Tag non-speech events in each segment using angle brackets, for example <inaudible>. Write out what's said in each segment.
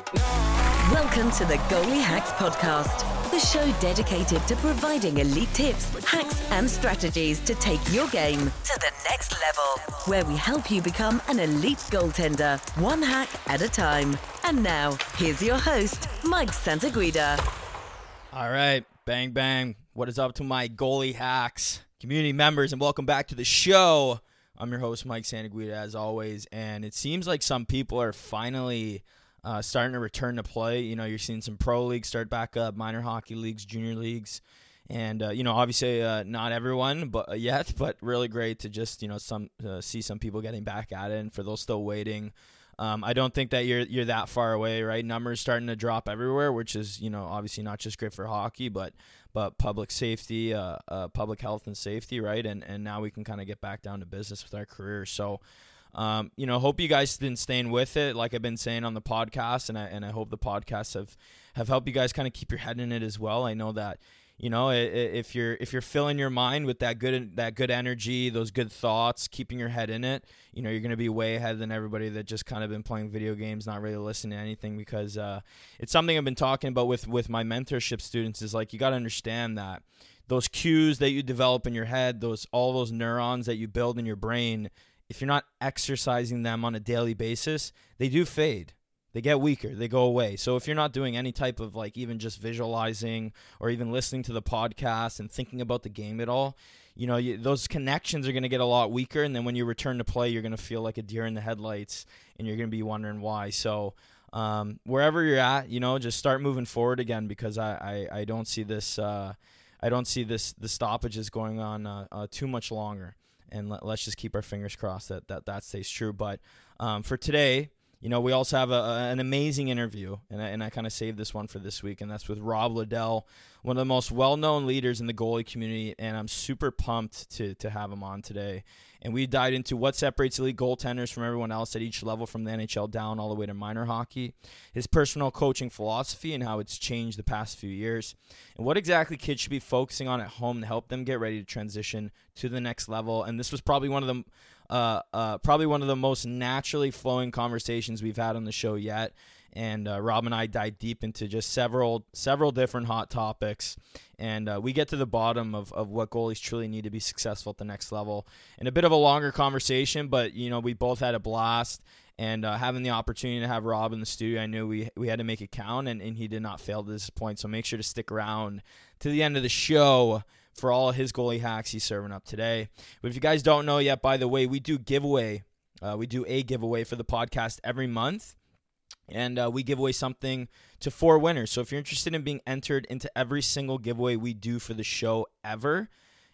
Welcome to the Goalie Hacks Podcast, the show dedicated to providing elite tips, hacks, and strategies to take your game to the next level, where we help you become an elite goaltender, one hack at a time. And now, here's your host, Mike Santaguida. All right, bang, bang. What is up to my goalie hacks, community members, and welcome back to the show. I'm your host, Mike Santaguida, as always, and it seems like some people are finally uh, starting to return to play. You know, you're seeing some pro leagues start back up, minor hockey leagues, junior leagues, and uh, you know, obviously uh, not everyone, but uh, yet, <laughs> but really great to just you know some uh, see some people getting back at it, and for those still waiting. Um, I don't think that you're you're that far away, right? Numbers starting to drop everywhere, which is you know obviously not just great for hockey, but but public safety, uh, uh, public health and safety, right? And and now we can kind of get back down to business with our careers. So um, you know, hope you guys been staying with it, like I've been saying on the podcast, and I and I hope the podcasts have have helped you guys kind of keep your head in it as well. I know that you know if you're if you're filling your mind with that good that good energy, those good thoughts, keeping your head in it, you know, you're gonna be way ahead than everybody that just kind of been playing video games, not really listening to anything. Because uh, it's something I've been talking about with with my mentorship students is like you got to understand that those cues that you develop in your head, those all those neurons that you build in your brain if you're not exercising them on a daily basis, they do fade. They get weaker, they go away. So if you're not doing any type of like even just visualizing or even listening to the podcast and thinking about the game at all, you know, you, those connections are going to get a lot weaker and then when you return to play, you're going to feel like a deer in the headlights and you're going to be wondering why. So um, wherever you're at, you know, just start moving forward again because I, I, I don't see this uh, I don't see this the stoppages going on uh, uh, too much longer and let, us just keep our fingers crossed that that, that stays true. But um, for today, you know, we also have a, a, an amazing interview, and I, and I kind of saved this one for this week, and that's with Rob Liddell, one of the most well-known leaders in the goalie community, and I'm super pumped to to have him on today. And we dive into what separates elite goaltenders from everyone else at each level, from the NHL down all the way to minor hockey, his personal coaching philosophy and how it's changed the past few years, and what exactly kids should be focusing on at home to help them get ready to transition to the next level. And this was probably one of the uh, uh, probably one of the most naturally flowing conversations we've had on the show yet and uh, Rob and I dive deep into just several several different hot topics, and uh, we get to the bottom of, of what goalies truly need to be successful at the next level. And a bit of a longer conversation, but you know we both had a blast. And uh, having the opportunity to have Rob in the studio, I knew we, we had to make it count, and, and he did not fail to disappoint. So make sure to stick around to the end of the show for all his goalie hacks he's serving up today. But if you guys don't know yet, by the way, we do giveaway. Uh, we do a giveaway for the podcast every month and uh, we give away something to four winners. So if you're interested in being entered into every single giveaway we do for the show ever,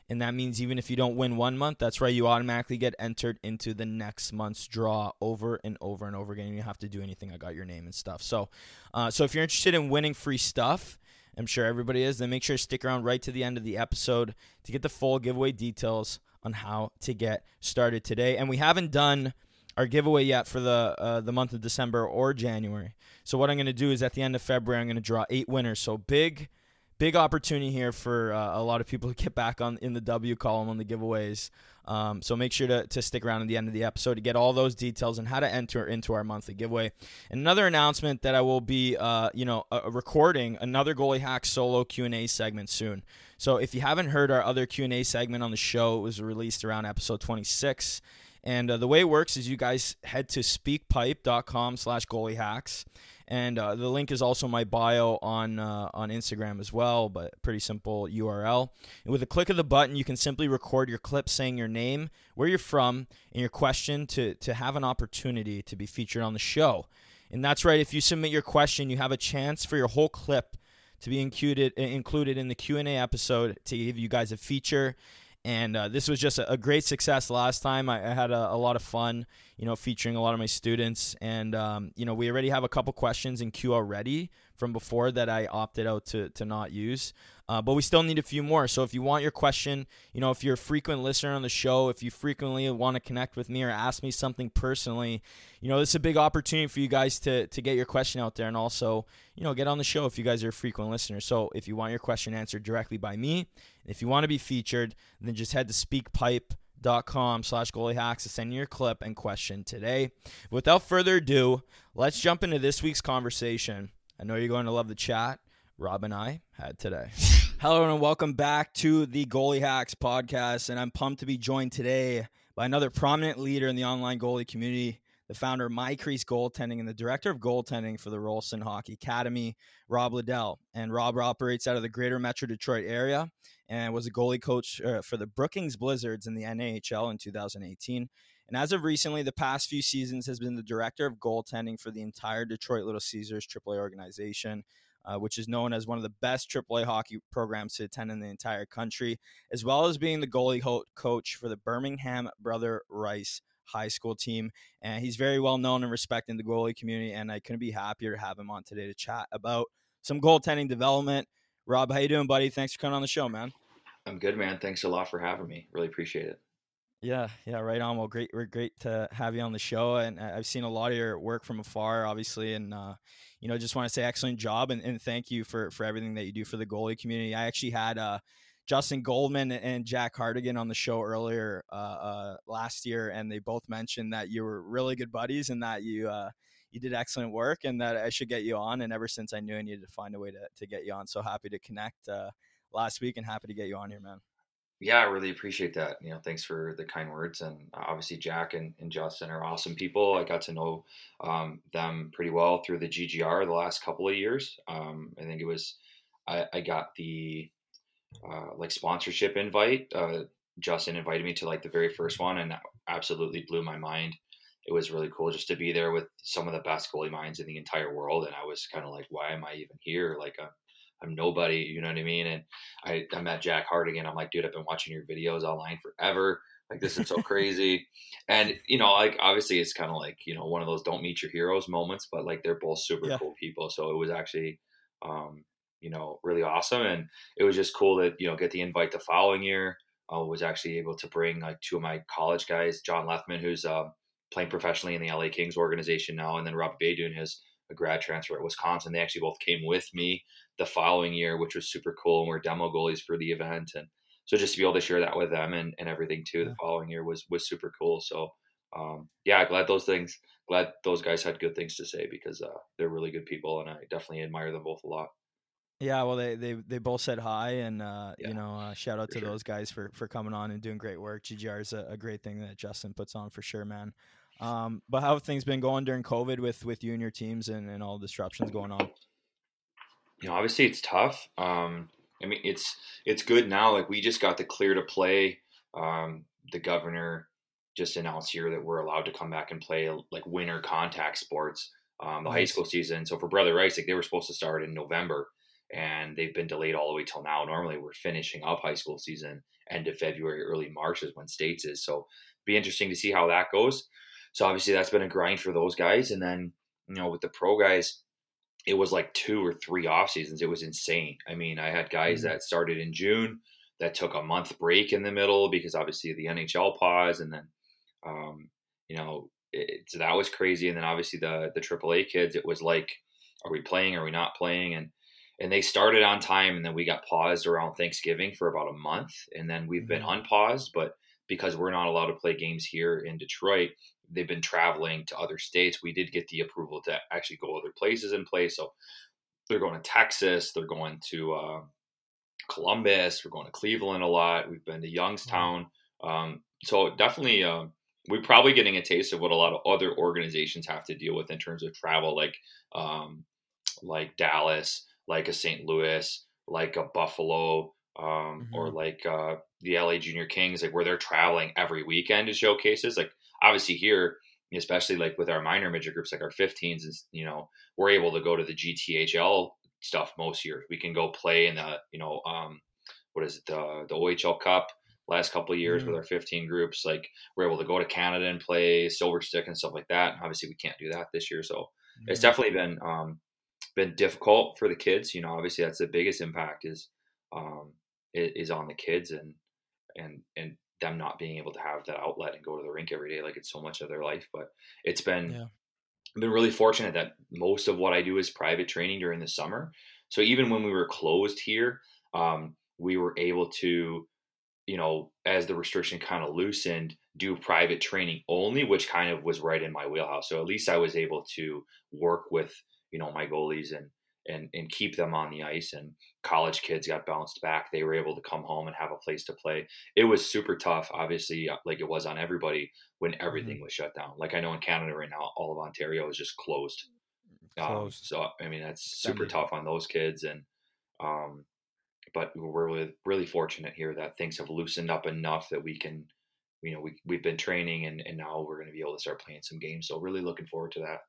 and that means even if you don't win one month, that's right, you automatically get entered into the next month's draw over and over and over again. You don't have to do anything. I got your name and stuff. So, uh, so if you're interested in winning free stuff, I'm sure everybody is. Then make sure to stick around right to the end of the episode to get the full giveaway details on how to get started today. And we haven't done our giveaway yet for the uh, the month of December or January. So what I'm going to do is at the end of February, I'm going to draw eight winners. So big, big opportunity here for uh, a lot of people to get back on in the W column on the giveaways. Um, so make sure to, to stick around at the end of the episode to get all those details and how to enter into our monthly giveaway. And another announcement that I will be, uh, you know, uh, recording another goalie hack solo Q and A segment soon. So if you haven't heard our other Q and A segment on the show, it was released around episode 26. And uh, the way it works is you guys head to speakpipe.com slash goalie hacks. And uh, the link is also my bio on uh, on Instagram as well, but pretty simple URL. And with a click of the button, you can simply record your clip saying your name, where you're from, and your question to, to have an opportunity to be featured on the show. And that's right, if you submit your question, you have a chance for your whole clip to be included included in the Q&A episode to give you guys a feature and uh, this was just a, a, great success last time. I, I had a, a, lot of fun, you know, featuring a lot of my students, and um, you know, we already have a couple questions in queue already from before that I opted out to to not use. Uh, but we still need a few more. So if you want your question, you know, if you're a frequent listener on the show, if you frequently want to connect with me or ask me something personally, you know, this is a big opportunity for you guys to to get your question out there and also, you know, get on the show if you guys are a frequent listener. So if you want your question answered directly by me, if you want to be featured, then just head to speakpipe com slash goalie hacks to send your clip and question today. Without further ado, let's jump into this week's conversation. I know you're going to love the chat Rob and I had today. <laughs> Hello and welcome back to the Goalie Hacks podcast. And I'm pumped to be joined today by another prominent leader in the online goalie community, the founder of My Crease Goaltending and the director of goaltending for the Rolston Hockey Academy, Rob Liddell. And Rob operates out of the greater Metro Detroit area and was a goalie coach uh, for the Brookings Blizzards in the NHL in 2018. And as of recently, the past few seasons has been the director of goaltending for the entire Detroit Little Caesars AAA organization uh, which is known as one of the best AAA hockey programs to attend in the entire country, as well as being the goalie ho- coach for the Birmingham Brother Rice high school team. And he's very well known and respected in the goalie community. And I couldn't be happier to have him on today to chat about some goaltending development. Rob, how you doing, buddy? Thanks for coming on the show, man. I'm good, man. Thanks a lot for having me. Really appreciate it. Yeah, yeah, right on. Well, great. We're great to have you on the show, and I've seen a lot of your work from afar, obviously, and uh, you know, just want to say excellent job and, and thank you for for everything that you do for the goalie community. I actually had uh, Justin Goldman and Jack Hardigan on the show earlier uh, uh, last year, and they both mentioned that you were really good buddies and that you uh, you did excellent work, and that I should get you on. And ever since I knew I needed to find a way to to get you on, so happy to connect uh, last week and happy to get you on here, man. Yeah, I really appreciate that. You know, thanks for the kind words. And uh, obviously, Jack and, and Justin are awesome people. I got to know um, them pretty well through the GGR the last couple of years. Um, I think it was, I, I got the uh, like sponsorship invite. Uh, Justin invited me to like the very first one, and absolutely blew my mind. It was really cool just to be there with some of the best goalie minds in the entire world. And I was kind of like, why am I even here? Like, I'm I'm nobody, you know what I mean? And I, I met Jack Hardigan. I'm like, dude, I've been watching your videos online forever. Like, this is so <laughs> crazy. And, you know, like, obviously it's kind of like, you know, one of those don't meet your heroes moments, but like, they're both super yeah. cool people. So it was actually, um, you know, really awesome. And it was just cool to, you know, get the invite the following year. I was actually able to bring like two of my college guys, John Lethemon, who's uh, playing professionally in the LA Kings organization now, and then Rob Beydoun, his a grad transfer at Wisconsin. They actually both came with me the following year, which was super cool. And we're demo goalies for the event. And so just to be able to share that with them and, and everything too, the following year was, was super cool. So, um, yeah, glad those things, glad those guys had good things to say because, uh, they're really good people and I definitely admire them both a lot. Yeah, well, they they, they both said hi, and uh, yeah, you know, uh, shout out to sure. those guys for for coming on and doing great work. GGR is a, a, great thing that Justin puts on for sure, man. Um, but how have things been going during COVID with with you and your teams and, and all the disruptions going on? You know, obviously it's tough. Um, I mean, it's it's good now. Like we just got the clear to play. Um, the governor just announced here that we're allowed to come back and play like winter contact sports, um, the nice. high school season. So for Brother Rice, like they were supposed to start in November, and they've been delayed all the way till now. Normally we're finishing up high school season end of February, early March is when states is. So be interesting to see how that goes. So obviously that's been a grind for those guys. And then, you know, with the pro guys, it was like two or three off seasons. It was insane. I mean, I had guys mm-hmm. that started in June that took a month break in the middle because obviously the NHL pause, and then, um, you know, it, so that was crazy. And then obviously the the AAA kids, it was like, are we playing? Are we not playing? And and they started on time, and then we got paused around Thanksgiving for about a month, and then we've mm-hmm. been unpaused, but because we're not allowed to play games here in Detroit, they've been traveling to other states. We did get the approval to actually go other places and play. So they're going to Texas, they're going to uh, Columbus, we're going to Cleveland a lot. We've been to Youngstown. Um, so definitely, uh, we're probably getting a taste of what a lot of other organizations have to deal with in terms of travel, like um, like Dallas, like a St. Louis, like a Buffalo, um, mm-hmm. or like uh, the LA Junior Kings, like where they're traveling every weekend to showcases. Like obviously here, especially like with our minor major groups, like our 15s, is you know we're able to go to the GTHL stuff most years. We can go play in the you know um, what is it the the OHL Cup last couple of years mm-hmm. with our 15 groups. Like we're able to go to Canada and play Silver Stick and stuff like that. And obviously, we can't do that this year, so mm-hmm. it's definitely been um, been difficult for the kids. You know, obviously that's the biggest impact is um, is on the kids and and and them not being able to have that outlet and go to the rink every day like it's so much of their life but it's been yeah. I've been really fortunate that most of what I do is private training during the summer so even when we were closed here um, we were able to you know, as the restriction kind of loosened, do private training only, which kind of was right in my wheelhouse. So at least I was able to work with, you know, my goalies and and and keep them on the ice. And college kids got bounced back; they were able to come home and have a place to play. It was super tough, obviously, uh, like it was on everybody when everything mm-hmm. was shut down. Like I know in Canada right now, all of Ontario is just closed. Um, closed. Um, so I mean, that's super tough on those kids and. Um, but we're really, really fortunate here that things have loosened up enough that we can, you know, we, we've been training and, and now we're going to be able to start playing some games. So really looking forward to that.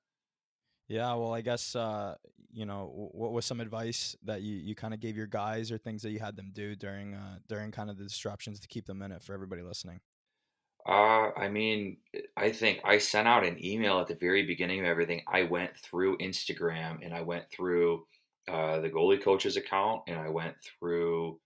Yeah, well, I guess uh, you know what was some advice that you, you kind of gave your guys or things that you had them do during uh, during kind of the disruptions to keep them in it for everybody listening. Uh, I mean, I think I sent out an email at the very beginning of everything. I went through Instagram and I went through uh, the goalie coach's account and I went through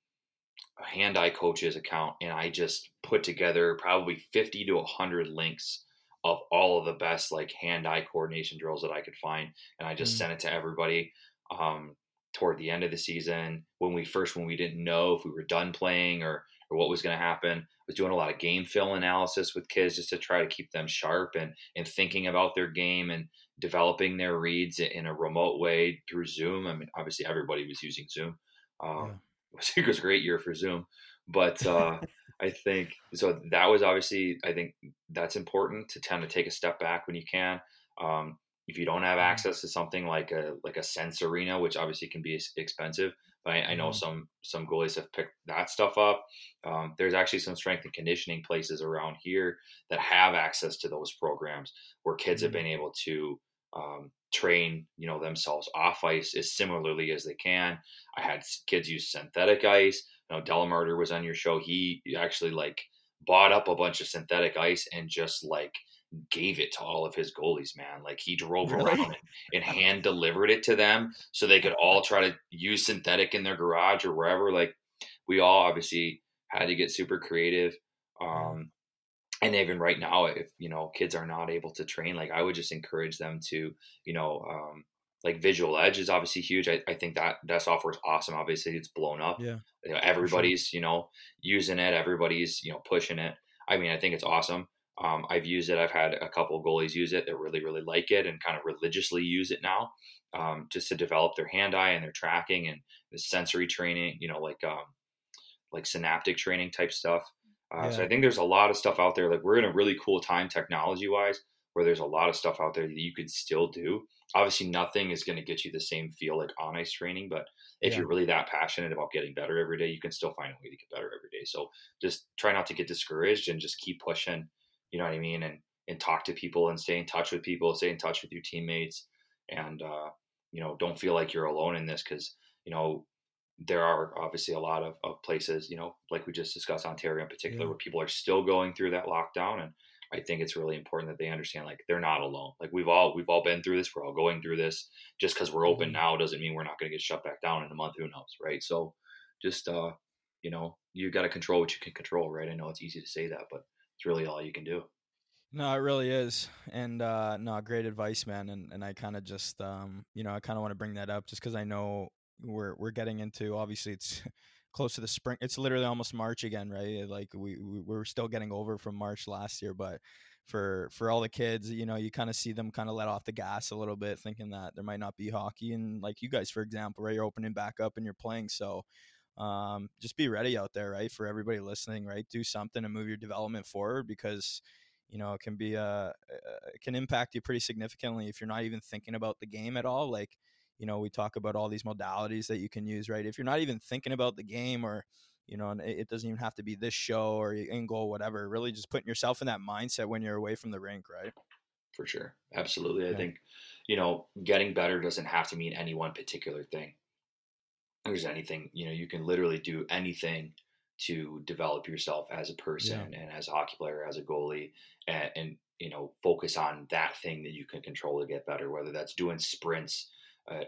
a hand eye coach's account and I just put together probably 50 to 100 links of all of the best like hand eye coordination drills that I could find. And I just mm sent it to everybody um, toward the end of the season when we first, when we didn't know if we were done playing or, or what was going to happen. I was doing a lot of game film analysis with kids just to try to keep them sharp and, and thinking about their game and developing their reads in a remote way through Zoom. I mean, obviously everybody was using Zoom. Um, yeah. <laughs> it was a great year for Zoom, but uh, I think so. That was obviously, I think that's important to tend to take a step back when you can. Um, if you don't have mm-hmm. access to something like a like a Sense Arena, which obviously can be expensive, but I, I know mm-hmm. some some goalies have picked that stuff up. Um, there's actually some strength and conditioning places around here that have access to those programs where kids mm-hmm. have been able to um, train you know themselves off ice as similarly as they can. I had kids use synthetic ice. Know, Delamarter was on your show. He actually like bought up a bunch of synthetic ice and just like gave it to all of his goalies, man. Like he drove <laughs> around and, and, hand delivered it to them so they could all try to use synthetic in their garage or wherever. Like we all obviously had to get super creative. Um, and even right now if you know kids are not able to train like i would just encourage them to you know um, like visual edge is obviously huge I, I think that that software is awesome obviously it's blown up yeah you know, everybody's sure. you know using it everybody's you know pushing it i mean i think it's awesome um, i've used it i've had a couple of goalies use it that really really like it and kind of religiously use it now um, just to develop their hand eye and their tracking and the sensory training you know like um, like synaptic training type stuff uh, yeah. So I think there's a lot of stuff out there. Like we're in a really cool time technology wise, where there's a lot of stuff out there that you could still do. Obviously, nothing is going to get you the same feel like on ice training, but if yeah. you're really that passionate about getting better every day, you can still find a way to get better every day. So just try not to get discouraged and just keep pushing. You know what I mean? And and talk to people and stay in touch with people, stay in touch with your teammates, and uh, you know don't feel like you're alone in this because you know there are obviously a lot of, of places, you know, like we just discussed, Ontario in particular, yeah. where people are still going through that lockdown. And I think it's really important that they understand like they're not alone. Like we've all we've all been through this. We're all going through this. Just because we're open mm-hmm. now doesn't mean we're not going to get shut back down in a month. Who knows, right? So just uh, you know, you got to control what you can control, right? I know it's easy to say that, but it's really all you can do. No, it really is. And uh no, great advice, man. And and I kind of just um, you know, I kind of want to bring that up just cuz I know we're we're getting into obviously it's close to the spring it's literally almost march again right? Like we, we we're still getting over from march last year but for for all the kids you know you kind of see them kind of let off the gas a little bit thinking that there might not be hockey and like you guys for example right you're opening back up and you're playing so um, just be ready out there right for everybody listening right? Do something and move your development forward because you know it can be a uh, it can impact you pretty significantly if you're not even thinking about the game at all like you know, we talk about all these modalities that you can use, right? If you're not even thinking about the game or, you know, and it doesn't even have to be this show or in goal, whatever, really just putting yourself in that mindset when you're away from the rink, right? For sure. Absolutely. I think, you know, getting better doesn't have to mean any one particular thing. There's anything, you know, you can literally do anything to develop yourself as a person yeah. and as a hockey player, as a goalie, and, and, you know, focus on that thing that you can control to get better, whether that's doing sprints,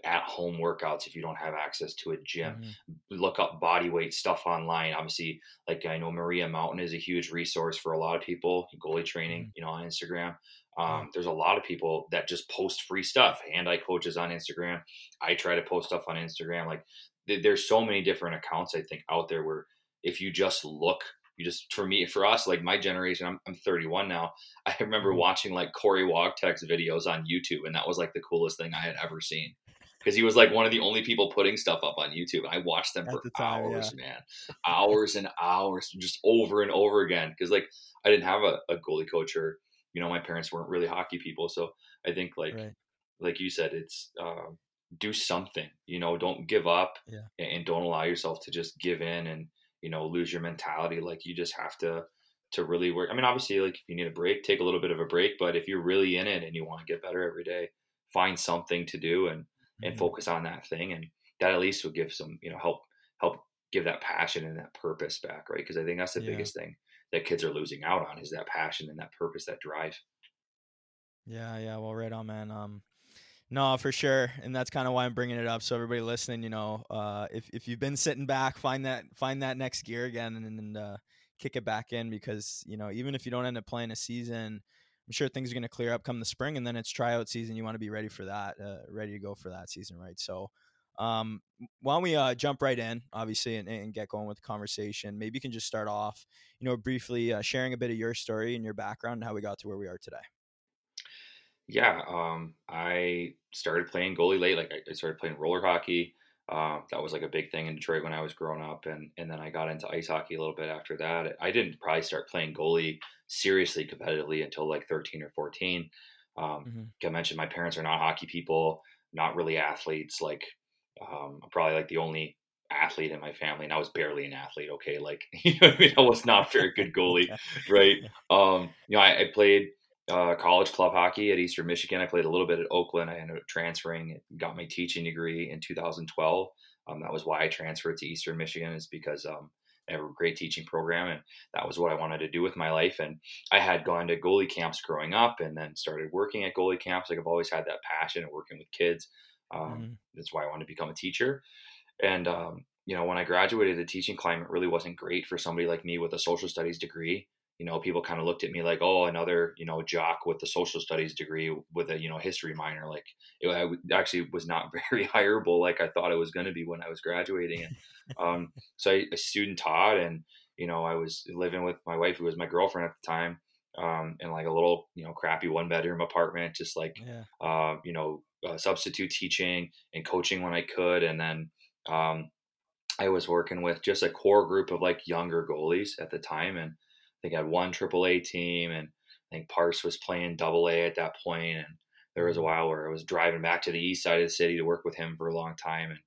at home workouts if you don't have access to a gym. Mm-hmm. Look up body weight stuff online. Obviously, like I know Maria Mountain is a huge resource for a lot of people, goalie training, mm-hmm. you know, on Instagram. Um, there's a lot of people that just post free stuff. Hand eye coaches on Instagram. I try to post stuff on Instagram. Like th- there's so many different accounts I think out there where if you just look you just for me for us like my generation I'm, I'm 31 now <laughs> I remember Mhm. watching like Corey Wogtek's videos on YouTube and that was like the coolest thing I had ever seen because he was like one of the only people putting stuff up on YouTube I watched them At for the time, hours man hours and hours just over and over again because like I didn't have a, a goalie coach or you know my parents weren't really hockey people so I think like Right. like you said it's um, do something you know don't give up Yeah. and, and don't allow yourself to just give in and you know lose your mentality like you just have to to really work i mean obviously like if you need a break take a little bit of a break but if you're really in it and you want to get better every day find something to do and and Mhm. focus on that thing and that at least would give some you know help help give that passion and that purpose back right because i think that's the Yeah. biggest thing that kids are losing out on is that passion and that purpose that drive Yeah, yeah. Well, right on, man. Um, no, for sure, and that's kind of why I'm bringing it up. So everybody listening, you know, uh, if if you've been sitting back, find that find that next gear again, and, and uh, kick it back in because you know even if you don't end up playing a season, I'm sure things are going to clear up come the spring, and then it's tryout season. You want to be ready for that, uh, ready to go for that season, right? So. Um, why don't we uh, jump right in, obviously, and, and get going with the conversation? Maybe you can just start off, you know, briefly uh, sharing a bit of your story and your background and how we got to where we are today. Yeah, um, I started playing goalie late. Like I, started playing roller hockey. Um, that was like a big thing in Detroit when I was growing up, and and then I got into ice hockey a little bit after that. I didn't probably start playing goalie seriously competitively until like 13 or 14. Um, Mhm. like I mentioned my parents are not hockey people, not really athletes. Like um, I'm probably like the only athlete in my family, and I was barely an athlete. Okay, like <laughs> you know, what I mean, I was not a very good <laughs> goalie, right? Um, you know, I, I played uh, college club hockey at Eastern Michigan. I played a little bit at Oakland. I ended up transferring, got my teaching degree in 2012. Um, that was why I transferred to Eastern Michigan, is because um, a great teaching program, and that was what I wanted to do with my life. And I had gone to goalie camps growing up, and then started working at goalie camps. Like I've always had that passion of working with kids. Um, Mhm. That's why I wanted to become a teacher. And um, you know, when I graduated, the teaching climate really wasn't great for somebody like me with a social studies degree you know, people kind of looked at me like, oh, another, you know, jock with a social studies degree with a, you know, history minor. Like it, I w- actually was not <laughs> very hireable like I thought it was going to be when I was graduating. And um, so I, I student taught and, you know, I was living with my wife, who was my girlfriend at the time, um, in like a little, you know, crappy one bedroom apartment, just like, Yeah. uh, you know, uh, substitute teaching and coaching when I could. And then um, I was working with just a core group of like younger goalies at the time. And think I had one AAA team, and I think Parse was playing Double A at that point. And there was a while where I was driving back to the east side of the city to work with him for a long time, and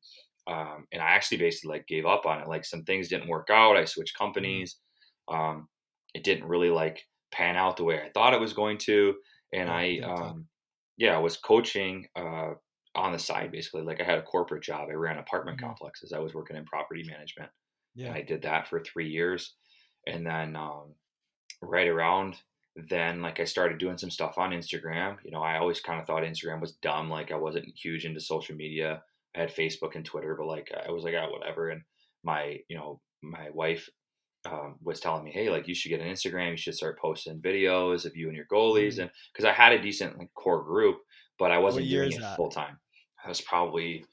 um, and I actually basically like gave up on it. Like some things didn't work out. I switched companies. Um, it didn't really like pan out the way I thought it was going to, and I yeah, um, yeah I was coaching. Uh, on the side, basically, like I had a corporate job. I ran apartment Mhm. complexes. I was working in property management. Yeah. And I did that for three years. And then um, right around then, like I started doing some stuff on Instagram. You know, I always kind of thought Instagram was dumb. Like I wasn't huge into social media. I had Facebook and Twitter, but like I was like, ah, whatever. And my, you know, my wife um, was telling me, hey, like you should get an Instagram. You should start posting videos of you and your goalies. Mm. And because I had a decent like core group, but I wasn't doing it full time. I was probably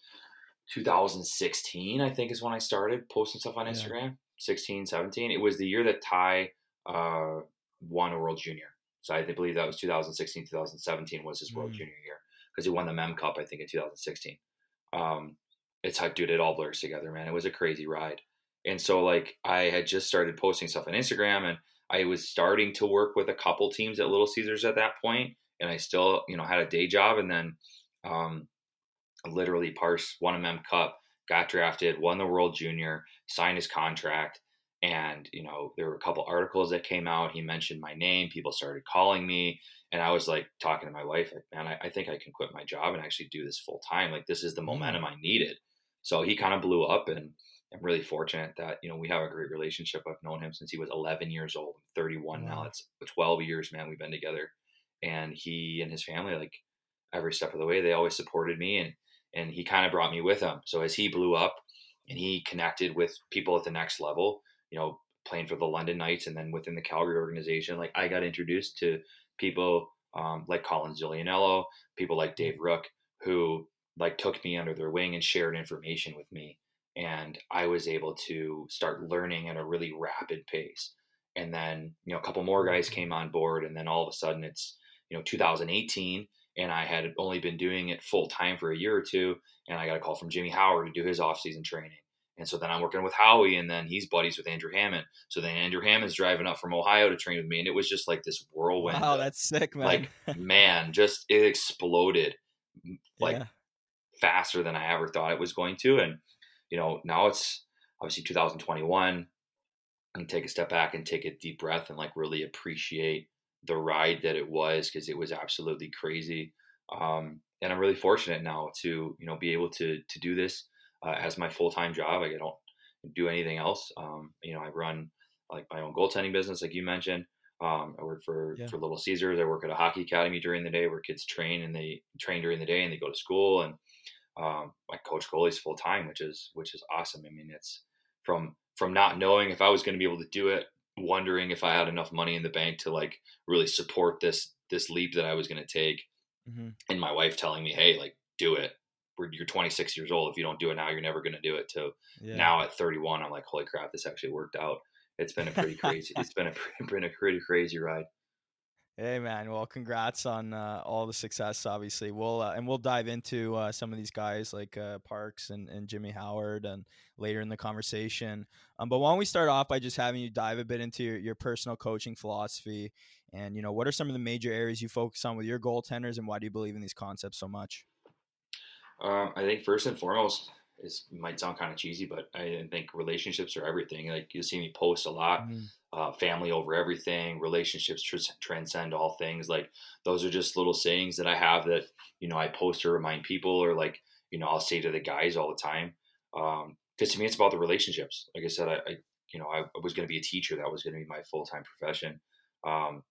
2016, I think, is when I started posting stuff on Yeah. Instagram. 16, 17. It was the year that Ty uh, won a World Junior. So I believe that was 2016, 2017 was his World Mm. Junior year because he won the Mem Cup, I think, in 2016. Um, it's how, dude, it all blurs together, man. It was a crazy ride. And so, like, I had just started posting stuff on Instagram and I was starting to work with a couple teams at Little Caesars at that point, And I still, you know, had a day job. And then, um, literally Parse won a Mem Cup, got drafted, won the World Junior, signed his contract. And, you know, there were a couple articles that came out. He mentioned my name. People started calling me. And I was like talking to my wife, like, man, I, I think I can quit my job and actually do this full time. Like, this is the momentum I needed. So he kind of blew up. And I'm really fortunate that, you know, we have a great relationship. I've known him since he was 11 years old, 31 now. It's 12 years, man, we've been together. And he and his family, like, every step of the way, they always supported me. And, and he kind of brought me with him. So as he blew up and he connected with people at the next level, you know, playing for the London Knights and then within the Calgary organization, like I got introduced to people um, like Colin Zulianello, people like Dave Rook, who like took me under their wing and shared information with me. And I was able to start learning at a really rapid pace. and then you know a couple more guys came on board, and then all of a sudden it's you know 2018, and I had only been doing it full time for a year or two, and I got a call from Jimmy Howard to do his off season training. And so then I'm working with Howie, and then he's buddies with Andrew Hammond. So then Andrew Hammond's driving up from Ohio to train with me, and it was just like this whirlwind. Wow, that's sick, man. Like, man, just it exploded like yeah. faster than I ever thought it was going to. And you know, now it's obviously 2021. And take a step back and take a deep breath and like really appreciate the ride that it was because it was absolutely crazy. Um, and I'm really fortunate now to you know be able to to do this uh, as my full time job. I don't do anything else. Um, you know, I run like my own goaltending business, like you mentioned. Um, I work for yeah. for Little Caesars. I work at a hockey academy during the day where kids train and they train during the day and they go to school. And um, I coach goalies full time, which is which is awesome. I mean, it's from from not knowing if I was going to be able to do it, wondering if I had enough money in the bank to like really support this this leap that I was going to take, mm-hmm. and my wife telling me, "Hey, like do it." You're 26 years old. If you don't do it now, you're never going to do it. So yeah. now at 31, I'm like, holy crap, this actually worked out. It's been a pretty crazy. it's been a <laughs> been a pretty crazy ride. Hey man, well, congrats on uh, all the success. Obviously, we'll uh, and we'll dive into uh, some of these guys like uh, Parks and, and Jimmy Howard and later in the conversation. Um, but why don't we start off by just having you dive a bit into your, your personal coaching philosophy and you know what are some of the major areas you focus on with your goaltenders and why do you believe in these concepts so much? Um, I think first and foremost, is might sound kind of cheesy, but I think relationships are everything. Like you see me post a lot, mm-hmm. uh, family over everything, relationships tr- transcend all things. Like those are just little sayings that I have that you know I post to remind people, or like you know I'll say to the guys all the time. Because um, to me, it's about the relationships. Like I said, I, I you know I, was going to be a teacher. That was going to be my full time profession. Um,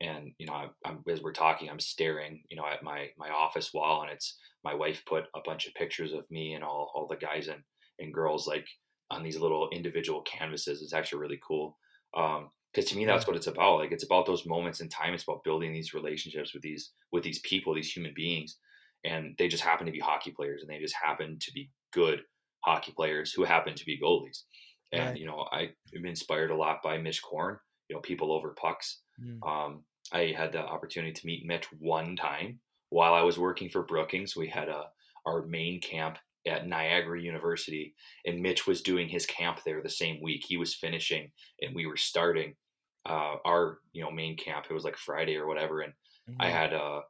and you know, I, I'm, as we're talking, I'm staring, you know, at my my office wall, and it's my wife put a bunch of pictures of me and all all the guys and and girls like on these little individual canvases. It's actually really cool. Um, because to me that's what it's about like it's about those moments in time it's about building these relationships with these with these people these human beings and they just happen to be hockey players and they just happen to be good hockey players who happen to be goalies and right. you know i'm inspired a lot by mitch korn you know people over pucks mm. um, i had the opportunity to meet mitch one time while I was working for Brookings, we had a our main camp at Niagara University, and Mitch was doing his camp there the same week. He was finishing, and we were starting uh, our you know main camp. It was like Friday or whatever, and mm-hmm. I had uh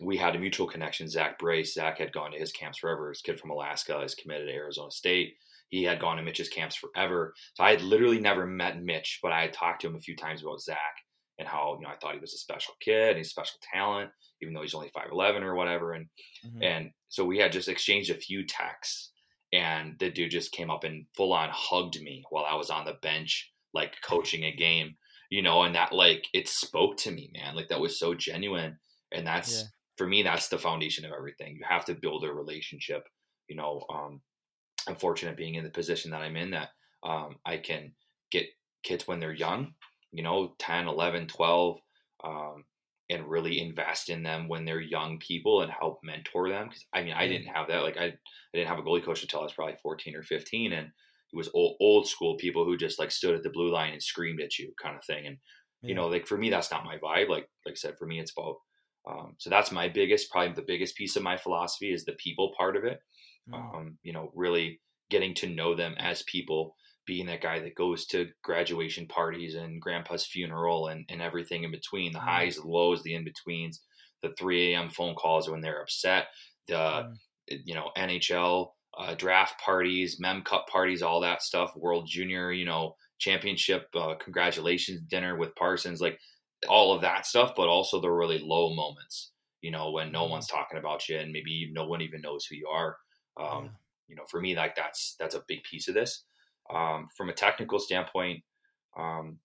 we had a mutual connection. Zach Brace. Zach had gone to his camps forever. His kid from Alaska is committed to Arizona State. He had gone to Mitch's camps forever. So I had literally never met Mitch, but I had talked to him a few times about Zach and how you know I thought he was a special kid, he's a special talent, even though he's only five eleven or whatever. And mm-hmm. and so we had just exchanged a few texts, and the dude just came up and full on hugged me while I was on the bench, like coaching a game, you know, and that like it spoke to me, man. Like that was so genuine, and that's yeah. for me, that's the foundation of everything. You have to build a relationship, you know. Um, I'm fortunate being in the position that I'm in that um, I can get kids when they're young you know 10 11 12 um, and really invest in them when they're young people and help mentor them because i mean i didn't have that like I, I didn't have a goalie coach until i was probably 14 or 15 and it was old, old school people who just like stood at the blue line and screamed at you kind of thing and yeah. you know like for me that's not my vibe like like i said for me it's about um, so that's my biggest probably the biggest piece of my philosophy is the people part of it mm. um, you know really getting to know them as people being that guy that goes to graduation parties and grandpa's funeral and, and everything in between the mm. highs the lows the in-betweens the 3 a.m phone calls when they're upset the mm. you know nhl uh, draft parties mem cup parties all that stuff world junior you know championship uh, congratulations dinner with parsons like all of that stuff but also the really low moments you know when no mm. one's talking about you and maybe no one even knows who you are um, yeah. you know for me like that's that's a big piece of this um, from a technical standpoint, um,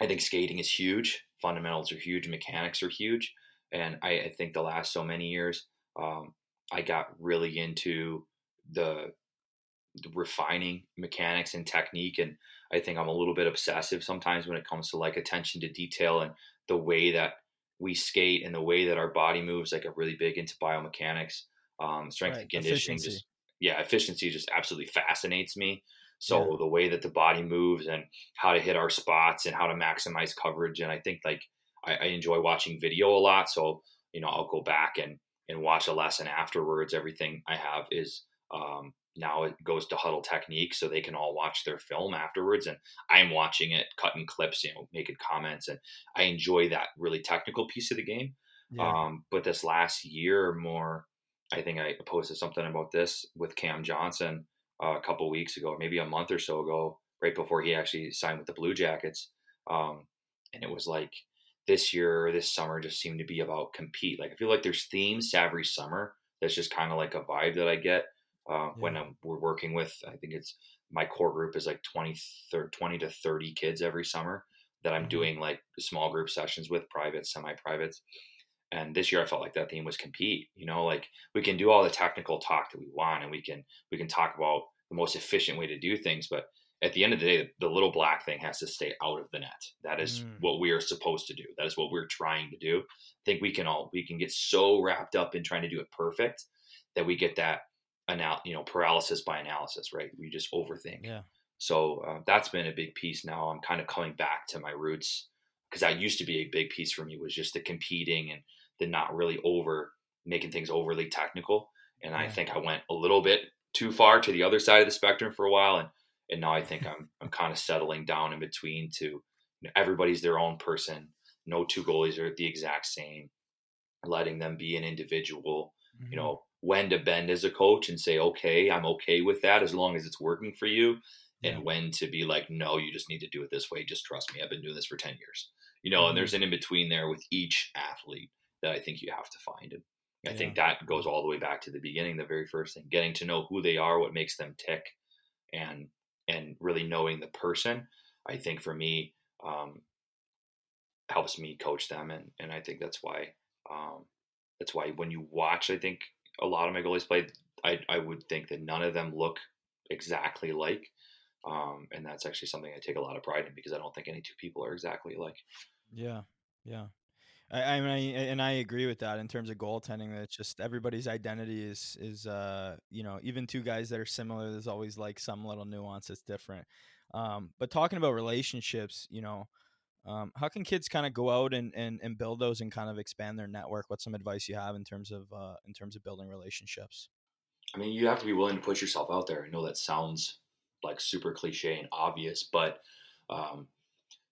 I think skating is huge. Fundamentals are huge. Mechanics are huge. And I, I think the last so many years, um, I got really into the, the, refining mechanics and technique. And I think I'm a little bit obsessive sometimes when it comes to like attention to detail and the way that we skate and the way that our body moves. Like I'm really big into biomechanics, um, strength right. and conditioning. Efficiency. Just yeah, efficiency just absolutely fascinates me. So yeah. the way that the body moves and how to hit our spots and how to maximize coverage. And I think like I, I enjoy watching video a lot. So, you know, I'll go back and, and watch a lesson afterwards. Everything I have is um, now it goes to Hudl Technique so they can all watch their film afterwards and i'm watching it cutting clips you know making comments and i enjoy that really technical piece of the game yeah. um, but this last year or more i think i posted something about this with cam johnson uh, a couple weeks ago maybe a month or so ago right before he actually signed with the blue jackets um, and it was like this year this summer just seemed to be about compete like i feel like there's themes to every summer that's just kind of like a vibe that i get uh, yeah. when I'm, we're working with. I think it's my core group is like 20, 30, 20 to 30 kids every summer that I'm mm-hmm. doing like small group sessions with, private, semi privates. And this year I felt like that theme was compete. You know, like we can do all the technical talk that we want and we can we can talk about the most efficient way to do things, but at the end of the day, the little black thing has to stay out of the net. That is mm. what we are supposed to do. That is what we're trying to do. I think we can all we can get so wrapped up in trying to do it perfect that we get that anal- you know paralysis by analysis right we just overthink yeah so uh, that's been a big piece now i'm kind of coming back to my roots because that used to be a big piece for me was just the competing and the not really over making things overly technical and i think i went a little bit too far to the other side of the spectrum for a while and and now i think <laughs> i'm i'm kind of settling down in between to you know, everybody's their own person no two goalies are the exact same letting them be an individual mm-hmm. you know when to bend as a coach and say, okay, I'm okay with that as long as it's working for you. Yeah. And when to be like, no, you just need to do it this way. Just trust me. I've been doing this for 10 years. You know, mm-hmm. and there's an in between there with each athlete that I think you have to find. And I yeah. think that goes all the way back to the beginning, the very first thing, getting to know who they are, what makes them tick, and and really knowing the person. I think for me, um, helps me coach them, and and I think that's why um, that's why when you watch, I think a lot of my goalies play. I, I would think that none of them look exactly like. Um, and that's actually something I take a lot of pride in because I don't think any two people are exactly alike. Yeah, yeah. I, I mean, and I agree with that in terms of goaltending. That just everybody's identity is is uh you know even two guys that are similar. There's always like some little nuance that's different. Um, but talking about relationships, you know, um, how can kids kind of go out and, and, and build those and kind of expand their network? What's some advice you have in terms of uh, in terms of building relationships? I mean, you have to be willing to put yourself out there. I know that sounds like super cliche and obvious, but um,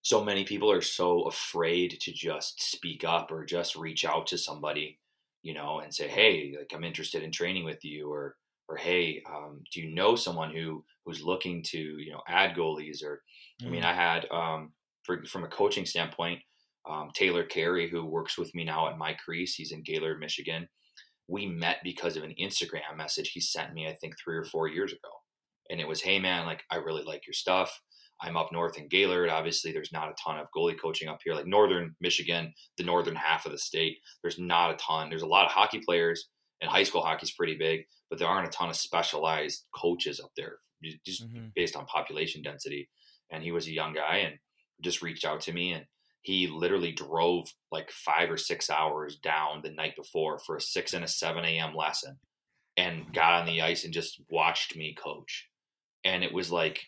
so many people are so afraid to just speak up or just reach out to somebody, you know, and say, "Hey, like I'm interested in training with you," or or "Hey, um, do you know someone who who's looking to you know add goalies?" Or mm. I mean, mm. I had um, for, from a coaching standpoint, um, Taylor Carey, who works with me now at My Crease, he's in Gaylord, Michigan. We met because of an Instagram message he sent me, I think, three or four years ago. And it was, hey, man, like, I really like your stuff. I'm up north in Gaylord. Obviously, there's not a ton of goalie coaching up here, like northern Michigan, the northern half of the state. There's not a ton. There's a lot of hockey players, and high school hockey is pretty big, but there aren't a ton of specialized coaches up there, just mm-hmm. based on population density. And he was a young guy, and just reached out to me and he literally drove like five or six hours down the night before for a 6 and a 7 a.m. lesson and got on the ice and just watched me coach. And it was like,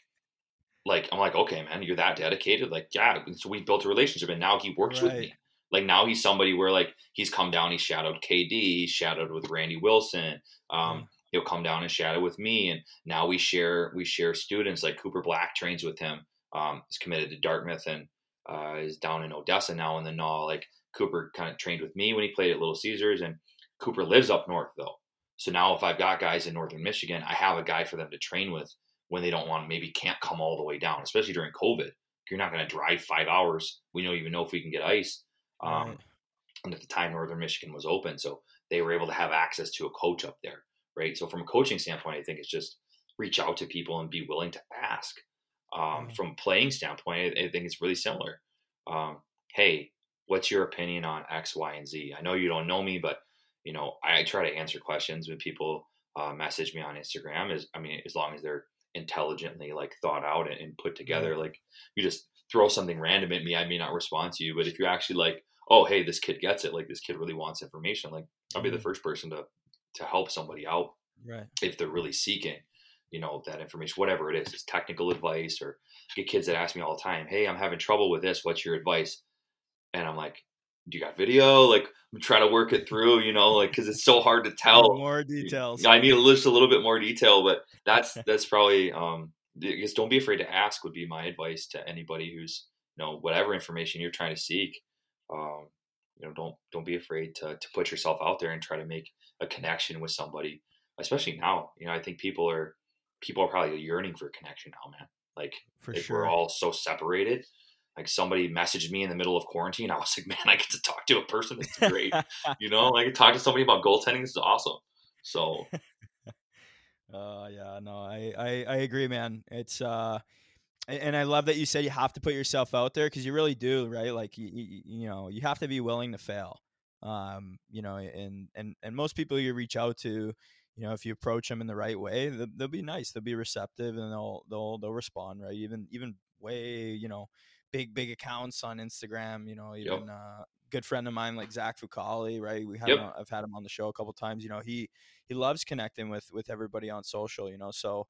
like, I'm like, okay, man, you're that dedicated. Like, yeah. So we built a relationship and now he works right. with me. Like now he's somebody where like he's come down, he's shadowed KD, he's shadowed with Randy Wilson. Um, mm. He'll come down and shadow with me. And now we share, we share students like Cooper Black trains with him um, is committed to Dartmouth and uh, is down in Odessa now in the Naw. Like Cooper kind of trained with me when he played at Little Caesars, and Cooper lives up north though. So now if I've got guys in northern Michigan, I have a guy for them to train with when they don't want maybe can't come all the way down, especially during COVID. You're not going to drive five hours. We don't even know if we can get ice. Um, right. And at the time, Northern Michigan was open, so they were able to have access to a coach up there, right? So from a coaching standpoint, I think it's just reach out to people and be willing to ask. Um, mm-hmm. From playing standpoint, I, think it's really similar. Um, hey, what's your opinion on X, Y, and Z? I know you don't know me, but you know I try to answer questions when people uh, message me on Instagram. Is I mean, as long as they're intelligently like thought out and, and put together, like you just throw something random at me, I may not respond to you. But if you're actually like, oh, hey, this kid gets it, like this kid really wants information, like I'll be the mm-hmm. first person to to help somebody out, right? If they're really seeking. you know that information, whatever it is, it's technical advice or get kids that ask me all the time, "Hey, I'm having trouble with this. What's your advice?" And I'm like, "Do you got video?" Like I'm trying to work it through, you know, like because it's so hard to tell. More details. I need just a little bit more detail, but that's that's probably um, I guess don't be afraid to ask would be my advice to anybody who's you know whatever information you're trying to seek. Um, you know, don't don't be afraid to to put yourself out there and try to make a connection with somebody, especially now. You know, I think people are people are probably yearning for a connection now, man. Like, For like sure. we're all so separated. Like somebody messaged me in the middle of quarantine. I was like, <laughs> man, I get to talk to a person. It's great. <laughs> you know, I can talk to somebody about goaltending. This is awesome. So Uh, <laughs> yeah, no, I, I, I agree, man. It's uh, and I love that you said you have to put yourself out there because you really do, right? Like you, you, you know, you have to be willing to fail. Um, you know, and and and most people you reach out to, you know, if you approach them in the right way, they'll, they'll be nice, they'll be receptive, and they'll they'll they'll respond, right? Even even way, you know, big big accounts on Instagram, you know, even uh, good friend of mine like Zach Fucale, right? We have Yep. I've had him on the show a couple times. You know, he he loves connecting with with everybody on social. You know, so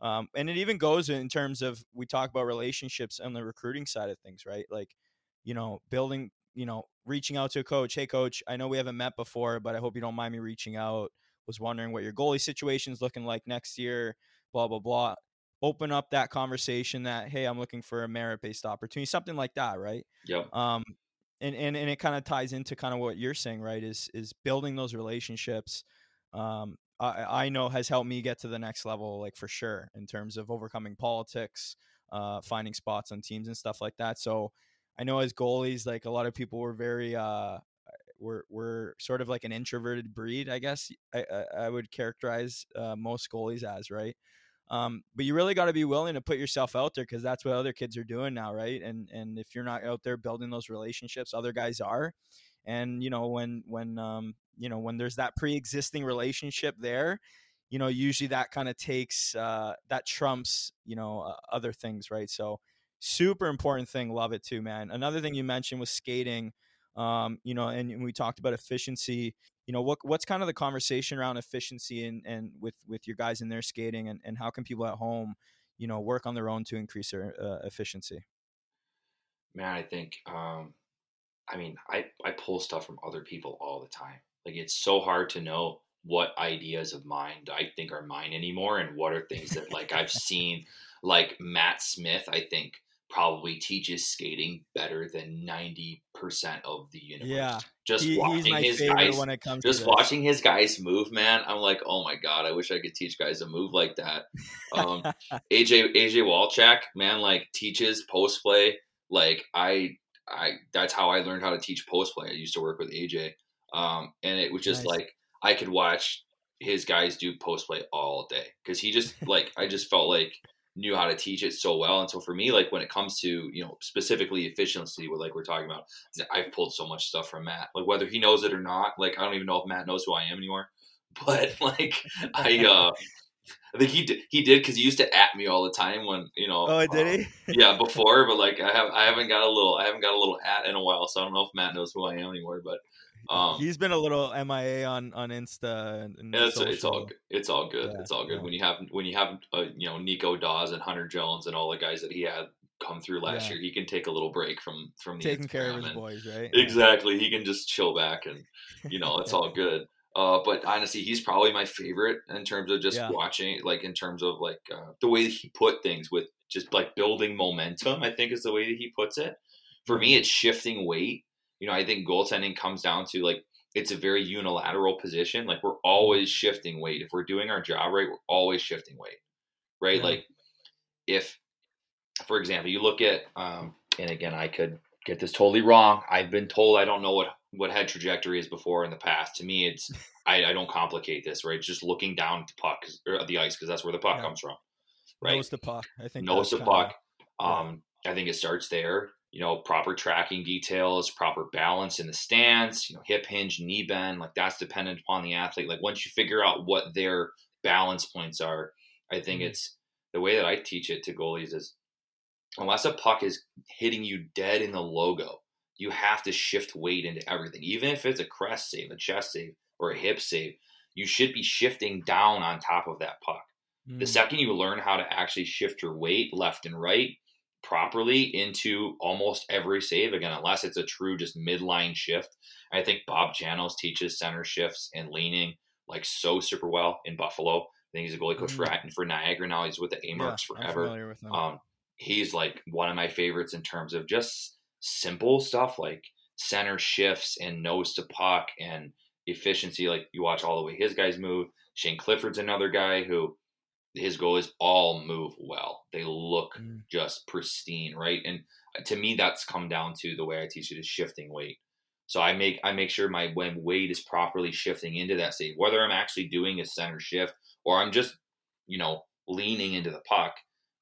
um, and it even goes in terms of we talk about relationships on the recruiting side of things, right? Like, you know, building, you know, reaching out to a coach. Hey, coach, I know we haven't met before, but I hope you don't mind me reaching out. Was wondering what your goalie situation's looking like next year. Blah blah blah. Open up that conversation. That hey, I'm looking for a merit based opportunity, something like that, right? yeah um and and, and it kind of ties into kind of what you're saying right is is building those relationships um I, I know has helped me get to the next level like for sure in terms of overcoming politics uh finding spots on teams and stuff like that so i know as goalies like a lot of people were very uh we're, we're sort of like an introverted breed i guess i, I, I would characterize uh, most goalies as right um, but you really got to be willing to put yourself out there because that's what other kids are doing now, right? And and if you're not out there building those relationships, other guys are. And you know when when um, you know when there's that pre-existing relationship there, you know usually that kind of takes uh, that trumps you know uh, other things, right? So super important thing. Love it too, man. Another thing you mentioned was skating. Um, you know, and we talked about efficiency you know what what's kind of the conversation around efficiency and and with with your guys in their skating and, and how can people at home you know work on their own to increase their uh, efficiency man, I think, um, I mean, I, I pull stuff from other people all the time. Like it's so hard to know what ideas of mine I think are mine anymore and what are things that like I've <laughs> seen like Matt Smith, I think probably teaches skating better than 90% of the universe. Yeah. Just He- watching his guys when it comes just watching his guys move, man, I'm like, oh my god, I wish I could teach guys to move like that. Um, <laughs> AJ AJ Walchak, man, like teaches post play. Like I I that's how I learned how to teach post play. I used to work with AJ, um, and it was just Nice. like I could watch his guys do post play all day because he just like I just felt like knew how to teach it so well. And so for me, like when it comes to you know specifically efficiency, what like we're talking about, I've pulled so much stuff from Matt. Like whether he knows it or not, like I don't even know if Matt knows who I am anymore. <laughs> But like I uh I think he did he did because he used to at me all the time when you know oh did he <laughs> yeah before but like I have I haven't got a little I haven't got a little at in a while so I don't know if Matt knows who I am anymore but um <laughs> he's been a little mia on on insta and, yeah, it's, it's all good. It's all good. Yeah, it's all good. yeah. When you have when you have uh, you know Nico Daws and Hunter Jones and all the guys that he had come through last Yeah. year, he can take a little break from from the taking care of his boys right. Exactly. He can just chill back and you know it's all <laughs> good. Uh, but honestly, he's probably my favorite in terms of just Yeah. watching, like in terms of like uh, the way that he put things with just like building momentum. I think is the way that he puts it. For Mm-hmm. me, it's shifting weight. You know, I think goaltending comes down to like it's a very unilateral position. Like we're always Mm-hmm. shifting weight. If we're doing our job right, we're always shifting weight. Right? Yeah. Like if, for example, you look at, um, and again, I could get this totally wrong. I've been told I don't know what what head trajectory is before in the past. To me, it's <laughs> I, I don't complicate this. Right? It's just looking down at the puck or the ice because that's where the puck Yeah. comes from. Right? nose to puck i think nose kinda- puck. Um, I think it starts there. You know, proper tracking details, proper balance in the stance. You know, hip hinge, knee bend. Like that's dependent upon the athlete. Like once you figure out what their balance points are, I think Mhm. it's the way that I teach it to goalies is unless a puck is hitting you dead in the logo, you have to shift weight into everything. Even if it's a crest save, a chest save, or a hip save, you should be shifting down on top of that puck The second you learn how to actually shift your weight left and right properly into almost every save, again, unless it's a true just midline shift. I think Bob Janos teaches center shifts and leaning like so super well in Buffalo. I think he's a goalie coach Mm-hmm. for for Niagara now. He's with the Amerks I'm forever. Um, he's like one of my favorites in terms of just simple stuff like center shifts and nose to puck and efficiency. Like you watch all the way his guys move. Shane Clifford's another guy who his goal is all move well. They look Mm. just pristine, right? And to me, that's come down to the way I teach it is shifting weight. So I make I make sure my when weight is properly shifting into that save, whether I'm actually doing a center shift or I'm just, you know, leaning into the puck.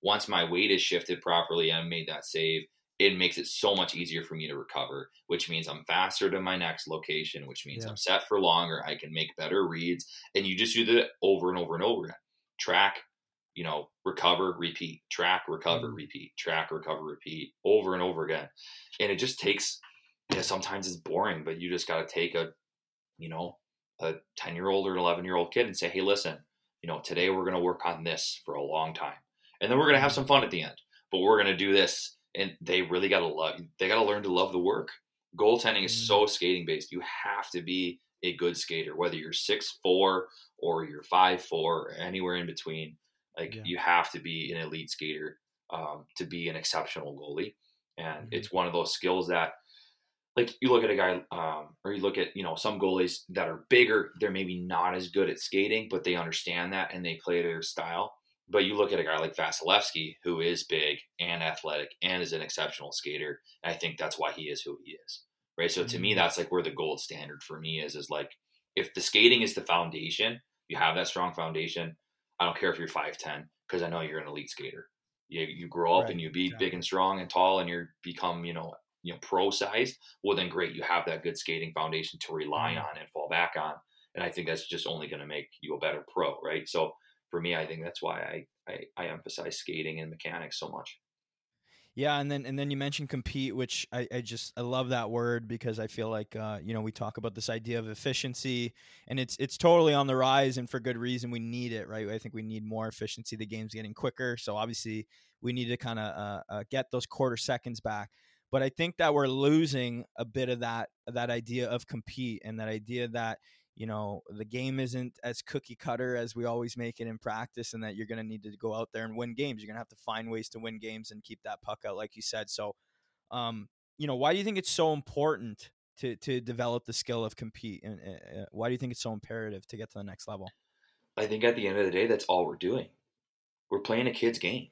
Once my weight is shifted properly and I made that save, it makes it so much easier for me to recover, which means I'm faster to my next location, which means Yeah. I'm set for longer. I can make better reads. And you just do that over and over and over again. Track, you know, recover, repeat, track, recover, Mm. repeat, track, recover, repeat over and over again. And it just takes, yeah, sometimes it's boring, but you just got to take a, you know, a 10 year old or an 11 year old kid and say, hey, listen, you know, today we're going to work on this for a long time. And then we're going to have some fun at the end, but we're going to do this. And they really got to love, they got to learn to love the work. Goaltending is so skating based. You have to be a good skater, whether you're six four or you're five four or anywhere in between. Like Yeah. you have to be an elite skater um, to be an exceptional goalie, and Mhm. it's one of those skills that, like, you look at a guy, um, or you look at you know some goalies that are bigger. They're maybe not as good at skating, but they understand that and they play their style. But you look at a guy like Vasilevskiy, who is big and athletic and is an exceptional skater. And I think that's why he is who he is. Right. So to me, Mhm. that's like where the gold standard for me is, is like if the skating is the foundation, you have that strong foundation. I don't care if you're 5'10, because I know you're an elite skater. You, you grow up Right, and you be exactly. big and strong and tall and you become, you know, you know, pro sized. Well, then great. You have that good skating foundation to rely Mhm. on and fall back on. And I think that's just only going to make you a better pro. Right. So for me, I think that's why I, I, I emphasize skating and mechanics so much. Yeah, and then and then you mentioned compete, which I, I just I love that word because I feel like uh, you know we talk about this idea of efficiency, and it's it's totally on the rise, and for good reason. We need it, right? I think we need more efficiency. The game's getting quicker, so obviously we need to kind of uh, uh, get those quarter seconds back. But I think that we're losing a bit of that that idea of compete and that idea that you know the game isn't as cookie cutter as we always make it in practice and that you're going to need to go out there and win games you're going to have to find ways to win games and keep that puck out like you said so um you know why do you think it's so important to to develop the skill of compete and uh, why do you think it's so imperative to get to the next level I think at the end of the day, that's all we're doing. We're playing a kid's game.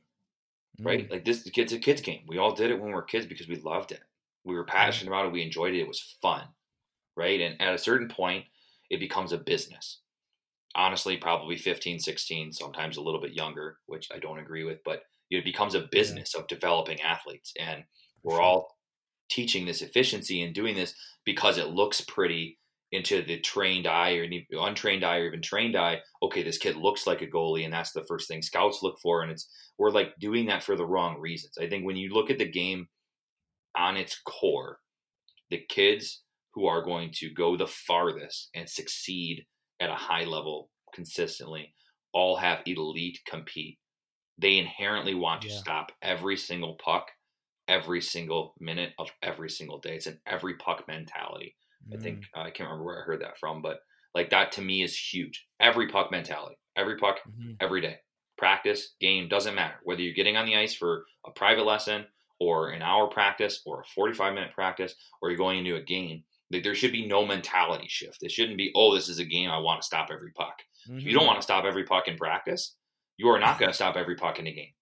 right? Mm, Like this kid's a kid's game. We all did it when we were kids because we loved it. We were passionate about it. We enjoyed it. It was fun, right? And at a certain point, it becomes a business. Honestly, probably 15, 16, sometimes a little bit younger, which I don't agree with, but it becomes a business of developing athletes. And we're all teaching this efficiency and doing this because it looks pretty into the trained eye or untrained eye or even trained eye. Okay, this kid looks like a goalie, and that's the first thing scouts look for. And it's we're like doing that for the wrong reasons. I think when you look at the game on its core, the kids who are going to go the farthest and succeed at a high level consistently all have elite compete. They inherently want to Yeah. stop every single puck every single minute of every single day. It's an every puck mentality. I mm, think uh, I can't remember where I heard that from, but like that to me is huge. Every puck mentality, every puck, mhm. every day. Practice, game, doesn't matter. Whether you're getting on the ice for a private lesson or an hour practice or a 45 minute practice or you're going into a game, like, there should be no mentality shift. It shouldn't be, oh, this is a game. I want to stop every puck. If you don't mm-hmm. want to stop every puck in practice, you are not going to stop every puck in a game.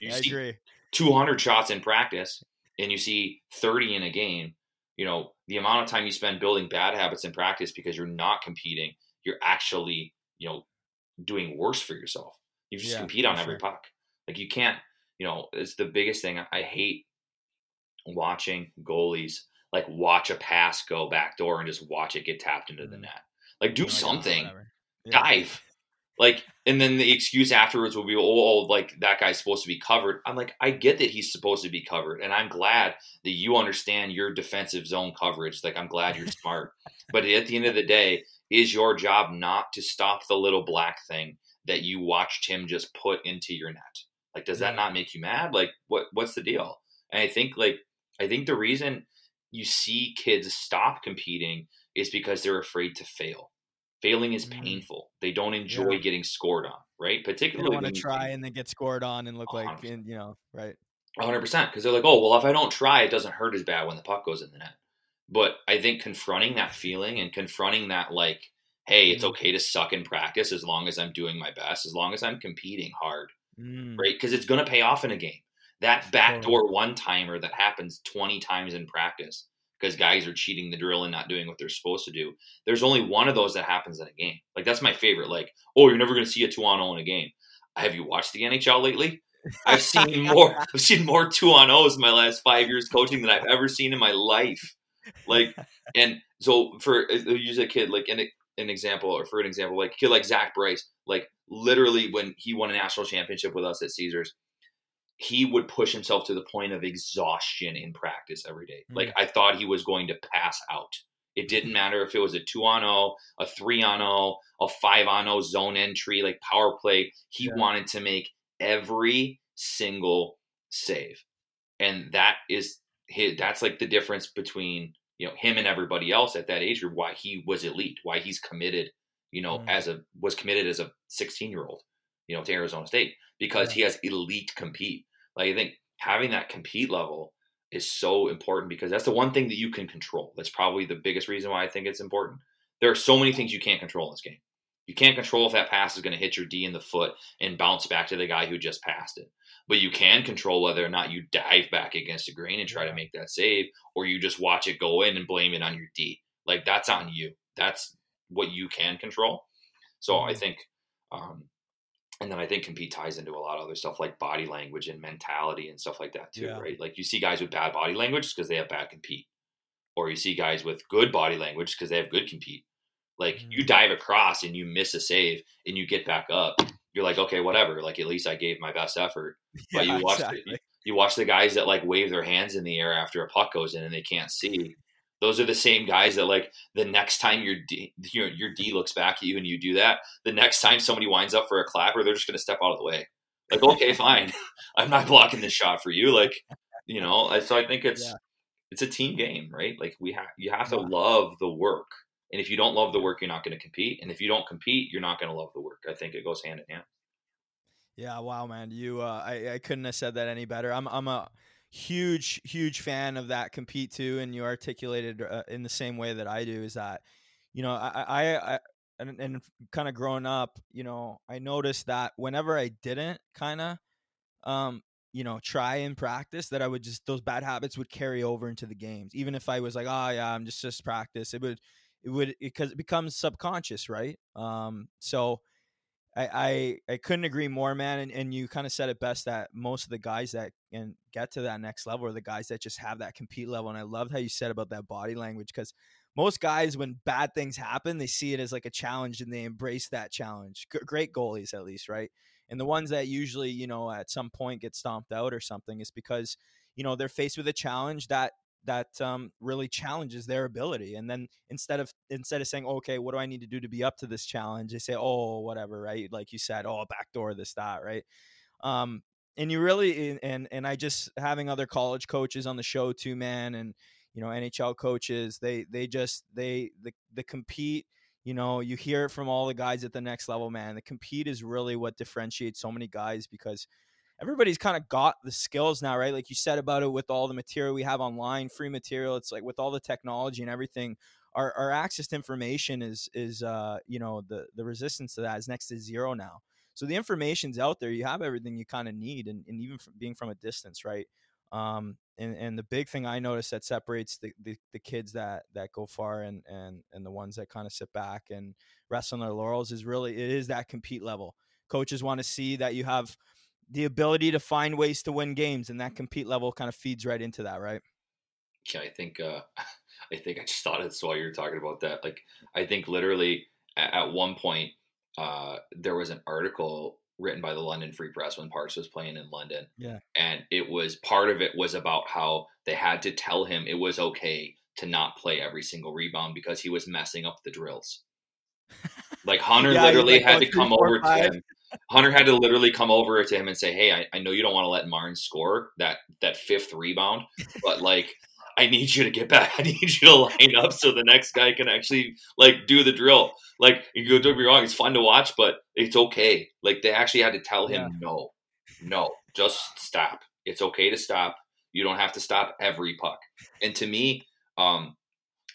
You <laughs> I see agree 200 shots in practice and you see 30 in a game, you know, the amount of time you spend building bad habits in practice because you're not competing, you're actually, you know, doing worse for yourself. You just Yeah, compete on every sure. puck. Like you can't, you know, it's the biggest thing. I hate watching goalies like watch a pass go back door and just watch it get tapped into the Mhm. net. Like do oh, something whatever. Yeah. dive. Like, and then the excuse afterwards will be, oh, oh, like that guy's supposed to be covered. I'm like, I get that he's supposed to be covered, and I'm glad that you understand your defensive zone coverage. Like, I'm glad you're <laughs> smart. But at the end of the day, is your job not to stop the little black thing that you watched him just put into your net? Like, does that not make you mad? Like, what what's the deal? And I think like I think the reason you see kids stop competing is because they're afraid to fail. Failing is mm. painful. They don't enjoy yeah. getting scored on, right? Particularly they want to try and then get scored on and look 100%. like, you know, right? 100 percent because they're like, oh well, if I don't try, it doesn't hurt as bad when the puck goes in the net. But I think confronting that feeling and confronting that like, hey, it's mm. okay to suck in practice as long as I'm doing my best, as long as I'm competing hard, mm. right? Because it's going to pay off in a game. That backdoor one timer that happens 20 times in practice because guys are cheating the drill and not doing what they're supposed to do. There's only one of those that happens in a game. Like that's my favorite. Like, oh, you're never going to see a two on zero in a game. Have you watched the NHL lately? <laughs> I've seen more. I've seen more two on O's in my last five years coaching than I've ever seen in my life. Like, <laughs> and so for uh, use a kid like an an example, or for an example, like a kid like Zach Bryce, like literally when he won a national championship with us at Caesars, he would push himself to the point of exhaustion in practice every day. Mm. Like I thought he was going to pass out. It didn't matter if it was a two on zero, a three on zero, a five on zero zone entry, like power play. He yeah. wanted to make every single save, and that is his, that's like the difference between you know him and everybody else at that age group. Why he was elite, why he's committed, you know, mm. as a was committed as a 16 year old, you know, to Arizona State because he has elite compete. Like I think having that compete level is so important because that's the one thing that you can control. That's probably the biggest reason why I think it's important. There are so many things you can't control in this game. You can't control if that pass is going to hit your D in the foot and bounce back to the guy who just passed it. But you can control whether or not you dive back against the grain and try to make that save, or you just watch it go in and blame it on your D. Like that's on you. That's what you can control. So I mm-hmm. think um, and then I think compete ties into a lot of other stuff like body language and mentality and stuff like that too, yeah. right? Like you see guys with bad body language because they have bad compete, or you see guys with good body language because they have good compete. Like mm-hmm. you dive across and you miss a save and you get back up, you're like, okay, whatever. Like at least I gave my best effort. <laughs> Yeah, but you watch exactly. the, you watch the guys that like wave their hands in the air after a puck goes in and they can't see, those are the same guys that like the next time your D, your, your D looks back at you and you do that, the next time somebody winds up for a clapper, they're just going to step out of the way. Like, okay, <laughs> fine, <laughs> I'm not blocking this shot for you. Like, you know, so I think it's yeah. it's a team game, right? Like we have you have to yeah. love the work, and if you don't love the work, you're not going to compete, and if you don't compete, you're not going to love the work. I think it goes hand in hand. Yeah, wow, man, you uh, I I couldn't have said that any better. I'm I'm a huge huge fan of that compete too and you articulated uh, in the same way that i do is that you know i i, I and, and kind of growing up you know i noticed that whenever i didn't kind of um you know try and practice that i would just those bad habits would carry over into the games. Even if i was like oh yeah i'm just just practice it would it would because it, it becomes subconscious right? Um so I, I, I couldn't agree more, man. And, and you kind of said it best that most of the guys that can get to that next level are the guys that just have that compete level. And I loved how you said about that body language because most guys, when bad things happen, they see it as like a challenge and they embrace that challenge. G- great goalies, at least, right? And the ones that usually, you know, at some point get stomped out or something is because, you know, they're faced with a challenge that that um, really challenges their ability. And then instead of instead of saying, okay, what do I need to do to be up to this challenge? They say, oh, whatever, right? Like you said, oh, backdoor this, that, right? Um, and you really and and I just having other college coaches on the show too, man, and you know NHL coaches, they they just they the the compete. You know, you hear it from all the guys at the next level, man. The compete is really what differentiates so many guys because everybody's kind of got the skills now, right? Like you said about it with all the material we have online, free material. It's like with all the technology and everything, our, our access to information is is uh you know the the resistance to that is next to zero now. So the information's out there. You have everything you kind of need, and, and even from being from a distance, right? Um, and, and the big thing I notice that separates the, the, the, kids that that go far and and and the ones that kind of sit back and rest on their laurels is really it is that compete level. Coaches want to see that you have the ability to find ways to win games, and that compete level kind of feeds right into that, right? Yeah, I think uh, <laughs> I think I just thought it while you were talking about that. Like, I think literally at, one point uh, there was an article written by the London Free Press when Parks was playing in London. Yeah, and it was part of it was about how they had to tell him it was okay to not play every single rebound because he was messing up the drills. Like Hunter yeah, literally like, had to come over to him. Hunter had to literally come over to him and say, "Hey, I, I know you don't want to let Martin score that that fifth rebound, but like." I need you to get back. <laughs> I need you to line up so the next guy can actually like do the drill. Like you don't be wrong, it's fun to watch, but it's okay. Like they actually had to tell him yeah. no, no, just stop. It's okay to stop. You don't have to stop every puck. And to me, um,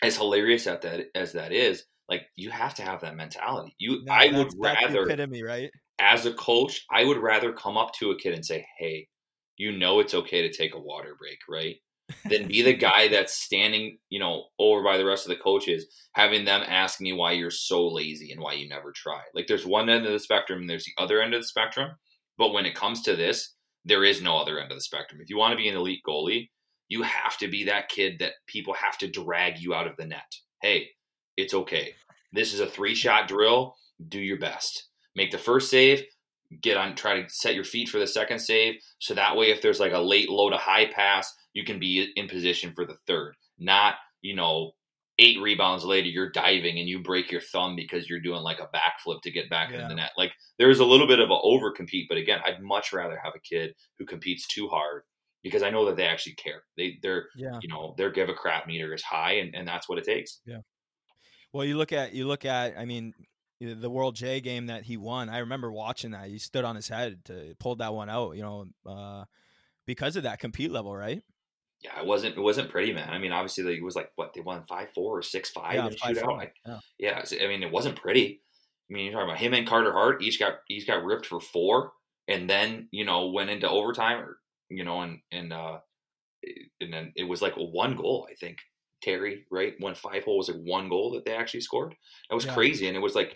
as hilarious as that as that is, like you have to have that mentality. You, no, I would rather epitome, right? As a coach, I would rather come up to a kid and say, "Hey, you know it's okay to take a water break, right?" than be the guy <laughs> that's standing, you know, over by the rest of the coaches, having them ask me why you're so lazy and why you never try. Like there's one end of the spectrum and there's the other end of the spectrum. But when it comes to this, there is no other end of the spectrum. If you want to be an elite goalie, you have to be that kid that people have to drag you out of the net. Hey, it's okay. This is a three shot drill. Do your best. Make the first save. Get on, try to set your feet for the second save. So that way, if there's like a late low to high pass, you can be in position for the third. Not, you know, eight rebounds later, you're diving and you break your thumb because you're doing like a backflip to get back yeah. in the net. Like there's a little bit of an over compete, but again, I'd much rather have a kid who competes too hard because I know that they actually care. They they're yeah. you know their give a crap meter is high, and, and that's what it takes. Yeah. Well, you look at you look at I mean the World J game that he won. I remember watching that. He stood on his head to pulled that one out. You know, uh, because of that compete level, right? Yeah, it wasn't it wasn't pretty, man. I mean, obviously it was like what they won five four or six five yeah, in shootout. Like, yeah. yeah, I mean, it wasn't pretty. I mean, you're talking about him and Carter Hart each got each got ripped for four, and then you know went into overtime, or you know, and and uh, and then it was like a one goal, I think. Terry, right? When five hole was like one goal that they actually scored. That was yeah. crazy, and it was like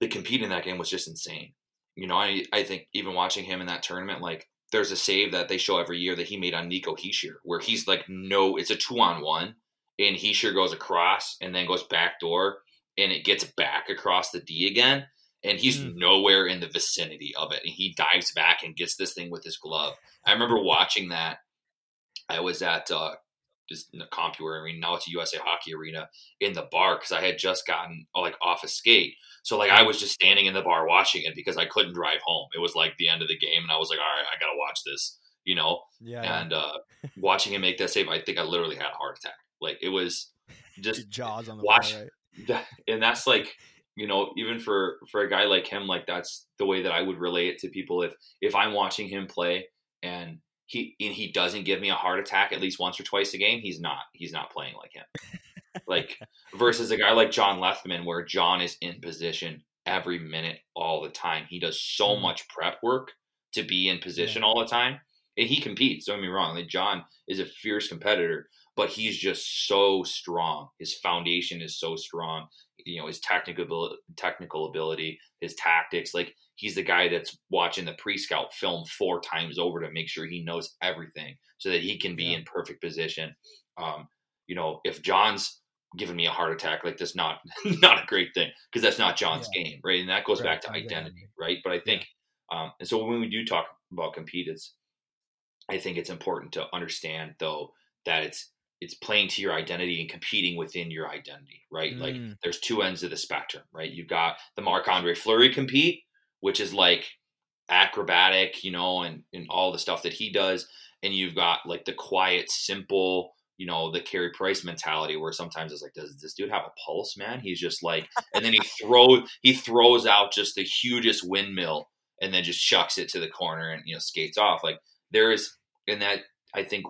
the compete in that game was just insane. You know, I I think even watching him in that tournament, like there's a save that they show every year that he made on Nico Hischier, where he's like, no, it's a two on one, and Hischier goes across and then goes back door, and it gets back across the D again, and he's mm. nowhere in the vicinity of it, and he dives back and gets this thing with his glove. I remember watching that. I was at uh, just in the CompuWare Arena. Now it's a USA Hockey Arena in the bar because I had just gotten like off a skate. So like I was just standing in the bar watching it because I couldn't drive home. It was like the end of the game, and I was like, all right, I gotta watch this, you know. Yeah. And uh, <laughs> watching him make that save, I think I literally had a heart attack. Like it was just jaws on the watch, bar, right? <laughs> that, and that's like you know even for for a guy like him, like that's the way that I would relate it to people. If if I'm watching him play and he and he doesn't give me a heart attack at least once or twice a game, he's not he's not playing like him. like <laughs> versus a guy like John Lethemon, where John is in position every minute, all the time. He does so mm-hmm. much prep work to be in position yeah. all the time, and he competes. Don't get me wrong; like John is a fierce competitor, but he's just so strong. His foundation is so strong. You know, his technical technical ability, his tactics, like he's the guy that's watching the pre-scout film four times over to make sure he knows everything so that he can be yeah. in perfect position. Um, you know, if John's giving me a heart attack, like that's not <laughs> not a great thing because that's not John's yeah. game, right? And that goes right. back to identity, right? But I think, yeah. um, and so when we do talk about compete, it's I think it's important to understand though that it's it's playing to your identity and competing within your identity, right? Mm. Like there's two ends of the spectrum, right? You've got the Marc Andre Fleury compete, which is like acrobatic, you know, and, and all the stuff that he does. And you've got like the quiet, simple, you know, the Carey Price mentality where sometimes it's like, does this dude have a pulse, man? He's just like, and then he <laughs> throws, he throws out just the hugest windmill and then just shucks it to the corner and, you know, skates off. Like there is, in that, I think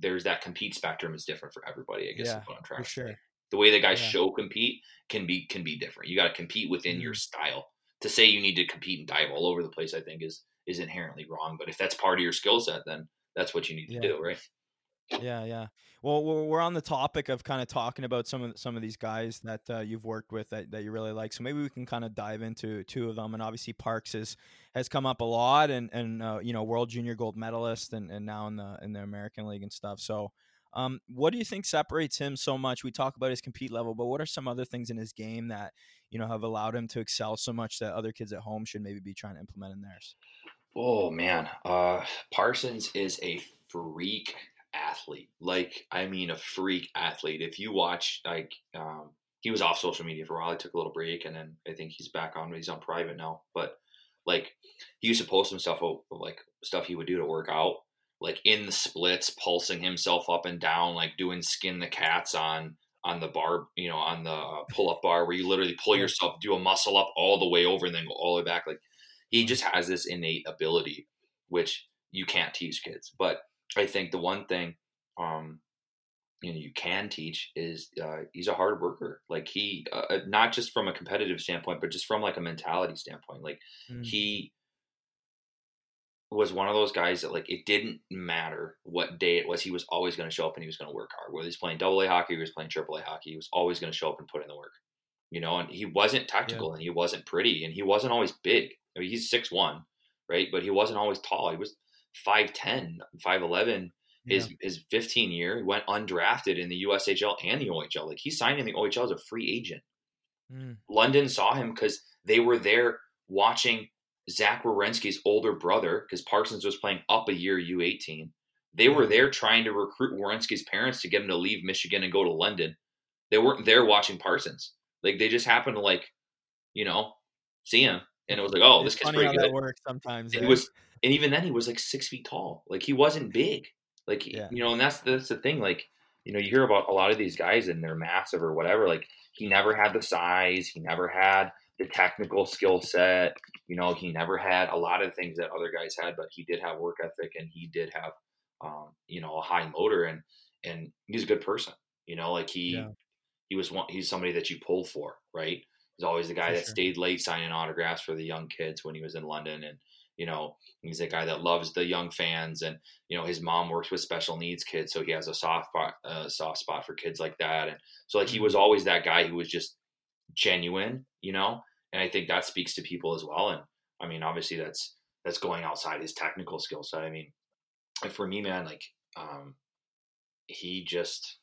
there's that compete spectrum is different for everybody, I guess yeah, what I'm trying to sure. say. The way the guys yeah. show compete can be, can be different. You got to compete within mm-hmm. your style to say you need to compete and dive all over the place, I think is is inherently wrong. But if that's part of your skill set, then that's what you need to do, right? Yeah, yeah. Well, we're on the topic of kind of talking about some of some of these guys that uh, you've worked with that, that you really like. So maybe we can kind of dive into two of them. And obviously, Parks has has come up a lot, and and uh, you know, world junior gold medalist, and, and now in the in the American League and stuff. So, um, what do you think separates him so much? We talk about his compete level, but what are some other things in his game that you know have allowed him to excel so much that other kids at home should maybe be trying to implement in theirs? Oh man, uh, Parsons is a freak athlete. Like I mean, a freak athlete. If you watch like um, he was off social media for a while. He took a little break, and then I think he's back on. He's on private now, but like he used to post some stuff like stuff he would do to work out, like in the splits, pulsing himself up and down, like doing skin the cats on on the bar, you know, on the pull up bar where you literally pull yourself, do a muscle up all the way over and then go all the way back. Like he just has this innate ability, which you can't teach kids. But I think the one thing, um, you know, you can teach is uh, he's a hard worker. Like he, uh, uh not just from a competitive standpoint, but just from like a mentality standpoint. Like mm. he was one of those guys that like it didn't matter what day it was, he was always going to show up and he was going to work hard. Whether he's playing double A hockey, or he was playing triple A hockey, he was always going to show up and put in the work. You know, and he wasn't tactical yeah. and he wasn't pretty and he wasn't always big. I mean, he's six one, right? But he wasn't always tall. He was 5'10, 5'11 his yeah. his 15 year. He went undrafted in the USHL and the OHL. Like he signed in the OHL as a free agent. Mm. London saw him because they were there watching Zach Werenski's older brother, because Parsons was playing up a year U18. They were there trying to recruit Werenski's parents to get him to leave Michigan and go to London. They weren't there watching Parsons. Like they just happened to like, you know, see him, and it was like, oh, it's this kid's pretty good. Works sometimes. He was, and even then, he was like six feet tall. Like he wasn't big. Like yeah. you know, and that's that's the thing. Like you know, you hear about a lot of these guys and they're massive or whatever. Like he never had the size. He never had the technical skill set. You know, he never had a lot of things that other guys had, but he did have work ethic and he did have, um, you know, a high motor and and he's a good person. You know, like he yeah. he was one. He's somebody that you pull for, right? He's always the guy for that sure. stayed late signing autographs for the young kids when he was in London, and you know, he's a guy that loves the young fans, and you know, his mom works with special needs kids, so he has a soft spot, soft spot for kids like that, and so like he was mm-hmm. always that guy who was just genuine, you know, and I think that speaks to people as well. And I mean, obviously that's that's going outside his technical skill set. I mean, for me, man, like um, he just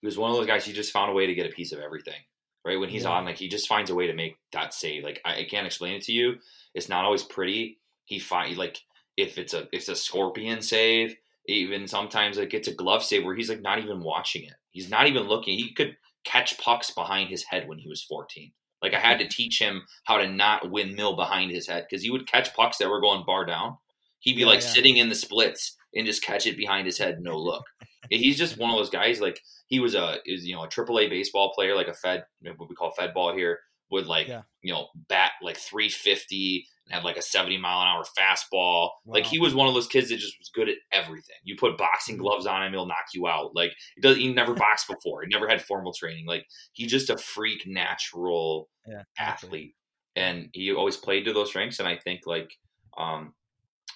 he was one of those guys. He just found a way to get a piece of everything. Right when he's yeah. on, like he just finds a way to make that save. Like I, I can't explain it to you. It's not always pretty. He find like if it's a it's a scorpion save, even sometimes like it's a glove save where he's like not even watching it. He's not even looking. He could catch pucks behind his head when he was 14. Like I had to teach him how to not windmill behind his head because he would catch pucks that were going bar down. He'd be yeah, like yeah. sitting in the splits and just catch it behind his head, no look. He's just one of those guys. Like he was a is you know a triple A baseball player, like a Fed what we call Fed ball here, would like yeah. you know bat like 350 and had like a 70 mile an hour fastball. Wow. Like he was one of those kids that just was good at everything. You put boxing mm-hmm. gloves on him, he'll knock you out. Like he does he never boxed before. He never had formal training. Like he's just a freak natural yeah, athlete. And he always played to those strengths. And I think like um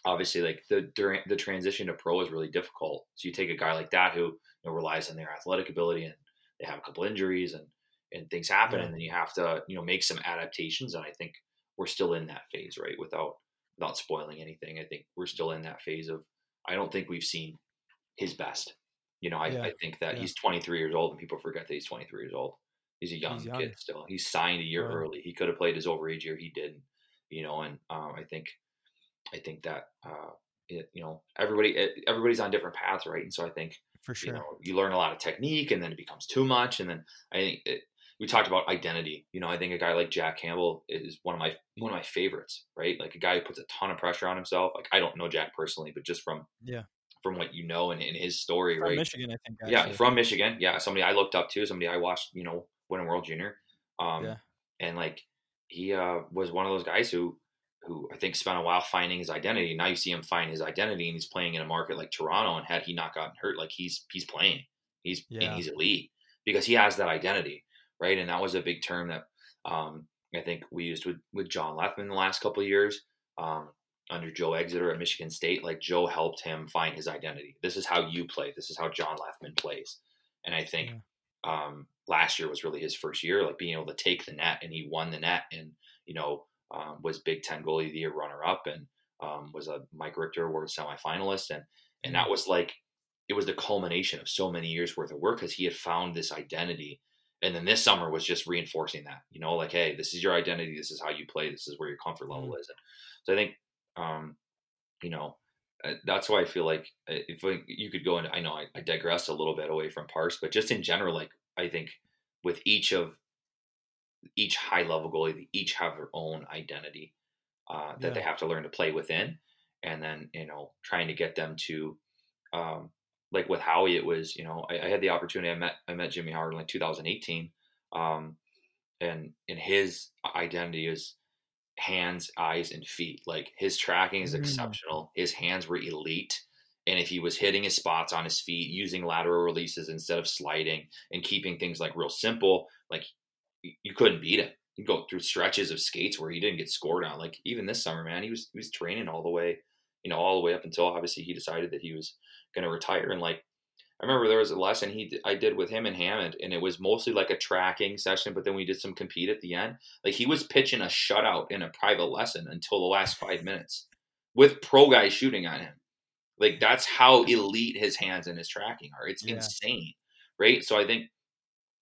obviously like the during the transition to pro is really difficult. So you take a guy like that who you know, relies on their athletic ability and they have a couple injuries and and things happen yeah. and then you have to you know make some adaptations and i think we're still in that phase, right? Without without spoiling anything, I think we're still in that phase of. I don't think we've seen his best. You know, I, yeah. I think that yeah. he's 23 years old, and people forget that he's 23 years old. He's a young, he's young. kid still. He's signed a year right. early. He could have played his overage year. He didn't. You know, and um, I think, I think that uh, it, you know, everybody, it, everybody's on different paths, right? And so I think for sure, you, know, you learn a lot of technique, and then it becomes too much, and then I think it, we talked about identity. You know, I think a guy like Jack Campbell is one of my one of my favorites, right? Like a guy who puts a ton of pressure on himself. Like I don't know Jack personally, but just from yeah from what you know and in his story, from right? Michigan, I think. Actually. Yeah, from Michigan. Yeah, somebody I looked up to, somebody I watched, you know, win a World Junior. Um, yeah. And like he uh, was one of those guys who who I think spent a while finding his identity. Now you see him find his identity, and he's playing in a market like Toronto. And had he not gotten hurt, like he's he's playing, he's yeah. and he's elite because he has that identity right? And that was a big term that um, I think we used with with John Lethemon the last couple of years um, under Joe Exeter at Michigan State. Like Joe helped him find his identity. This is how you play. This is how John Lethemon plays. And I think yeah. um, last year was really his first year, like being able to take the net, and he won the net, and you know um, was Big Ten goalie of the year runner up, and um, was a Mike Richter Award semifinalist, and and that was like it was the culmination of so many years worth of work because he had found this identity. And then this summer was just reinforcing that you know like hey this is your identity. This is how you play. This is where your comfort level mm-hmm. is. And so i think um you know uh, that's why i feel like uh, if you could go into i know I, I digressed a little bit away from parse but just in general like i think with each of each high level goalie, they each have their own identity uh, that yeah. they have to learn to play within, and then you know trying to get them to um, like with Howie, it was you know I, I, had the opportunity. I met I met Jimmy Howard in like 2018, um, and in his identity is hands, eyes, and feet. Like his tracking is mm. exceptional. His hands were elite. And if he was hitting his spots on his feet, using lateral releases instead of sliding, and keeping things like real simple, like you couldn't beat him. You go through stretches of skates where he didn't get scored on. Like even this summer, man, he was he was training all the way, you know, all the way up until obviously he decided that he was going to retire. And like I remember there was a lesson he I did with him and Hammond, and it was mostly like a tracking session, but then we did some compete at the end. Like he was pitching a shutout in a private lesson until the last five minutes with pro guys shooting on him. Like that's how elite his hands and his tracking are. It's yeah. insane, right? So I think,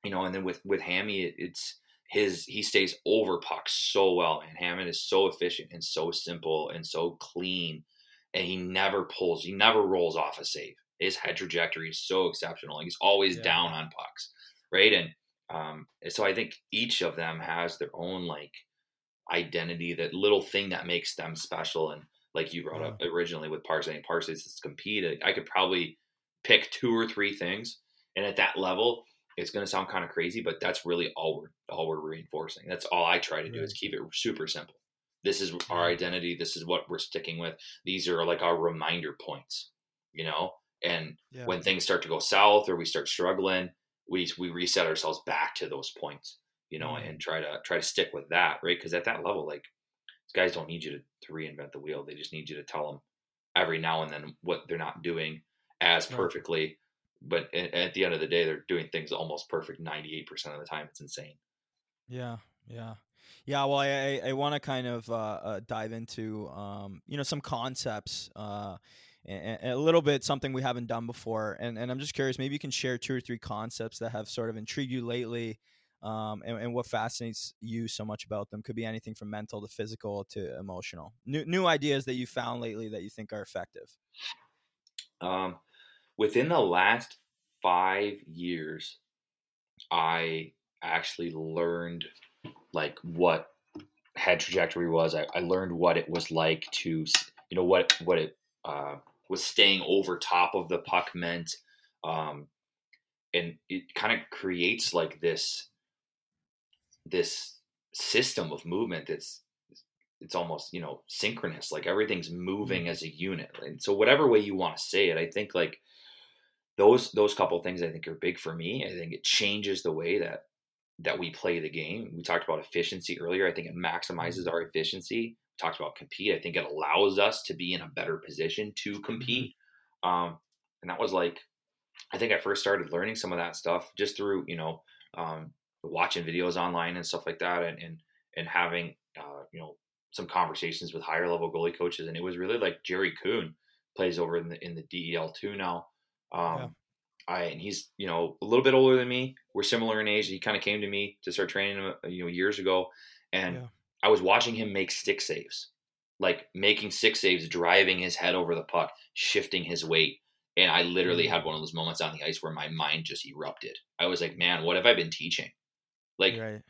you know, and then with with Hammy, it, it's his he stays over pucks so well, and Hammond is so efficient and so simple and so clean, and he never pulls, he never rolls off a save his head trajectory is so exceptional. He's always yeah. down on pucks, right? And um, so I think each of them has their own like identity, that little thing that makes them special. And like you brought yeah. up originally with Parks, I think Parks is compete. I could probably pick two or three things, and at that level, it's going to sound kind of crazy, but that's really all we're all we're reinforcing. That's all I try to do right. is keep it super simple. This is our identity. This is what we're sticking with. These are like our reminder points, you know. And yeah. when things start to go south or we start struggling, we we reset ourselves back to those points, you know, mm-hmm. and try to try to stick with that, right? Because at that level, like these guys don't need you to, to reinvent the wheel; they just need you to tell them every now and then what they're not doing as perfectly. But at the end of the day, they're doing things almost perfect ninety eight percent of the time. It's insane. Yeah, yeah. Yeah, well, I I, want to kind of uh, uh, dive into um, you know some concepts uh, and, a little bit something we haven't done before. And, and I'm just curious, maybe you can share two or three concepts that have sort of intrigued you lately um, and, and, what fascinates you so much about them. Could be anything from mental to physical to emotional. New, new ideas that you found lately that you think are effective. Um, within the last five years, I actually learned like what head trajectory was. I, I learned what it was like to, you know, what what it uh, was staying over top of the puck meant. Um, and it kind of creates like this this system of movement that's it's almost you know synchronous like everything's moving mm-hmm. as a unit and so whatever way you want to say it i think like those those couple things i think are big for me i think it changes the way that that we play the game we talked about efficiency earlier i think it maximizes mm-hmm. our efficiency talked about compete. I think it allows us to be in a better position to mm-hmm. compete. Um, and that was like, I think I first started learning some of that stuff just through, you know, um, watching videos online and stuff like that, and and and having, uh, you know, some conversations with higher level goalie coaches. And it was really like Jerry Kuhn plays over in the in the DEL two now. Um, yeah. I and he's you know a little bit older than me. We're similar in age. He kind of came to me to start training, uh, you know, years ago, and yeah. I was watching him make stick saves, like making stick saves, driving his head over the puck, shifting his weight. And I literally mm-hmm. had one of those moments on the ice where my mind just erupted. I was like, man, what have I been teaching? Like, right.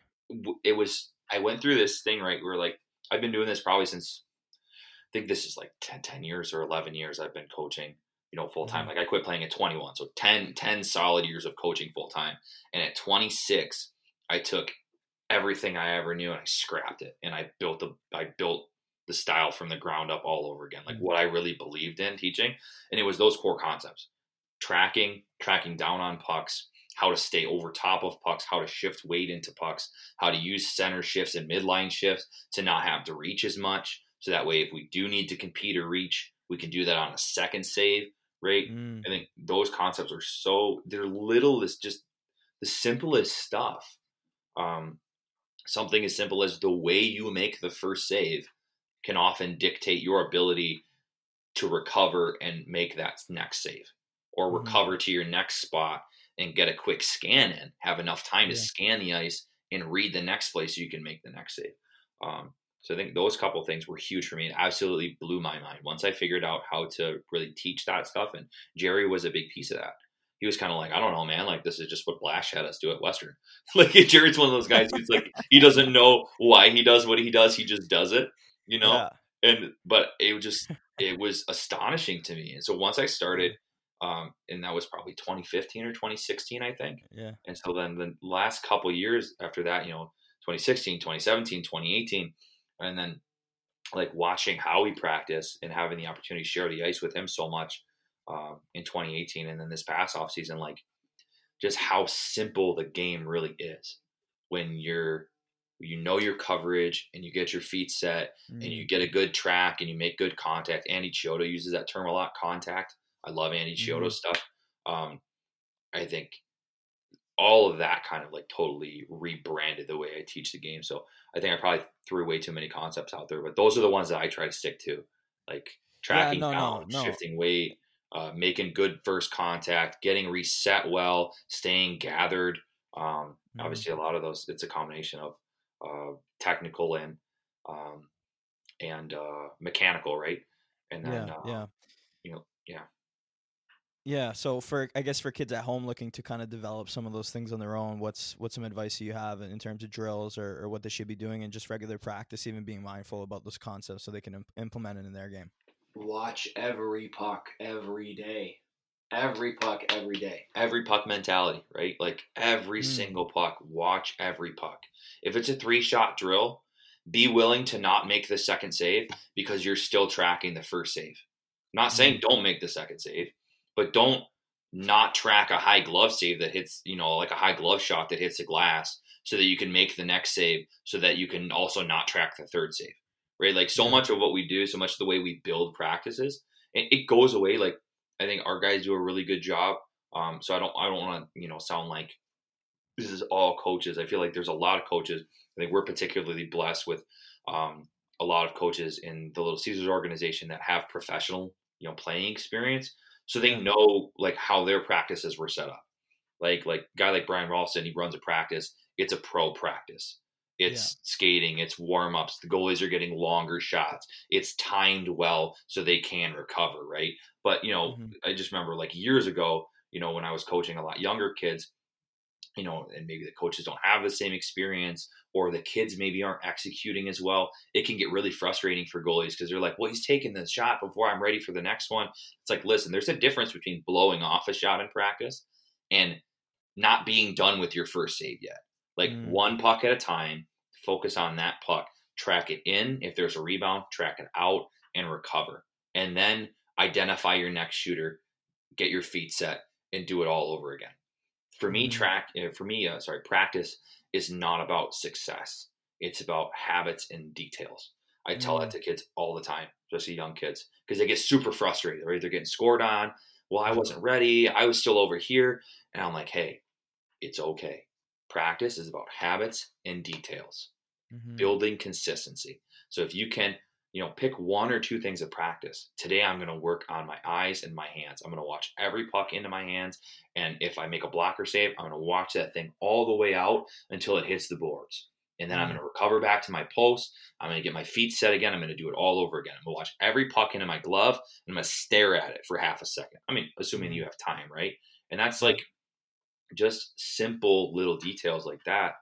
it was, I went through this thing, right? Where like, I've been doing this probably since, I think this is like 10, 10 years or 11 years I've been coaching, you know, full time. Mm-hmm. Like, I quit playing at 21. So 10, 10 solid years of coaching full time. And at 26, I took everything I ever knew and I scrapped it and I built the I built the style from the ground up all over again, like mm. what I really believed in teaching. And it was those core concepts. Tracking, tracking down on pucks, how to stay over top of pucks, how to shift weight into pucks, how to use center shifts and midline shifts to not have to reach as much. So that way, if we do need to compete or reach, we can do that on a second save, right? Mm. I think those concepts are so they're little. It's just the simplest stuff. Um, something as simple as the way you make the first save can often dictate your ability to recover and make that next save or mm-hmm. recover to your next spot and get a quick scan in, have enough time yeah. to scan the ice and read the next place so you can make the next save. Um, so I think those couple things were huge for me. It absolutely blew my mind once I figured out how to really teach that stuff. And Jerry was a big piece of that. he was kind of like, I don't know, man. Like this is just what Blash had us do at Western. <laughs> like <laughs> Jerry's one of those guys who's like he doesn't know why he does what he does. He just does it, you know. Yeah. And but it was just it was astonishing to me. And so once I started, um, and that was probably 2015 or 2016, I think. Yeah. And so then the last couple years after that, you know, 2016, 2017, 2018, and then like watching how he practiced and having the opportunity to share the ice with him so much um, in 2018 and then this past off season, like just how simple the game really is when you're you know your coverage and you get your feet set mm. and you mm. get a good track and you make good contact. Andy Chiodo uses that term a lot, contact. I love Andy Chiodo mm-hmm. stuff. Um, I think all of that kind of like totally rebranded the way I teach the game. So I think I probably threw way too many concepts out there, but those are the ones that I try to stick to, like tracking yeah, no, down, no, no. shifting weight, uh, making good first contact, getting reset well, staying gathered. Um, mm-hmm. Obviously, a lot of those it's a combination of uh, technical and um, and uh, mechanical, right? And then yeah, yeah, you know, yeah. Yeah, so for I guess for kids at home looking to kind of develop some of those things on their own, what's what's some advice do you have in terms of drills or, or what they should be doing and just regular practice, even being mindful about those concepts so they can imp- implement it in their game. Watch every puck every day, every puck every day, every puck mentality, right? Like every mm. single puck, watch every puck. If it's a three shot drill, be willing to not make the second save because you're still tracking the first save. I'm not saying mm. don't make the second save but don't not track a high glove save that hits, you know, like a high glove shot that hits the glass so that you can make the next save so that you can also not track the third save. Right? Like so much of what we do, so much of the way we build practices, it, it goes away. Like I think our guys do a really good job. Um, so I don't I don't want to, you know, sound like this is all coaches. I feel like there's a lot of coaches. I think we're particularly blessed with um, a lot of coaches in the Little Caesars organization that have professional, you know, playing experience so they know like how their practices were set up. Like like guy like Brian Ralston, he runs a practice. It's a pro practice. It's yeah. skating. It's warm ups. The goalies are getting longer shots. It's timed well so they can recover, right? But you know, mm-hmm. I just remember like years ago, you know, when I was coaching a lot younger kids, you know, and maybe the coaches don't have the same experience or the kids maybe aren't executing as well, it can get really frustrating for goalies because they're like, well, he's taking the shot before I'm ready for the next one. It's like, listen, there's a difference between blowing off a shot in practice and not being done with your first save yet. Like mm. one puck at a time, focus on that puck, track it in. If there's a rebound, track it out and recover. And then identify your next shooter, get your feet set, and do it all over again. For me, mm. track, eh, for me, uh, sorry, practice is not about success. It's about habits and details. I tell that mm. to kids all the time, especially young kids, because they get super frustrated, right? They're either getting scored on. Well, I wasn't ready. I was still over here. And I'm like, hey, it's okay. Practice is about habits and details, mm-hmm. building consistency. So if you can you know, pick one or two things of practice. Today, I'm going to work on my eyes and my hands. I'm going to watch every puck into my hands. And if I make a blocker save, I'm going to watch that thing all the way out until it hits the boards. And then I'm going to recover back to my post. I'm going to get my feet set again. I'm going to do it all over again. I'm going to watch every puck into my glove and I'm going to stare at it for half a second. I mean, assuming mm-hmm. you have time, right? And that's like just simple little details like that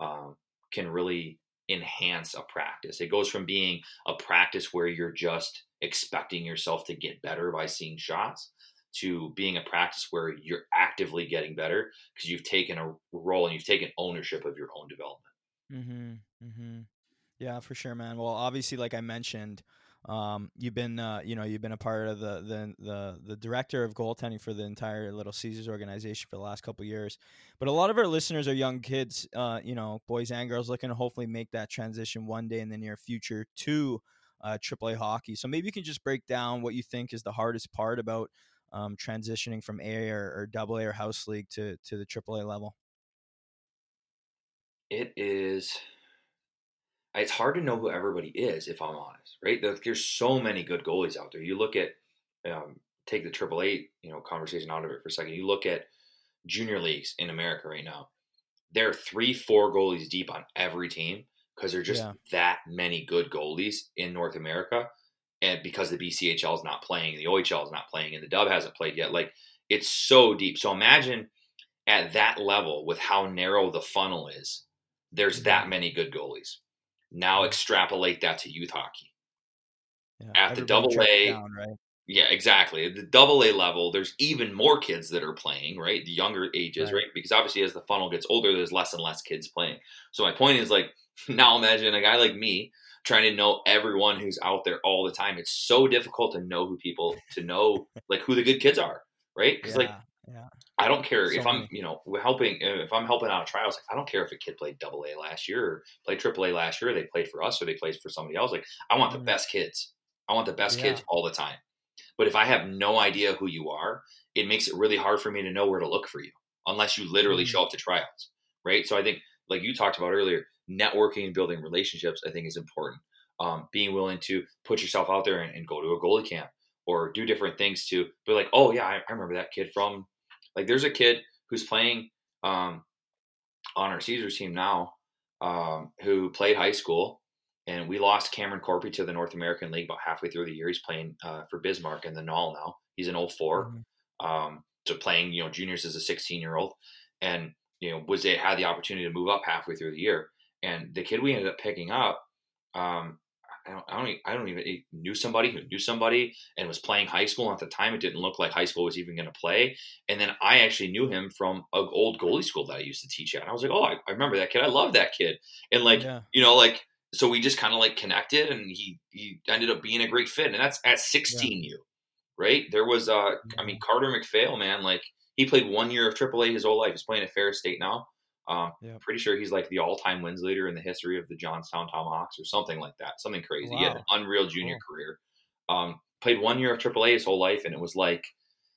um, can really enhance a practice. It goes from being a practice where you're just expecting yourself to get better by seeing shots to being a practice where you're actively getting better because you've taken a role and you've taken ownership of your own development. Mm-hmm. Mm-hmm. Yeah, for sure, man. Well, obviously, like I mentioned, um, you've been, uh, you know, you've been a part of the, the the the director of goaltending for the entire Little Caesars organization for the last couple years. But a lot of our listeners are young kids, uh, you know, boys and girls looking to hopefully make that transition one day in the near future to uh, AAA hockey. So maybe you can just break down what you think is the hardest part about um, transitioning from A or, or Double A or House League to to the AAA level. It is it's hard to know who everybody is if I'm honest, right? There's so many good goalies out there. You look at um, take the Triple A, you know, conversation out of it for a second. You look at junior leagues in America right now. There are three, four goalies deep on every team because there's just yeah. that many good goalies in North America, and because the BCHL is not playing, the OHL is not playing, and the Dub hasn't played yet. Like it's so deep. So imagine at that level with how narrow the funnel is, there's that Mm-hmm. many good goalies. Now extrapolate that to youth hockey. Yeah, At the double A, down, right? Yeah, exactly. At the double A level, there's even more kids that are playing, right? The younger ages, Right. right? Because obviously as the funnel gets older, there's less and less kids playing. So my point is like <laughs> now imagine a guy like me trying to know everyone who's out there all the time. It's so difficult to know who people to know like who the good kids are, right? Because like Yeah, yeah. I don't care So if I'm, you know, helping. If I'm helping out trials, like, I don't care if a kid played Double A last year or played Triple A last year. Or they played for us or they played for somebody else. Like I want the Mhm. best kids. I want the best kids all the time. But if I have no idea who you are, it makes it really hard for me to know where to look for you, unless you literally Mhm. show up to tryouts, right? So I think, like you talked about earlier, networking and building relationships, I think is important. Um, being willing to put yourself out there and, and go to a goalie camp or do different things to be like, oh yeah, I, I remember that kid from like there's a kid who's playing um, on our Caesars team now um, who played high school and we lost Cameron Corpy to the North American League about halfway through the year. He's playing uh, for Bismarck in the Null now. He's an 04. Mhm. Um, so playing, you know, juniors as a 16 year old and, you know, was they had the opportunity to move up halfway through the year. And the kid we ended up picking up, um, I don't, I don't, e- I don't even knew somebody who knew somebody and was playing high school. At the time, it didn't look like high school was even going to play. And then I actually knew him from an old goalie school that I used to teach at. And I was like, oh, I, I remember that kid. I love that kid. And like, yeah. you know, like so we just kind of like connected, and he he ended up being a great fit. And that's at 16 you, right? There was, uh, I mean, Carter McPhail, man, like he played one year of AAA his whole life. He's playing at Ferris State now. Um, Yeah. Pretty sure he's like the all-time wins leader in the history of the Johnstown Tomahawks or something like that. Something crazy. He had an unreal junior career. Um, played one year of AAA his whole life, and it was like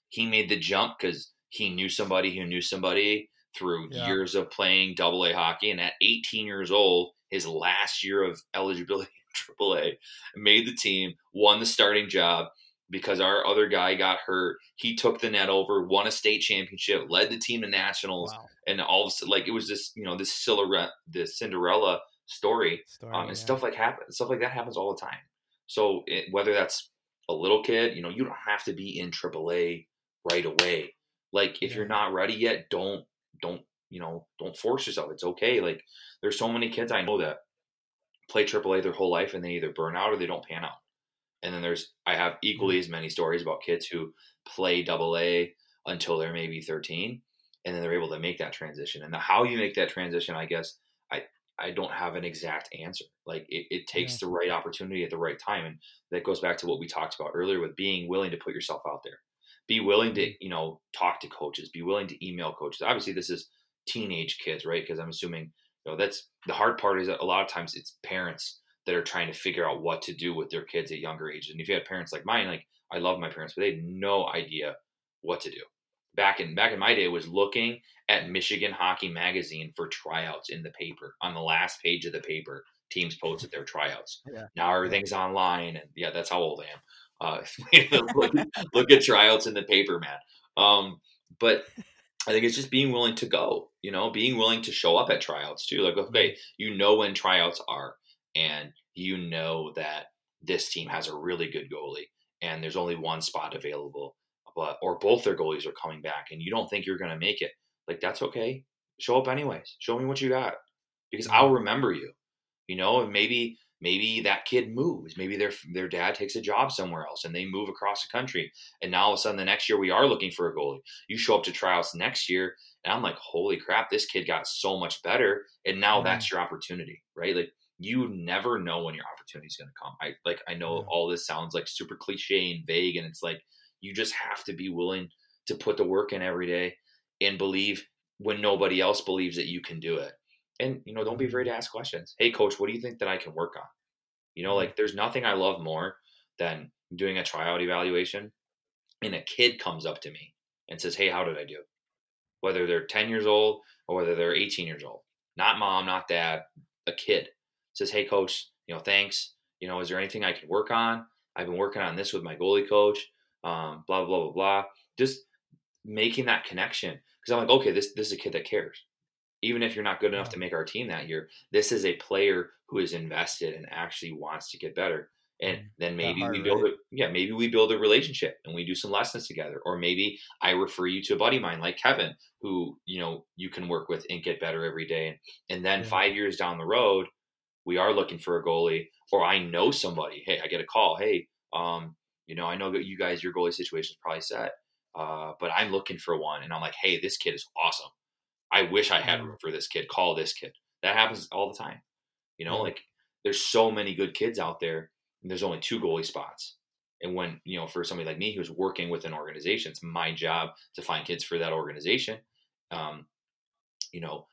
he made the jump because he knew somebody who knew somebody through Yeah. years of playing Double A hockey. And at 18 years old, his last year of eligibility <laughs> in AAA, made the team, won the starting job because our other guy got hurt. He took the net over, won a state championship, led the team to nationals, Wow. and all of a sudden, like it was this, you know, this Cinderella, this Cinderella story Story, um, and yeah. stuff like happen stuff like that happens all the time. So it, whether that's a little kid, you know, you don't have to be in AAA right away. Like if you're not ready yet, don't don't you know don't force yourself. It's okay. Like there's so many kids I know that play AAA their whole life and they either burn out or they don't pan out. And then there's I have mm-hmm. equally as many stories about kids who play Double A until they're maybe 13, and then they're able to make that transition. And the how you make that transition, I guess, I I don't have an exact answer. Like it, it takes the right opportunity at the right time, and that goes back to what we talked about earlier with being willing to put yourself out there, be willing to mm-hmm. you know talk to coaches, be willing to email coaches. Obviously, this is teenage kids, right? Because I'm assuming you know that's the hard part is that a lot of times it's parents that are trying to figure out what to do with their kids at younger ages. And if you had parents like mine, like I love my parents, but they had no idea what to do. Back in back in my day, was looking at Michigan Hockey Magazine for tryouts in the paper on the last page of the paper. Teams posted their tryouts. <laughs> Yeah. Now everything's online, and yeah, that's how old I am. Uh, <laughs> look, look at tryouts in the paper, man. Um, but I think it's just being willing to go, you know, being willing to show up at tryouts too. Like, okay, you know when tryouts are, and you know that this team has a really good goalie, and there's only one spot available, but or both their goalies are coming back, and you don't think you're going to make it. Like, that's okay. Show up anyways. Show me what you got, because I'll remember you. You know, and maybe maybe that kid moves. Maybe their their dad takes a job somewhere else, and they move across the country. And now all of a sudden, the next year we are looking for a goalie. You show up to tryouts next year, and I'm like, holy crap, this kid got so much better, and now Mhm. that's your opportunity, right? Like you never know when your opportunity is going to come. I like I know Yeah. all this sounds like super cliche and vague, and it's like you just have to be willing to put the work in every day and believe when nobody else believes that you can do it. And you know, don't be afraid to mm-hmm. ask questions. Hey, coach, what do you think that I can work on? You know, mm-hmm. like there's nothing I love more than doing a tryout evaluation, and a kid comes up to me and says, "Hey, how did I do?" Whether they're 10 years old or whether they're 18 years old, not mom, not dad, a kid says, "Hey, coach, you know, thanks. You know, is there anything I can work on? I've been working on this with my goalie coach. Um, blah blah blah blah. Just making that connection because I'm like, okay, this this is a kid that cares. Even if you're not good enough to make our team that year, this is a player who is invested and actually wants to get better. and Mm, then maybe hard, we build right? a yeah maybe we build a relationship and we do some lessons together or maybe i refer you to a buddy of mine like kevin who you know you can work with and get better every day and, and then Yeah. five years down the road we are looking for a goalie or i know somebody hey i get a call hey um you know i know that you guys your goalie situation is probably set uh but i'm looking for one and i'm like hey this kid is awesome i wish i had Mm. room for this kid call this kid that happens all the time you know like there's so many good kids out there and there's only two goalie spots. And when, you know, for somebody like me who's working with an organization, it's my job to find kids for that organization. Um, you know,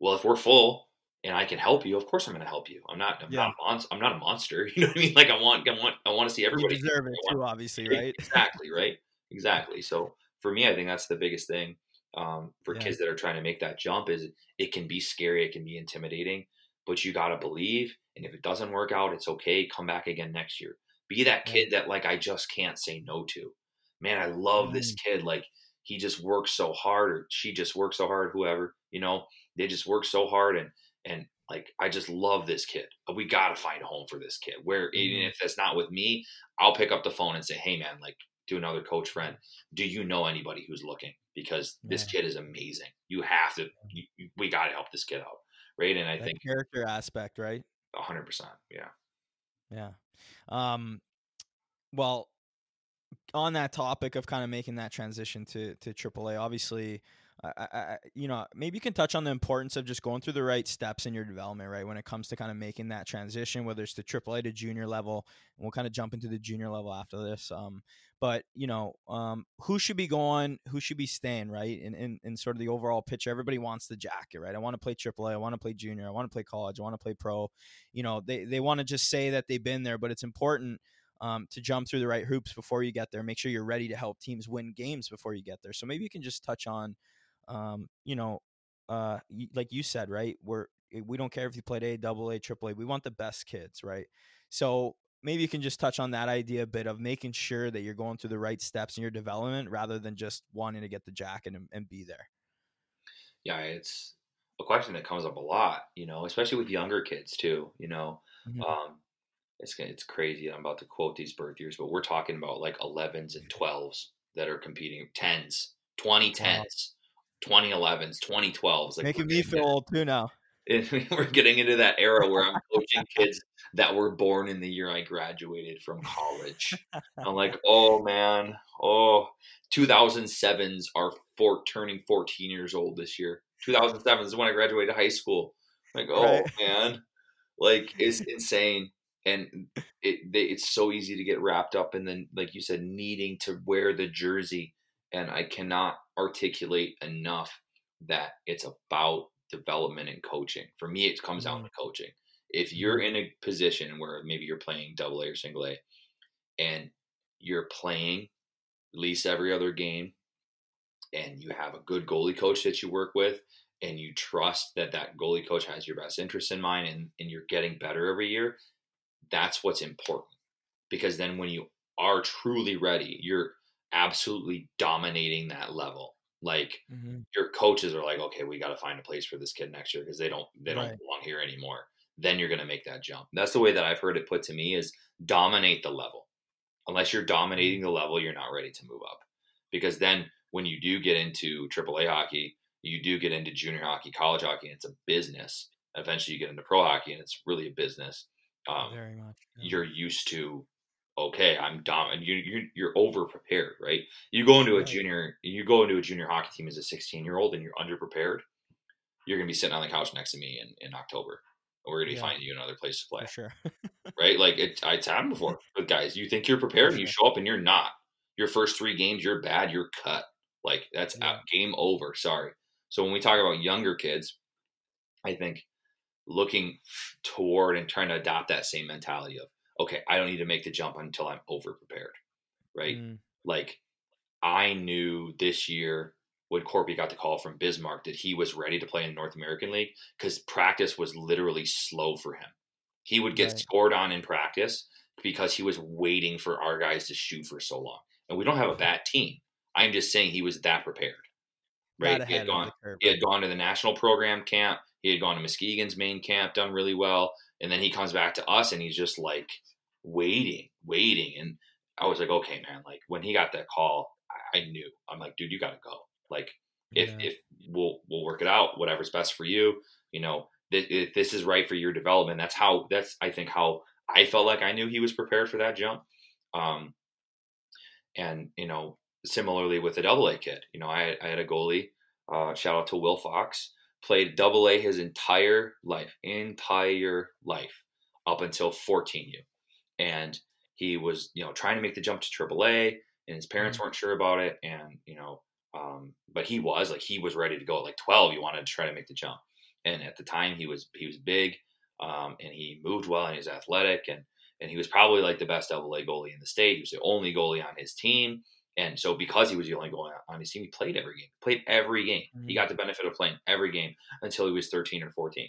well, if we're full and I can help you, of course I'm going to help you. I'm not, I'm Yeah. not, a monster, I'm not a monster. <laughs> You know what I mean? Like I want, I want, I want to see everybody. You deserve it too, obviously, right? Exactly. Right. Exactly. So for me, I think that's the biggest thing um, for Yeah. kids that are trying to make that jump is it can be scary. It can be intimidating, but you got to believe. And if it doesn't work out, it's okay. Come back again next year. Be that kid that like, I just can't say no to, man. I love this Mm. kid. Like he just works so hard or she just works so hard, whoever, you know, they just work so hard. And, and like, I just love this kid. We got to find a home for this kid where even Mhm. if that's not with me, I'll pick up the phone and say, Hey man, like to another coach friend, do you know anybody who's looking? Because this Yeah. kid is amazing. You have to, you, we got to help this kid out. Right. And I That think character aspect, right? a hundred percent. Yeah. Yeah. Um, well, on that topic of kind of making that transition to to AAA, obviously, I, I, you know, maybe you can touch on the importance of just going through the right steps in your development, right? When it comes to kind of making that transition, whether it's to AAA to junior level, and we'll kind of jump into the junior level after this. Um, but you know, um, who should be going, who should be staying, right? In, in in sort of the overall picture, everybody wants the jacket, right? I want to play AAA, I want to play junior, I want to play college, I want to play pro. You know, they they want to just say that they've been there, but it's important um, to jump through the right hoops before you get there. Make sure you're ready to help teams win games before you get there. So maybe you can just touch on, um, you know, uh, like you said, right? We're eh, we don't care if you played A, double A, triple A. We want the best kids, right? So maybe you can just touch on that idea a bit of making sure that you're going through the right steps in your development rather than just wanting to get the jacket and, and be there. Yeah. It's a question that comes up a lot, you know, especially with younger kids too, you know, Mhm. um, it's, it's crazy. I'm about to quote these birth years, but we're talking about like 11s and 12s that are competing 10s, 2010s, 2011s, 2012s. Like Making me feel that- old too now. <laughs> we're getting into that era where I'm coaching <laughs> kids that were born in the year I graduated from college. I'm <laughs> like, oh man, oh, 2007s are for, turning 14 years old this year. 2007 is when I graduated high school. Like, oh Right. man, like it's insane, and it they, it's so easy to get wrapped up in then, like you said, needing to wear the jersey, and I cannot articulate enough that it's about development and coaching. For me, it comes down mm-hmm. to coaching. If you're mm-hmm. in a position where maybe you're playing double A or single A and you're playing at least every other game and you have a good goalie coach that you work with and you trust that that goalie coach has your best interest in mind and, and you're getting better every year, that's what's important. Because then when you are truly ready, you're absolutely dominating that level. Like your coaches are like, okay, we got to find a place for this kid next year because they don't they don't Right. belong here anymore. Then you're going to make that jump. That's the way that I've heard it put to me is dominate the level. Unless you're dominating the level, you're not ready to move up. Because then when you do get into AAA hockey, you do get into junior hockey, college hockey, and it's a business. Eventually, you get into pro hockey, and it's really a business. Um, Very much. yeah. you're used to okay i'm dom you, you you're over prepared right? You go into a junior you go into a junior hockey team as a 16 year old and you're underprepared you're gonna be sitting on the couch next to me in, in october. And we're gonna be Yeah. finding you another place to play. For sure. <laughs> right? Like it, it's happened before. <laughs> With guys you think you're prepared and you show up and you're not. Your first three games you're bad you're cut. Like that's Yeah. game over sorry. So when we talk about younger kids i think looking toward and trying to adopt that same mentality of okay i don't need to make the jump until i'm over prepared right Mm, like i knew this year when Corby got the call from Bismarck that he was ready to play in the North American League because practice was literally slow for him. He would get Right. scored on in practice because he was waiting for our guys to shoot for so long. And we don't have a bad team. I'm just saying he was that prepared. Right? He had gone he had gone to the national program camp. He had gone to Muskegon's main camp, done really well. And then he comes back to us and he's just like, waiting, waiting, and I was like, okay, man. Like when he got that call, I, I knew. I'm like, dude, you got to go. Like if Yeah. if we'll we'll work it out, whatever's best for you. You know, th- if this is right for your development. That's how. That's I think how I felt like I knew he was prepared for that jump. Um, and you know, similarly with the double A kid, you know, I I had a goalie. Uh, shout out to Will Fox. Played double A his entire life, entire life up until 14U, and he was you know trying to make the jump to triple A, and his parents weren't sure about it, and you know, um, but he was like he was ready to go at like 12. He wanted to try to make the jump, and at the time he was he was big, um, and he moved well and he was athletic, and and he was probably like the best double A goalie in the state. He was the only goalie on his team. And so, because he was the only goalie on his team, he played every game. Played every game. He Mhm. got the benefit of playing every game until he was 13 or 14.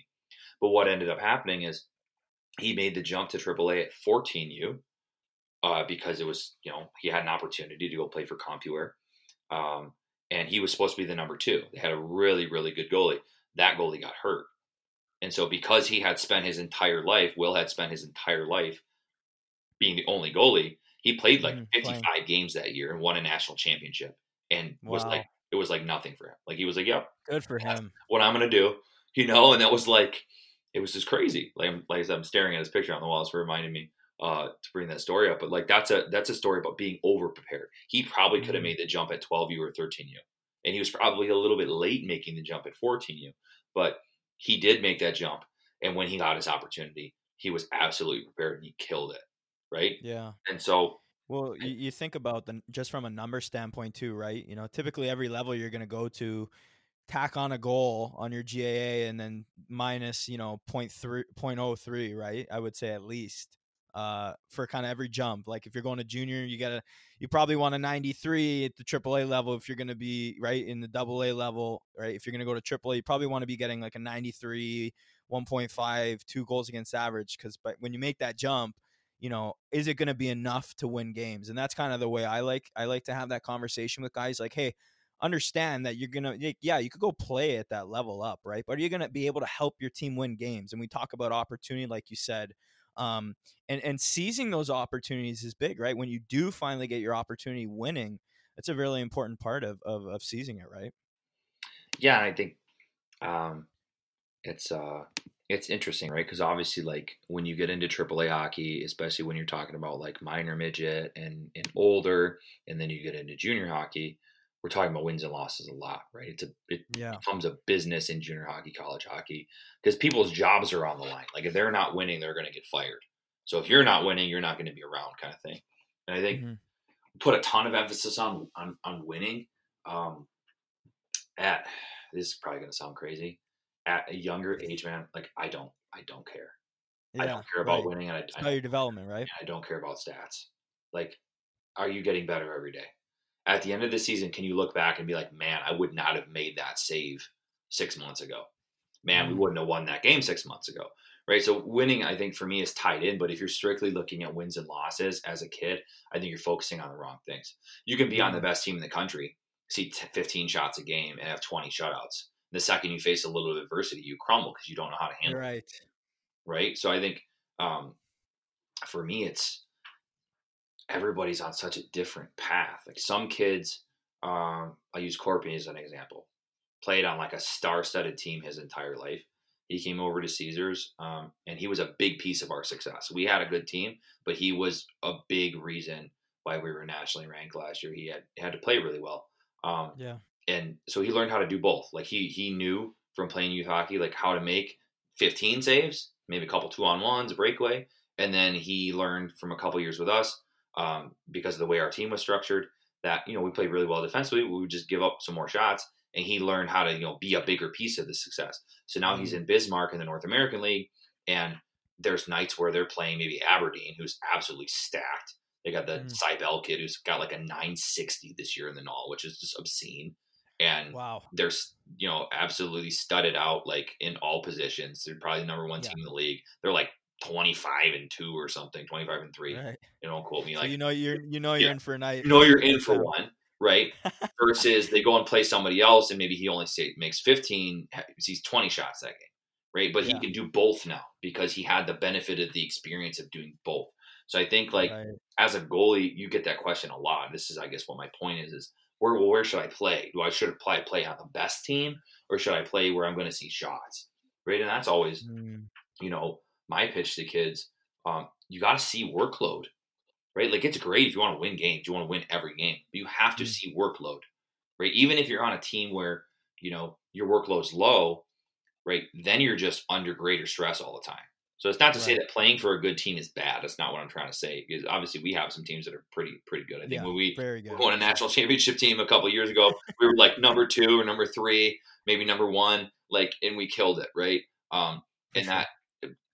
But what ended up happening is he made the jump to AAA at 14U uh, because it was, you know, he had an opportunity to go play for CompuWare. Um, and he was supposed to be the number two. They had a really, really good goalie. That goalie got hurt. And so, because he had spent his entire life, Will had spent his entire life being the only goalie, he played like Mhm, 55 playing. games that year and won a national championship and was like, it was like nothing for him. Like, he was like, yep, Good for him. what I'm gonna do, you know, and that was like, it was just crazy. Like, I'm- like I'm staring at his picture on the wall. It's reminding me uh, to bring that story up. But like, that's a that's a story about being over prepared. He probably could have Mhm. made the jump at 12U or 13U, and he was probably a little bit late making the jump at 14U, but he did make that jump. And when he got his opportunity, he was absolutely prepared and he killed it, right? Yeah. And so, Well, you, you think about the just from a number standpoint too, right? You know, typically every level you're going to go to tack on a goal on your GAA and then minus, you know, 0.3, 0.03, right? I would say at least uh, for kind of every jump. Like if you're going to junior, you got to, you probably want a 93 at the AAA level if you're going to be right in the double A level, right? If you're going to go to AAA, you probably want to be getting like a 93, 1.5, two goals against average. Because but when you make that jump, you know, is it going to be enough to win games? And that's kind of the way I like I like to have that conversation with guys like, hey, understand that you're going to yeah, you could go play at that level up, right? But are you going to be able to help your team win games? And we talk about opportunity like you said. Um and and seizing those opportunities is big, right? When you do finally get your opportunity winning, it's a really important part of of, of seizing it, right? yeah, I think um, it's uh, it's interesting, right? Because obviously, like when you get into AAA hockey, especially when you're talking about like minor midget and and older, and then you get into junior hockey, we're talking about wins and losses a lot, right? It's a it Yeah. becomes a business in junior hockey, college hockey, because people's jobs are on the line. Like if they're not winning, they're going to get fired. So if you're not winning, you're not going to be around, kind of thing. And I think Mhm. put a ton of emphasis on on, on winning. Um, at this is probably going to sound crazy. At a younger age, man, like I don't, I don't care. I don't care about right. winning, and I, It's I, about your development, right? I don't care about stats. Like, are you getting better every day? At the end of the season, can you look back and be like, man, I would not have made that save six months ago. Man, we Mhm. wouldn't have won that game six months ago. Right. So winning, I think for me is tied in. But if you're strictly looking at wins and losses as a kid, I think you're focusing on the wrong things. You can be on the best team in the country, see t- 15 shots a game, and have 20 shutouts. The second you face a little adversity, you crumble because you don't know how to handle it Right. right? So I think um, for me, it's everybody's on such a different path. Like some kids, um, I use Corpy as an example, played on like a star-studded team his entire life. He came over to Caesars, um, and he was a big piece of our success. We had a good team, but he was a big reason why we were nationally ranked last year. He had had to play really well. Um, Yeah. And so he learned how to do both. Like he he knew from playing youth hockey like how to make 15 saves, maybe a couple two on ones, a breakaway, and then he learned from a couple years with us um, because of the way our team was structured that you know we played really well defensively. We would just give up some more shots, and he learned how to you know be a bigger piece of the success. So now he's in Bismarck in the North American League, and there's nights where they're playing maybe Aberdeen, who's absolutely stacked. They got the Mm. Kid who's got like a 960 this year in the null, which is just obscene. And Wow. they're you know absolutely studded out like in all positions. They're probably the number one Yeah. team in the league. They're like 25 and two or something, 25 and three. Right. You don't quote me So like you know you're you know you're Yeah. in for a night. you know you're in for one, right? <laughs> Versus they go and play somebody else and maybe he only say, makes 15, ha- sees 20 shots that game, right? But Yeah. he can do both now because he had the benefit of the experience of doing both. So I think like Right. as a goalie, you get that question a lot. This is, I guess, what my point is: is where well, where should I play? Do I should play play on the best team, or should I play where I'm going to see shots? Right, and that's always Mm, you know my pitch to kids. Um, you got to see workload, right? Like it's great if you want to win games, you want to win every game, but you have to Mm. see workload, right? Even if you're on a team where you know your workload's low, right? Then you're just under greater stress all the time. So it's not to say that playing for a good team is bad. That's not what I'm trying to say. Because obviously we have some teams that are pretty pretty good. I think Yeah, when we very we good. won a national <laughs> championship team a couple years ago, we were like number two or number three, maybe number one, like, and we killed it, right? Um, and sure. that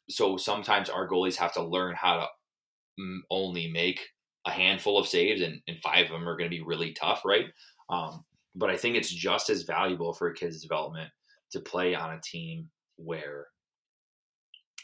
so sometimes our goalies have to learn how to mm, only make a handful of saves, and, and five of them are going to be really tough, right? Um, but I think it's just as valuable for a kid's development to play on a team where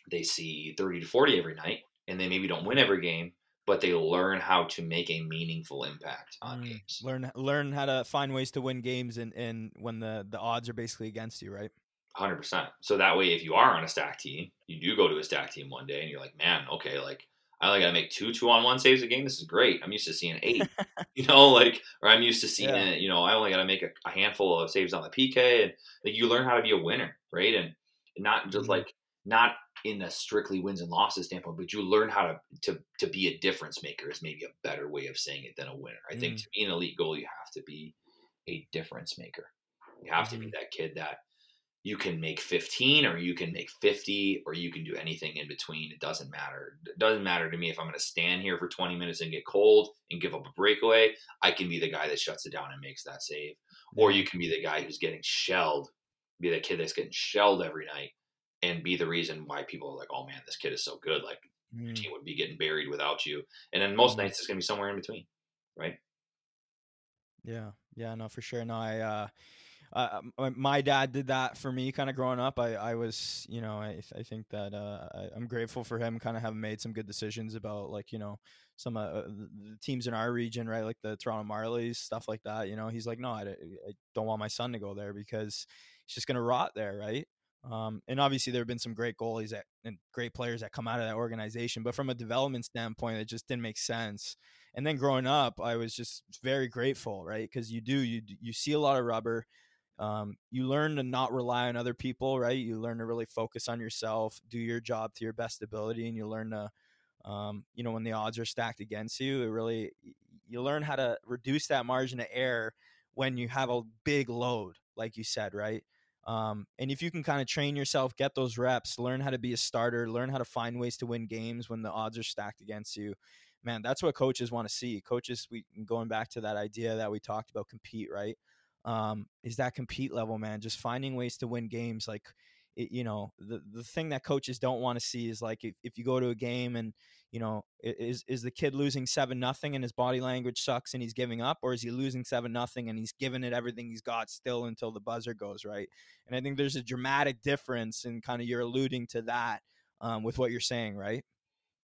they see 30 to 40 every night and they maybe don't win every game, but they learn how to make a meaningful impact on Mm, games. learn learn how to find ways to win games and, and when the, the odds are basically against you, right? Hundred percent. So that way, if you are on a stack team, you do go to a stack team one day, and you're like, man, okay, like I only got to make two two on one saves a game. This is great. I'm used to seeing eight, <laughs> you know, like or I'm used to seeing Yeah. it. You know, I only got to make a, a handful of saves on the PK, and like you learn how to be a winner, right? And not just Mhm. like not in a strictly wins and losses standpoint, but you learn how to to to be a difference maker is maybe a better way of saying it than a winner. I think Mm. to be an elite goal, you have to be a difference maker. You have to be Mhm. that kid that you can make 15 or you can make 50 or you can do anything in between. It doesn't matter. It doesn't matter to me if I'm going to stand here for 20 minutes and get cold and give up a breakaway. I can be the guy that shuts it down and makes that save. Or you can be the guy who's getting shelled, be the kid that's getting shelled every night and be the reason why people are like, oh man, this kid is so good. Like your Mm, team would be getting buried without you. And then most Mhm. nights it's going to be somewhere in between, right? Yeah, yeah, no, for sure. No, I, uh, uh, my- my dad did that for me kind of growing up. I, I was, you know, I, I think that uh, I, I'm grateful for him kind of having made some good decisions about like, you know, some uh, the the teams in our region, right? Like the Toronto Marlies, stuff like that. You know, he's like, no, I, I don't want my son to go there because he's just going to rot there, right? Um, and obviously, there have been some great goalies that, and great players that come out of that organization, but from a development standpoint, it just didn't make sense. And then growing up, I was just very grateful, right? Because you do you you see a lot of rubber. Um, you learn to not rely on other people, right? You learn to really focus on yourself, do your job to your best ability, and you learn to, um, you know, when the odds are stacked against you, it really you learn how to reduce that margin of error when you have a big load, like you said, right? Um, and if you can kind of train yourself, get those reps, learn how to be a starter, learn how to find ways to win games when the odds are stacked against you, man, that's what coaches want to see. Coaches, we going back to that idea that we talked about, compete, right? Um, is that compete level, man? Just finding ways to win games. Like, it, you know, the the thing that coaches don't want to see is like if, if you go to a game and you know is is the kid losing seven nothing and his body language sucks and he's giving up, or is he losing seven nothing and he's giving it everything he's got still until the buzzer goes right? And I think there's a dramatic difference, and kind of you're alluding to that um, with what you're saying, right?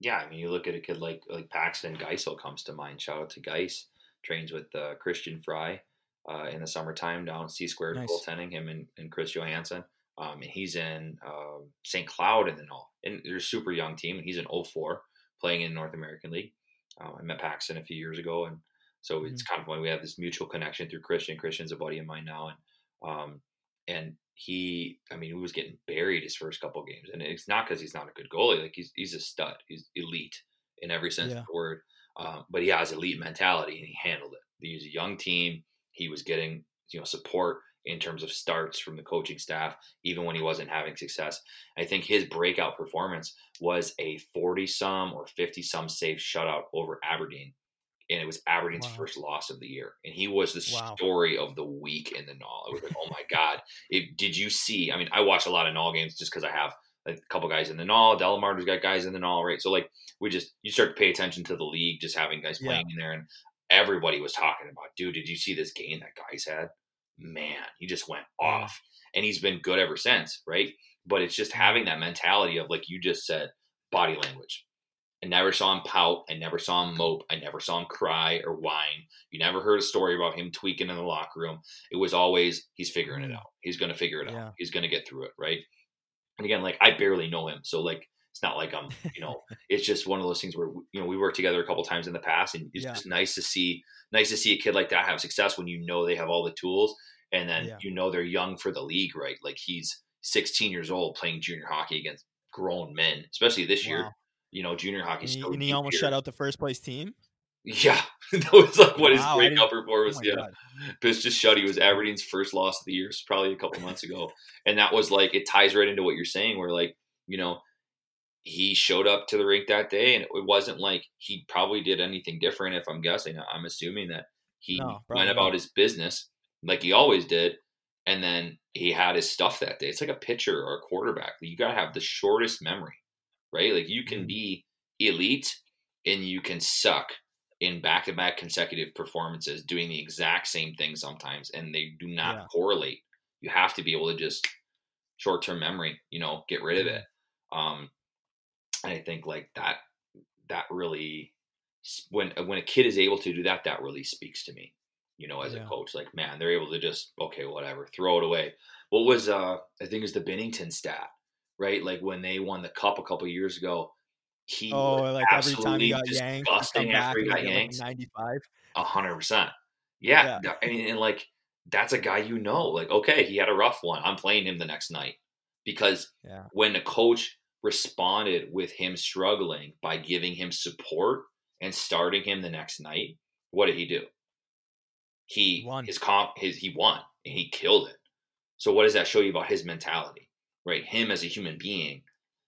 yeah, I mean, you look at a kid like like Paxton Geisel comes to mind. Shout out to Geis, trains with uh, Christian Fry uh, in the summertime down C squared Nice. goaltending. Him and, and Chris Johansson. Um, and he's in uh, St. Cloud in the Null, and they're a super young team. And he's in 04 playing in North American League. Um, I met Paxton a few years ago, and so it's kind of when we have this mutual connection through Christian. Christian's a buddy of mine now, and um, and he, I mean, he was getting buried his first couple games, and it's not because he's not a good goalie. Like he's he's a stud. He's elite in every sense Yeah. of the word. Um, but he has elite mentality, and he handled it. He's a young team. He was getting you know support in terms of starts from the coaching staff, even when he wasn't having success. I think his breakout performance was a 40 some or 50 some save shutout over Aberdeen. And it was Aberdeen's Wow. first loss of the year. And he was the Wow. story of the week in the Null. It was like, oh my God. It, did you see? I mean, I watch a lot of Null games just because I have a couple guys in the Null. Delamarter's got guys in the Null, right? So, like, we just, you start to pay attention to the league, just having guys Yeah. playing in there. And everybody was talking about, dude, did you see this game that guys had? Man, he just went off. And he's been good ever since, right? But it's just having that mentality of, like you just said, body language. I never saw him pout. I never saw him mope. I never saw him cry or whine. You never heard a story about him tweaking in the locker room. It was always he's figuring it Mm. out. He's going to figure it Yeah. out. He's going to get through it, right? And again, like I barely know him, so like It's not like I'm, you know, it's just one of those things where you know we worked together a couple times in the past, and it's Yeah. just nice to see nice to see a kid like that have success when you know they have all the tools, and then Yeah. you know they're young for the league, right? Like he's 16 years old playing junior hockey against grown men, especially this year. You know, junior And he, and he almost shut out the first place team. Yeah, <laughs> that was like what his Wow, I didn't- breakout performance. Oh yeah, God. Pitch just shut. He was Aberdeen's first loss of the year, probably a couple months ago, and that was like it ties right into what you're saying. Where like you know he showed up to the rink that day, and it wasn't like he probably did anything different. If I'm guessing, I'm assuming that he No, went not. about his business like he always did, and then he had his stuff that day. It's like a pitcher or a quarterback. You got to have the shortest memory, right? Like you can Mhm. be elite and you can suck in back-to-back consecutive performances doing the exact same thing sometimes and they do not Yeah. correlate you have to be able to just short-term memory you know get rid of Mm-hmm. it um and i think like that that really when when a kid is able to do that that really speaks to me you know as Yeah. a coach like man they're able to just okay whatever throw it away what was uh i think it was the Binnington stat right like when they won the cup a couple years ago he Oh, was like every time he got yanked, he'd disgusting come back after he got yanked. 95. A hundred percent. Yeah. Yeah. I mean, and like that's a guy you know. Like, okay, he had a rough one. I'm playing him the next night because Yeah. when a coach responded with him struggling by giving him support and starting him the next night, what did he do? He Won. his comp his he won and he killed it. So what does that show you about his mentality? Right? Him as a human being,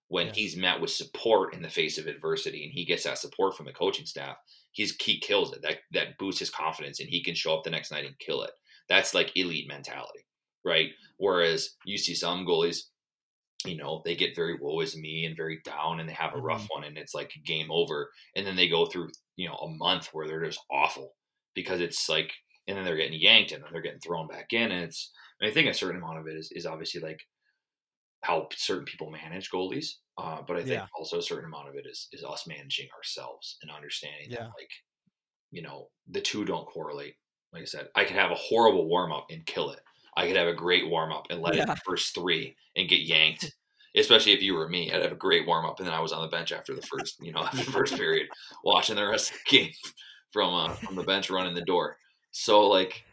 when Yeah. he's met with support in the face of adversity and he gets that support from the coaching staff, he's he kills it. That that boosts his confidence and he can show up the next night and kill it. That's like elite mentality, right? Whereas you see some goalies, you know, they get very woe is me and very down and they have a rough one and it's like game over. And then they go through, you know, a month where they're just awful because it's like and then they're getting yanked and then they're getting thrown back in. And it's I think a certain amount of it is, is obviously like how certain people manage goalies. Uh, but I think Yeah. also a certain amount of it is is us managing ourselves and understanding Yeah. that like, you know, the two don't correlate. Like I said, I could have a horrible warm up and kill it. I could have a great warm up and let it Yeah. the first three and get yanked. Especially if you were me, I'd have a great warm up and then I was on the bench after the first, you know, <laughs> after the first <laughs> period, watching the rest of the game <laughs> from uh, from the bench running the door. So like,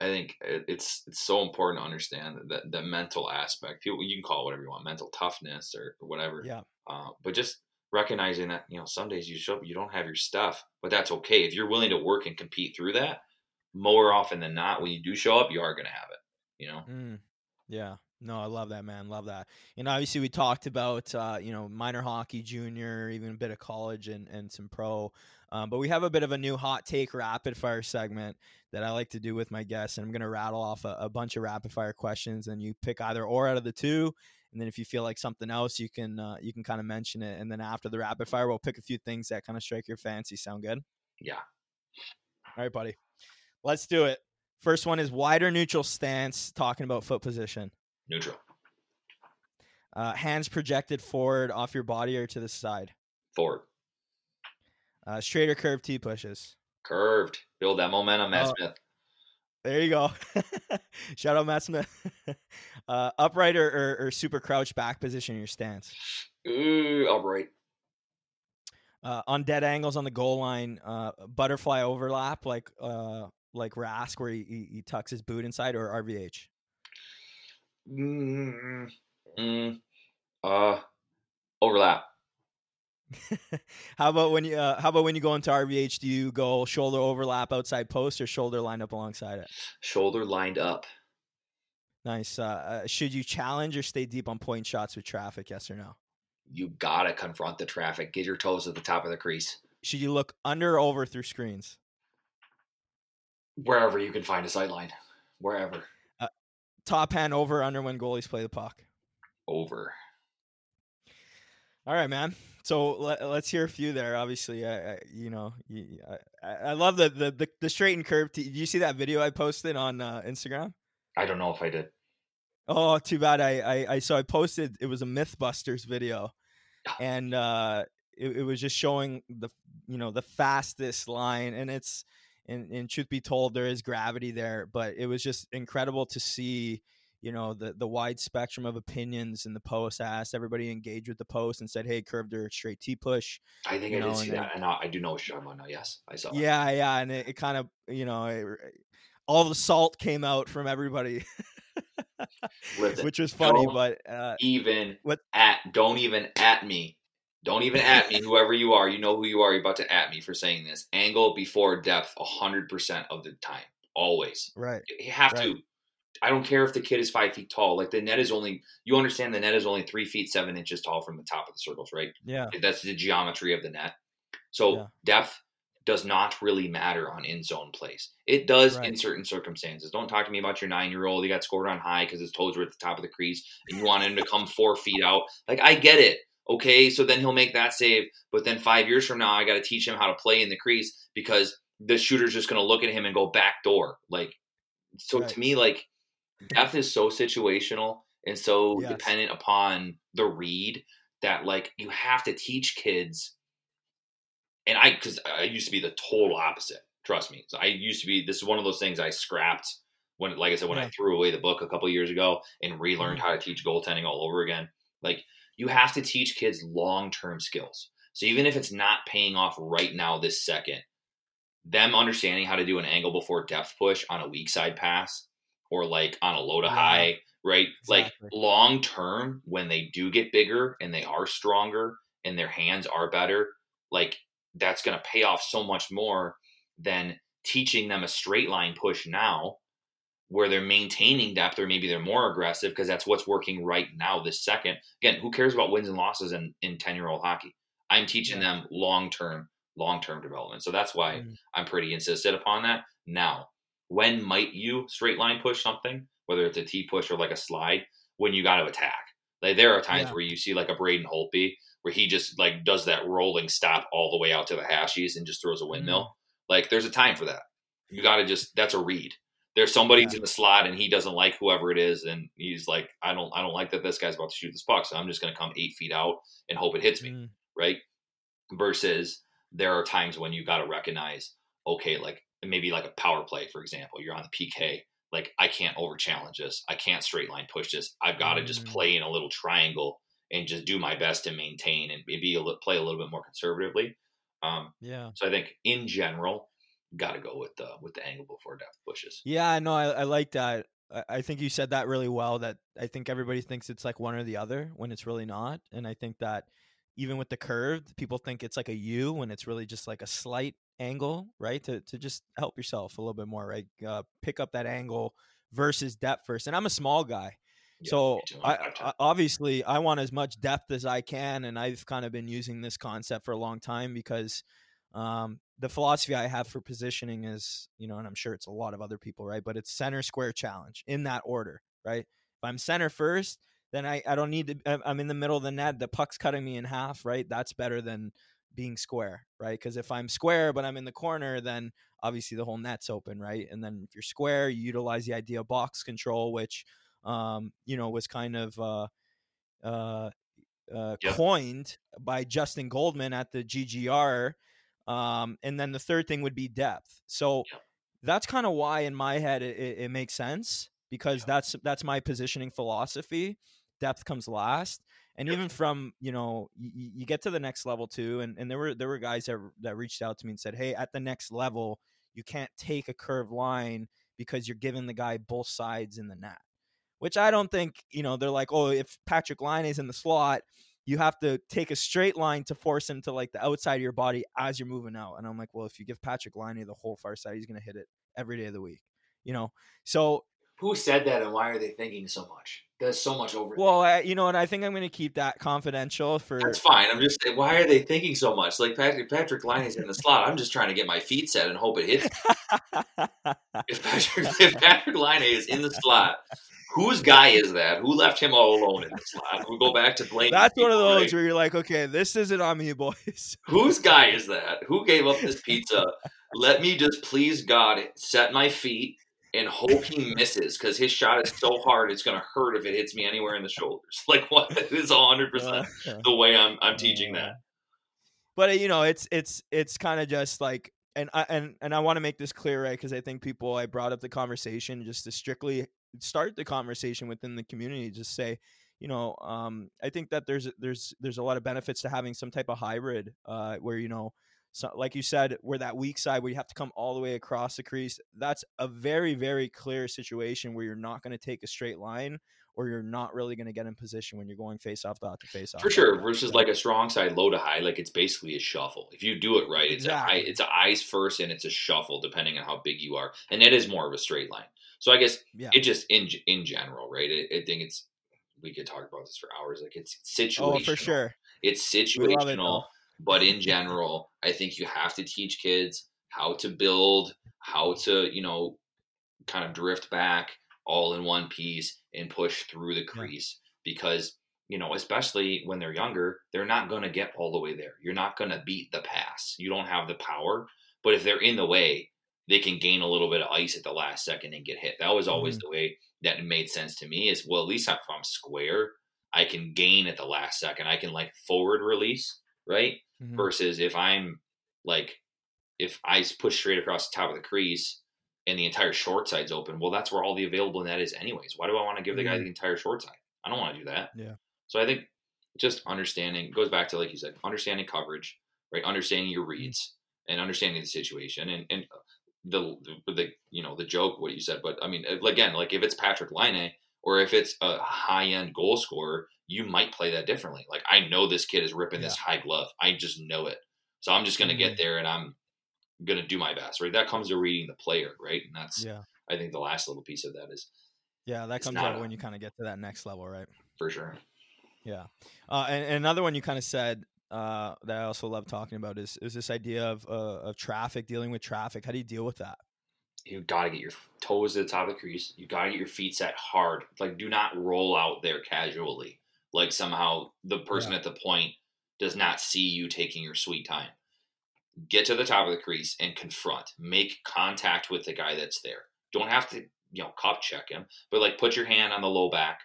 I think it's it's so important to understand that the mental aspect. People, you can call it whatever you want, mental toughness or, or whatever. Yeah. Uh, but just recognizing that you know some days you show up, you don't have your stuff, but that's okay if you're willing to work and compete through that. More often than not, when you do show up, you are going to have it. You know. Mm, yeah. No, I love that, man. Love that. And obviously, we talked about, uh, you know, minor hockey, junior, even a bit of college and, and some pro. Um, but we have a bit of a new hot take rapid fire segment that I like to do with my guests. And I'm going to rattle off a, a bunch of rapid fire questions and you pick either or out of the two. And then if you feel like something else, you can, uh, you can kind of mention it. And then after the rapid fire, we'll pick a few things that kind of strike your fancy. Sound good? Yeah. All right, buddy. Let's do it. First one is wider neutral stance, talking about foot position. Neutral. Uh, hands projected forward off your body or to the side. Forward. Uh, straight or curved T pushes. Curved. Build that momentum, Matt Oh. Smith. There you go. <laughs> Shout out Matt Smith. <laughs> uh, upright or, or, or super crouch back position in your stance. Ooh, upright. Uh, on dead angles on the goal line, uh, butterfly overlap like uh, like Rask where he, he, he tucks his boot inside or RVH. Mm, mm, uh, overlap. <laughs> how about when you uh, how about when you go into RVH? Do you go shoulder overlap outside post or shoulder lined up alongside it? Shoulder lined up. Nice. Uh, uh, should you challenge or stay deep on point shots with traffic? Yes or no? You gotta confront the traffic. Get your toes at the top of the crease. Should you look under or over through screens? Wherever you can find a sight line. Wherever. Top hand over under when goalies play the puck. Over. All right, man. So let, us hear a few there. Obviously, I, I you know, you, I, I love the, the the the straight and curved. T- Did you see that video I posted on uh, Instagram? I don't know if I did. Oh, too bad. I, I I so I posted. It was a MythBusters video, and uh, it, it was just showing the you know the fastest line, and it's and, and truth be told, there is gravity there, but it was just incredible to see you know the the wide spectrum of opinions in the post. I asked everybody engage with the post and said, "Hey, curved or straight T push." I think You I did see and that, and I, I do know what you're talking about now. Yes, I saw. it. Yeah, yeah, and it, it kind of you know it, all the salt came out from everybody, <laughs> Listen, which was funny. But uh, even What- at don't even at me. Don't even at me, whoever you are. You know who you are. You're about to at me for saying this. Angle before depth, hundred percent of the time, always. right, You have Right. to. I don't care if the kid is five feet tall. Like the net is only. You understand the net is only three feet seven inches tall from the top of the circles, right? yeah, That's the geometry of the net. So Yeah. depth does not really matter on in zone plays. It does in certain circumstances. Don't talk to me about your nine year old. He got scored on high because his toes were at the top of the crease and you want him to come four feet out. Like, I get it. Okay. So then he'll make that save. But then five years from now, I got to teach him how to play in the crease because the shooter's just going to look at him and go back door. Like, so Right. to me, like, depth is so situational and so Yes. dependent upon the read that like you have to teach kids and i because i used to be the total opposite trust me so i used to be this is one of those things i scrapped when like i said when i threw away the book a couple years ago and relearned Mhm. how to teach goaltending all over again like you have to teach kids long-term skills. So even if it's not paying off right now this second them understanding how to do an angle before depth push on a weak side pass or like on a low to high right? Like long term when they do get bigger and they are stronger and their hands are better like that's going to pay off so much more than teaching them a straight line push now where they're maintaining depth or maybe they're more aggressive because that's what's working right now this second. Again who cares about wins and losses in in 10 year old hockey? I'm teaching them long term long term development. So that's why Mm. i'm pretty insistent upon that. Now when might you straight line push something whether it's a t push or like a slide when you got to attack? Like there are times Yeah. where you see like a braden holtby where he just like does that rolling stop all the way out to the hashies and just throws a windmill. Mm. like there's a time for that. You got to just that's a read there's somebody's Yeah. in the slot and he doesn't like whoever it is and he's like i don't i don't like that this guy's about to shoot this puck so i'm just going to come eight feet out and hope it hits me Mm. right versus there are times when you got to recognize okay like maybe like a power play for example you're on the pk like i can't over challenge this i can't straight line push this i've got to just Mm. play in a little triangle and just do my best to maintain and maybe a play a little bit more conservatively um, yeah. so i think in general got to go with the with the angle before depth pushes Yeah, no, I, I like that. I, I think you said that really well. That I think everybody thinks it's like one or the other when it's really not. And I think that even with the curved, people think it's like a U when it's really just like a slight angle, right? To to just help yourself a little bit more, right? Uh, pick up that angle versus depth first. And I'm a small guy, Yeah, so. I, 5'10". I obviously I want as much depth as I can, and I've kind of been using this concept for a long time because um, the philosophy I have for positioning is, you know, and I'm sure it's a lot of other people, right? But it's center square challenge in that order, right? If I'm center first, then I, I don't need to. I'm- in the middle of the net. The puck's cutting me in half, right? That's better than being square, right? Because if I'm square but I'm in the corner, then obviously the whole net's open, right? And then if you're square, you utilize the idea of box control, which um, you know, was kind of uh, uh, uh, coined by Justin Goldman at the GGR. Um, and then the third thing would be depth. So Yep. that's kind of why, in my head, it, it, it makes sense because Yep. that's that's my positioning philosophy. Depth comes last, and even from you know you, you get to the next level too. And, and there were there were guys that that reached out to me and said, hey, at the next level, you can't take a curved line because you're giving the guy both sides in the net which I don't think, you know, they're like, oh, if Patrick Laine is in the slot, you have to take a straight line to force him to like the outside of your body as you're moving out. And I'm like, well, if you give Patrick Laine the whole far side, he's going to hit it every day of the week, you know? So, Who said that and why are they thinking so much? There's so much over. well, I, you know, and I think I'm going to keep that confidential for. That's fine. I'm just saying, why are they thinking so much? Like Patrick Patrick Laine is in the slot. I'm just trying to get my feet set and hope it hits. <laughs> If Patrick if Patrick Laine is in the slot, whose guy is that? Who left him all alone in the slot? We go back to blame. That's one of those right? where you're like, okay, this isn't on me, <laughs> boys. Whose guy is that? Who gave up this pizza? Let me just please God set my feet and hope he misses because his shot is so hard it's gonna hurt if it hits me anywhere in the shoulders. <laughs> Like what is It is hundred percent Uh, the way I'm I'm teaching that. but you know it's it's it's kind of just like and I and and I want to make this clear right because I think people I brought up the conversation just to strictly start the conversation within the community. Just say, you know, um, I think that there's there's there's a lot of benefits to having some type of hybrid uh, where you know so, like you said, where that weak side where you have to come all the way across the crease, that's a very, very clear situation where you're not going to take a straight line or you're not really going to get in position when you're going face off dot to face off. For sure. Versus like a strong side low to high, like it's basically a shuffle. If you do it right, it's exactly. a high, it's a eyes first and it's a shuffle depending on how big you are. And it is more of a straight line. So I guess yeah. it just in in general, right? I, I think it's we could talk about this for hours. Like it's situational. Oh, for sure. It's situational. It, but in <laughs> general, I think you have to teach kids how to build, how to, you know, kind of drift back all in one piece and push through the crease yeah. because, you know, especially when they're younger, they're not going to get all the way there. You're not going to beat the pass. You don't have the power. But if they're in the way, they can gain a little bit of ice at the last second and get hit. That was always mm-hmm. the way that made sense to me is well, at least if I'm square, I can gain at the last second. I can like forward release, right? mm-hmm. versus if I'm like if I push straight across the top of the crease and the entire short side's open, well, that's where all the available net is, anyways. Why do I want to give the guy the entire short side? I don't want to do that. Yeah. So I think just understanding goes back to like you said, understanding coverage, right? Understanding your mm-hmm. reads and understanding the situation and and the the, you know the joke what you said, but I mean again, like if it's Patrick Laine or if it's a high end goal scorer, you might play that differently. Like I know this kid is ripping yeah. this high glove. I just know it. So I'm just going to mm-hmm. get there and I'm going to do my best, right? That comes to reading the player, right? And that's, yeah. I think the last little piece of that is. Yeah, that comes out a, when you kind of get to that next level, right? For sure. Yeah. Uh, and, and, another one you kind of said uh, that I also love talking about is, is this idea of, uh, of traffic, dealing with traffic. How do you deal with that? you got to get your toes to the top of the crease. You got to get your feet set hard. Like, do not roll out there casually. Like somehow the person yeah. at the point does not see you taking your sweet time. Get to the top of the crease and confront. Make contact with the guy that's there. Don't have to, you know, cup check him, but like put your hand on the low back,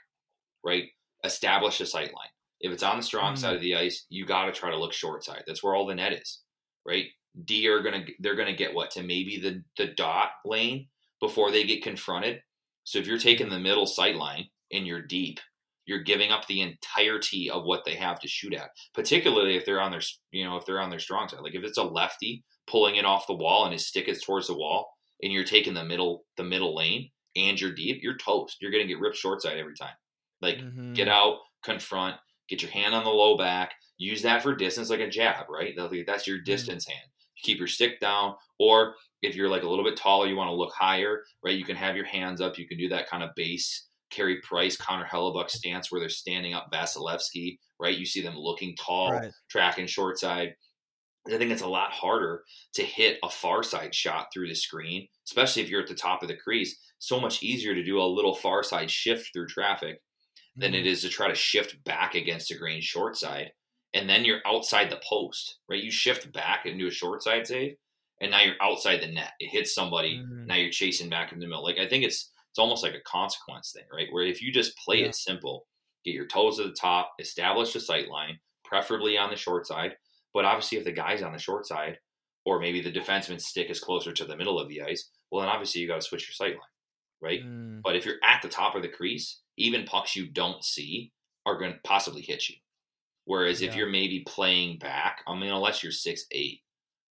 right? Establish a sight line. If it's on the strong mm-hmm. side of the ice, you got to try to look short side. That's where all the net is, right? D are gonna they're gonna get what to maybe the the dot lane before they get confronted. So if you're taking the middle sight line and you're deep, you're giving up the entirety of what they have to shoot at. Particularly if they're on their you know if they're on their strong side. Like if it's a lefty pulling it off the wall and his stick is towards the wall, and you're taking the middle the middle lane and you're deep, you're toast. You're gonna get ripped short side every time. Like mm-hmm. get out, confront, get your hand on the low back, use that for distance like a jab, right? That's your mm-hmm. distance mm-hmm. hand keep your stick down. Or if you're like a little bit taller, you want to look higher, right? You can have your hands up. You can do that kind of base Carey Price, Connor Hellebuyck stance where they're standing up Vasilevskiy, right? You see them looking tall, right. tracking short side. I think it's a lot harder to hit a far side shot through the screen, especially if you're at the top of the crease. So much easier to do a little far side shift through traffic. Than it mm-hmm. to try to shift back against a green short side and then you're outside the post, right? You shift back and do a short side save, and now you're outside the net. It hits somebody. Mm-hmm. Now you're chasing back in the middle. Like I think it's it's almost like a consequence thing, right? Where if you just play yeah. it simple, get your toes at the top, establish a sight line, preferably on the short side. But obviously, if the guy's on the short side, or maybe the defenseman's stick is closer to the middle of the ice, well, then obviously you got to switch your sight line, right? Mm. But if you're at the top of the crease, even pucks you don't see are going to possibly hit you. Whereas yeah. if you're maybe playing back, I mean, unless you're six eight,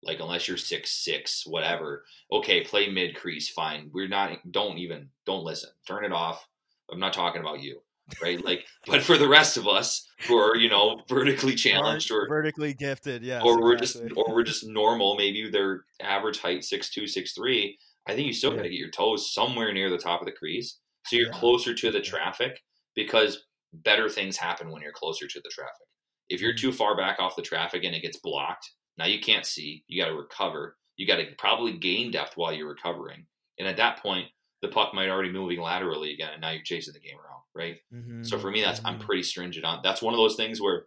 like unless you're six six, whatever. Okay, play mid crease, fine. We're not. Don't even. Don't listen. Turn it off. I'm not talking about you, right? <laughs> Like, but for the rest of us who are, you know, vertically challenged or vertically gifted, yeah, or we're just, or we're just normal. Maybe their average height six two, six three. I think you still yeah. got to get your toes somewhere near the top of the crease, so you're yeah. closer to the traffic because better things happen when you're closer to the traffic. If you're mm. too far back off the traffic and it gets blocked, now you can't see. You got to recover. You got to probably gain depth while you're recovering. And at that point, the puck might already be moving laterally again, and now you're chasing the game around, right? Mm-hmm. So for me, that's I'm mm-hmm. pretty stringent on. That's one of those things where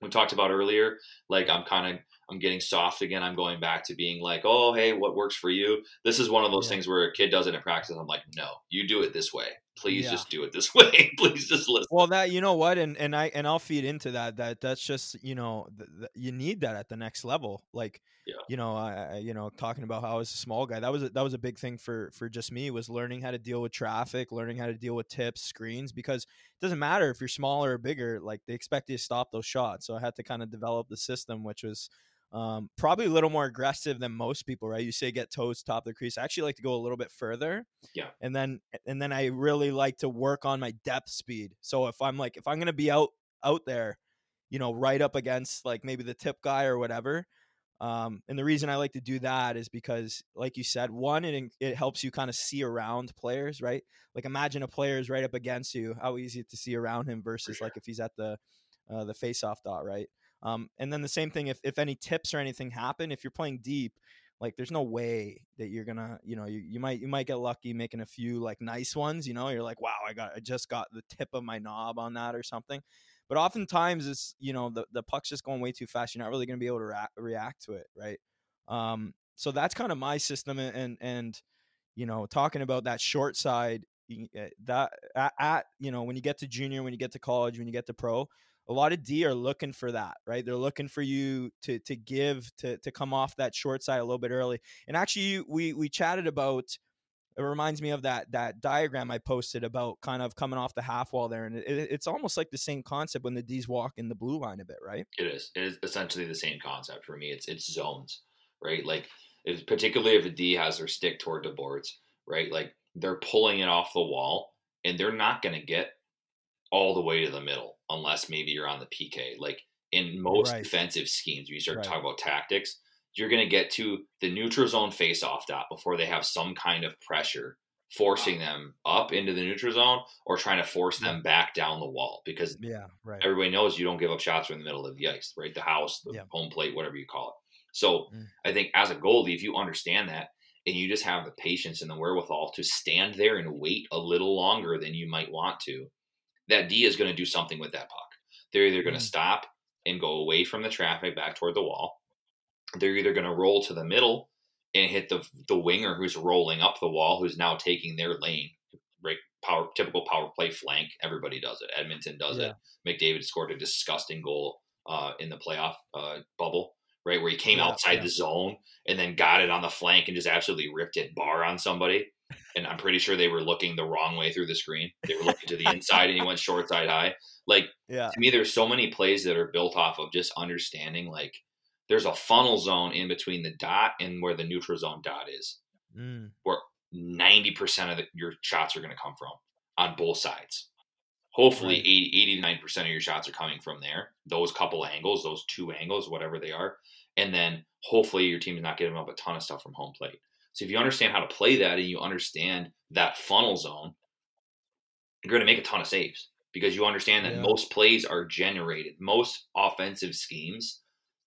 we talked about earlier. Like I'm kind of I'm getting soft again. I'm going back to being like, oh hey, what works for you? This is one of those yeah. things where a kid does it in practice. I'm like, no, you do it this way, please Yeah. just do it this <laughs> way. please just listen. Well, that you know what, and and I and I'll feed into that. That that's just you know th- th- you need that at the next level. Like, Yeah. you know, I, you know, talking about how I was a small guy. That was a, that was a big thing for for just me was learning how to deal with traffic, learning how to deal with tips, screens. Because it doesn't matter if you're smaller or bigger. Like they expect you to stop those shots. So I had to kind of develop the system, which was. Um, probably a little more aggressive than most people, right? You say get toes top of the crease. I actually like to go a little bit further Yeah. and then and then I really like to work on my depth speed. So if I'm like if I'm gonna be out out there, you know, right up against like maybe the tip guy or whatever. Um, and the reason I like to do that is because, like you said, one it it helps you kind of see around players, right? Like imagine a player is right up against you, how easy to see around him versus sure. like if he's at the uh, the face off dot, right? Um, and then the same thing if if any tips or anything happen, if you're playing deep, like there's no way that you're gonna you know you, you might you might get lucky making a few like nice ones you know you're like wow i got i just got the tip of my knob on that or something. But oftentimes it's you know the, the puck's just going way too fast you're not really gonna be able to rea- react to it right? Um so that's kind of my system and and, and you know talking about that short side uh, that at, at you know when you get to junior when you get to college when you get to pro a lot of D are looking for that, right? They're looking for you to to give to to come off that short side a little bit early. And actually, we we chatted about. It reminds me of that that diagram I posted about kind of coming off the half wall there, and it, it's almost like the same concept when the D's walk in the blue line a bit, right? It is. It is essentially the same concept for me. It's it's zones, right? Like if, particularly if a D has their stick toward the boards, right? Like they're pulling it off the wall, and they're not going to get all the way to the middle unless maybe you're on the PK. Like in most Right. defensive schemes, you start Right. talking about tactics, you're going to get to the neutral zone face-off dot before they have some kind of pressure forcing them up into the neutral zone or trying to force them back down the wall because Yeah, right. everybody knows you don't give up shots from the middle of the ice, right? The house, the Yeah. home plate, whatever you call it. So Mm. I think as a goalie, if you understand that and you just have the patience and the wherewithal to stand there and wait a little longer than you might want to, that D is going to do something with that puck. They're either going to Mm. stop and go away from the traffic back toward the wall. They're either going to roll to the middle and hit the the winger who's rolling up the wall, who's now taking their lane. Right, power typical power play flank. Everybody does it. Edmonton does Yeah. it. McDavid scored a disgusting goal uh, in the playoff uh, bubble, right, where he came Yeah, outside yeah. the zone and then got it on the flank and just absolutely ripped it bar on somebody. And I'm pretty sure they were looking the wrong way through the screen. They were looking to the inside, and he went short side high. Like <laughs> Yeah, to me, there's so many plays that are built off of just understanding like there's a funnel zone in between the dot and where the neutral zone dot is, mm, where 90% of the, your shots are going to come from on both sides. Hopefully, Right. 80, 80 to 90% of your shots are coming from there. Those couple angles, those two angles, whatever they are. And then hopefully your team is not giving up a ton of stuff from home plate. So if you understand how to play that and you understand that funnel zone, you're going to make a ton of saves because you understand that Yeah. most plays are generated. Most offensive schemes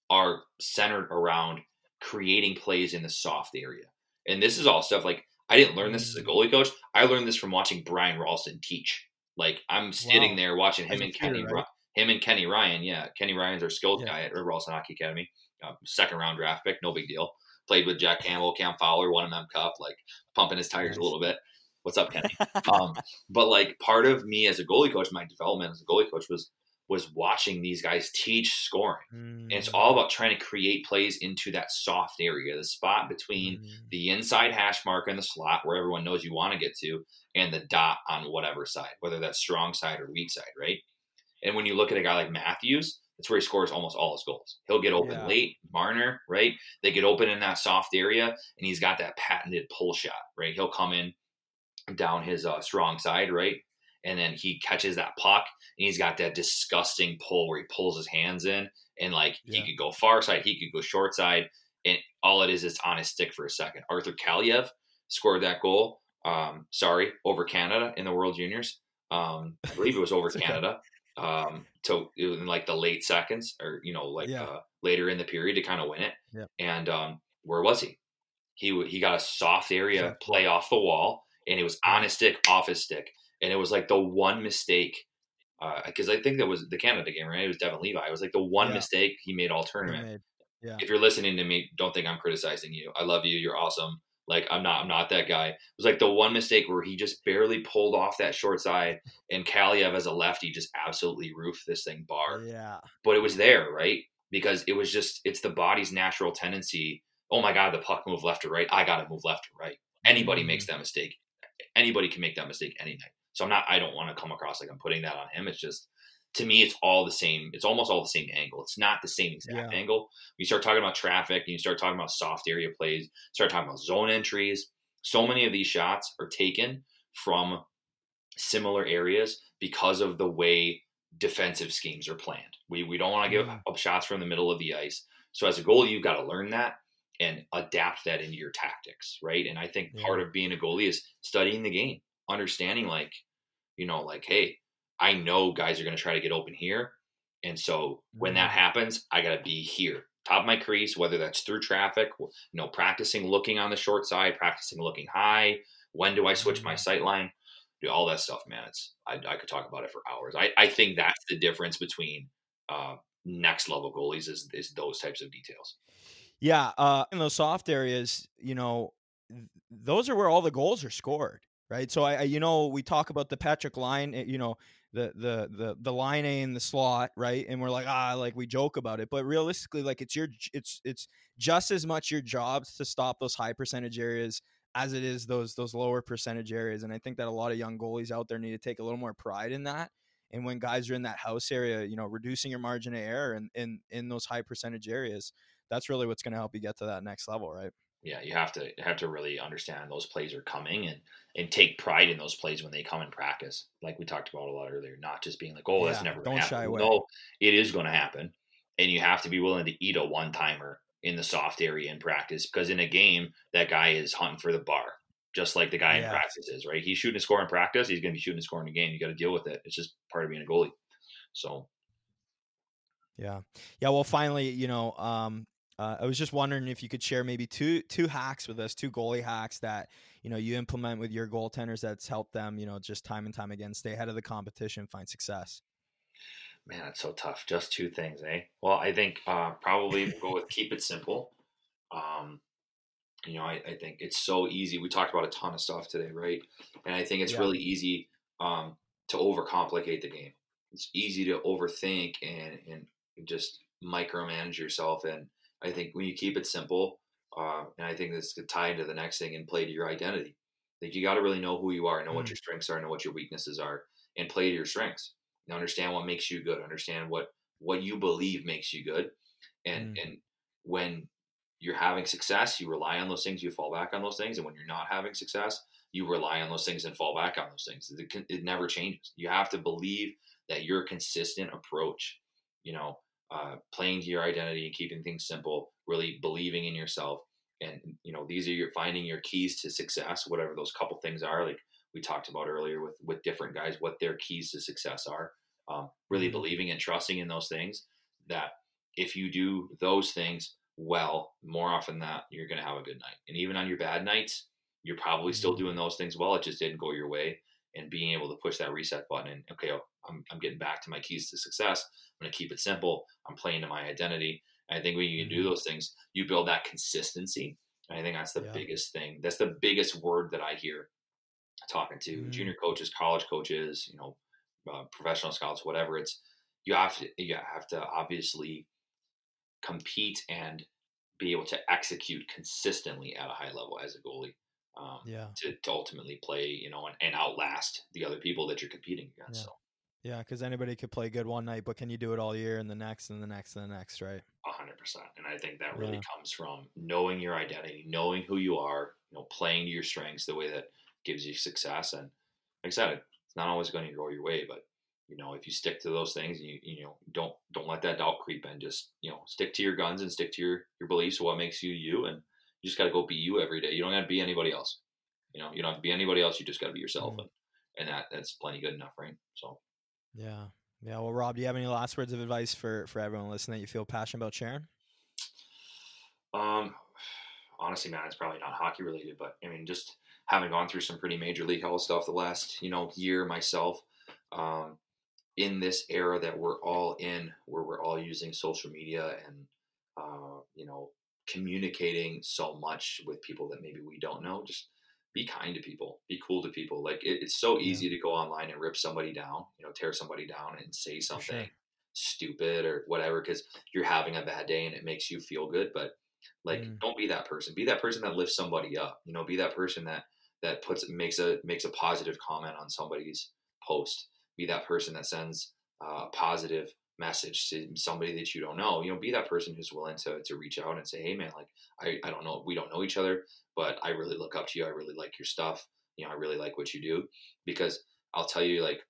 are centered around creating plays in the soft area. And this is all stuff like I didn't learn this as a Mm. goalie coach. I learned this from watching Brian Ralston teach. Like I'm sitting Wow. there watching him and Kenny, right? Him and Kenny Ryan. Yeah, Kenny Ryan's our skilled Yeah. guy at Ralston Hockey Academy. Uh, second round draft pick, no big deal. Played with Jack Campbell, Cam Fowler, won an M Cup, like pumping his tires Nice. a little bit. What's up, Kenny? <laughs> um, but like part of me as a goalie coach, my development as a goalie coach was was watching these guys teach scoring. And it's Mm, all about trying to create plays into that soft area, the spot between mm, the inside hash mark and the slot where everyone knows you want to get to, and the dot on whatever side, whether that's strong side or weak side, right? And when you look at a guy like Matthews, that's where he scores almost all his goals. He'll get open Yeah. late, Marner, right? They get open in that soft area, and he's got that patented pull shot, right? He'll come in down his uh, strong side, right? And then he catches that puck, and he's got that disgusting pull where he pulls his hands in, and like Yeah. he could go far side, he could go short side, and all it is is on his stick for a second. Arthur Kaliyev scored that goal. Um, sorry, over Canada in the World Juniors. Um, I believe it was over <laughs> Canada. Um, to in like the late seconds, or you know, like Yeah. uh, later in the period to kind of win it. Yeah. And um, where was he? He he got a soft area Soft play off the wall, and it was on his stick, off his stick, and it was like the one mistake. Because I think that was the Canada game, right? It was Devon Levi. It was like the one Yeah. mistake he made all tournament made- Yeah. if you're listening to me, don't think I'm criticizing you. I love you. You're awesome. Like I'm not I'm not that guy. It was like the one mistake where he just barely pulled off that short side, and Kaliyev as a lefty just absolutely roofed this thing bar. Yeah. But it was there, right? Because it was just it's the body's natural tendency. Oh my God, the puck moved left or right. I got to move left or right. Anybody Mm-hmm. makes that mistake. Anybody can make that mistake any night. So I'm not. I don't want to come across like I'm putting that on him. It's just to me, it's all the same. It's almost all the same angle. It's not the same exact Yeah. angle. You start talking about traffic and you start talking about soft area plays, start talking about zone entries. So many of these shots are taken from similar areas because of the way defensive schemes are planned. We, we don't want to give Mhm. up shots from the middle of the ice. So as a goalie, you've got to learn that and adapt that into your tactics, right? And I think Yeah. part of being a goalie is studying the game, understanding like, you know, like, hey, I know guys are going to try to get open here. And so when that Mhm. happens, I got to be here, top of my crease, whether that's through traffic, you know, practicing looking on the short side, practicing looking high. When do I switch my Mhm. sight line? Do all that stuff, man. It's I, I could talk about it for hours. I, I think that's the difference between uh, next level goalies is is those types of details. Yeah, uh, in those soft areas, you know, those are where all the goals are scored, right? So I, I you know, we talk about the Patrick Laine, eh, you know, the the the the Laine in the slot, right? And we're like, ah, like we joke about it, but realistically, like it's your, it's it's just as much your job to stop those high percentage areas as it is those those lower percentage areas. And I think that a lot of young goalies out there need to take a little more pride in that. And when guys are in that house area, you know, reducing your margin of error and in in those high percentage areas that's really what's going to help you get to that next level, right? Yeah, you have to have to really understand those plays are coming and and take pride in those plays when they come in practice. Like we talked about a lot earlier, not just being like, "Oh, that's never going don't to shy happen." away. No, it is going to happen, and you have to be willing to eat a one timer in the soft area in practice because in a game that guy is hunting for the bar, just like the guy in Yes. practice is. Right? He's shooting a score in practice. He's going to be shooting a score in the game. You got to deal with it. It's just part of being a goalie. So Yeah, yeah. Well, finally, you know, um, uh, I was just wondering if you could share maybe two two hacks with us, two goalie hacks that you know you implement with your goaltenders that's helped them, you know, just time and time again stay ahead of the competition, find success. Man, it's so tough. Just two things, eh? Well, I think uh, probably we'll go with keep it simple. Um, you know, I, I think it's so easy. We talked about a ton of stuff today, right? And I think it's Yeah. really easy um, to overcomplicate the game. It's easy to overthink and and just micromanage yourself. And I think when you keep it simple, uh, and I think this could tie into the next thing and play to your identity. Like you got to really know who you are, know what Mm. your strengths are, know what your weaknesses are, and play to your strengths and understand what makes you good understand what what you believe makes you good and Mm. and when you're having success you rely on those things you fall back on those things and when you're not having success you rely on those things and fall back on those things it, it never changes you have to believe that your consistent approach you know uh, playing to your identity and keeping things simple really believing in yourself. And you know these are your finding your keys to success whatever those couple things are like we talked about earlier with with different guys what their keys to success are. Um, really Mhm. believing and trusting in those things that if you do those things well more often than not, you're going to have a good night. And even on your bad nights you're probably still Mhm. doing those things well. It just didn't go your way. And being able to push that reset button and okay oh, I'm, I'm getting back to my keys to success i'm going to keep it simple i'm playing to my identity and i think when you can do Mhm. those things you build that consistency and i think that's the Yeah. biggest thing that's the biggest word that i hear talking to Mhm. junior coaches, college coaches, you know, uh, professional scouts, whatever. It's you have to you have to obviously compete and be able to execute consistently at a high level as a goalie um, Yeah, to, to ultimately play, you know, and, and outlast the other people that you're competing against. Yeah. So yeah. Because anybody could play good one night, but can you do it all year and the next and the next and the next, right? a hundred percent. And I think that really Yeah. comes from knowing your identity, knowing who you are, you know, playing to your strengths the way that gives you success. And like I said, it's not always going to go your way, but you know, if you stick to those things, and you you know, don't don't let that doubt creep in. Just you know, stick to your guns and stick to your your beliefs. What makes you you, and you just got to go be you every day. You don't got to be anybody else. You know, you don't have to be anybody else. You just got to be yourself, Mhm. and and that that's plenty good enough, right? So. Yeah, yeah. Well, Rob, do you have any last words of advice for for everyone listening that you feel passionate about sharing? Um, honestly, man, it's probably not hockey related, but I mean, just having gone through some pretty major league health stuff the last, you know, year myself, um, in this era that we're all in, where we're all using social media and, uh, you know, communicating so much with people that maybe we don't know. Just be kind to people, be cool to people. Like it, it's so easy to go online and rip somebody down, you know, tear somebody down and say something sure. stupid or whatever because you're having a bad day and it makes you feel good. But like, mm. don't be that person. Be that person that lifts somebody up. You know, be that person that that puts makes a makes a positive comment on somebody's post. Be that person that sends a positive message to somebody that you don't know. You know, be that person who's willing to to reach out and say, "Hey, man, like I I don't know, we don't know each other, but I really look up to you. I really like your stuff. You know, I really like what you do." Because I'll tell you, like,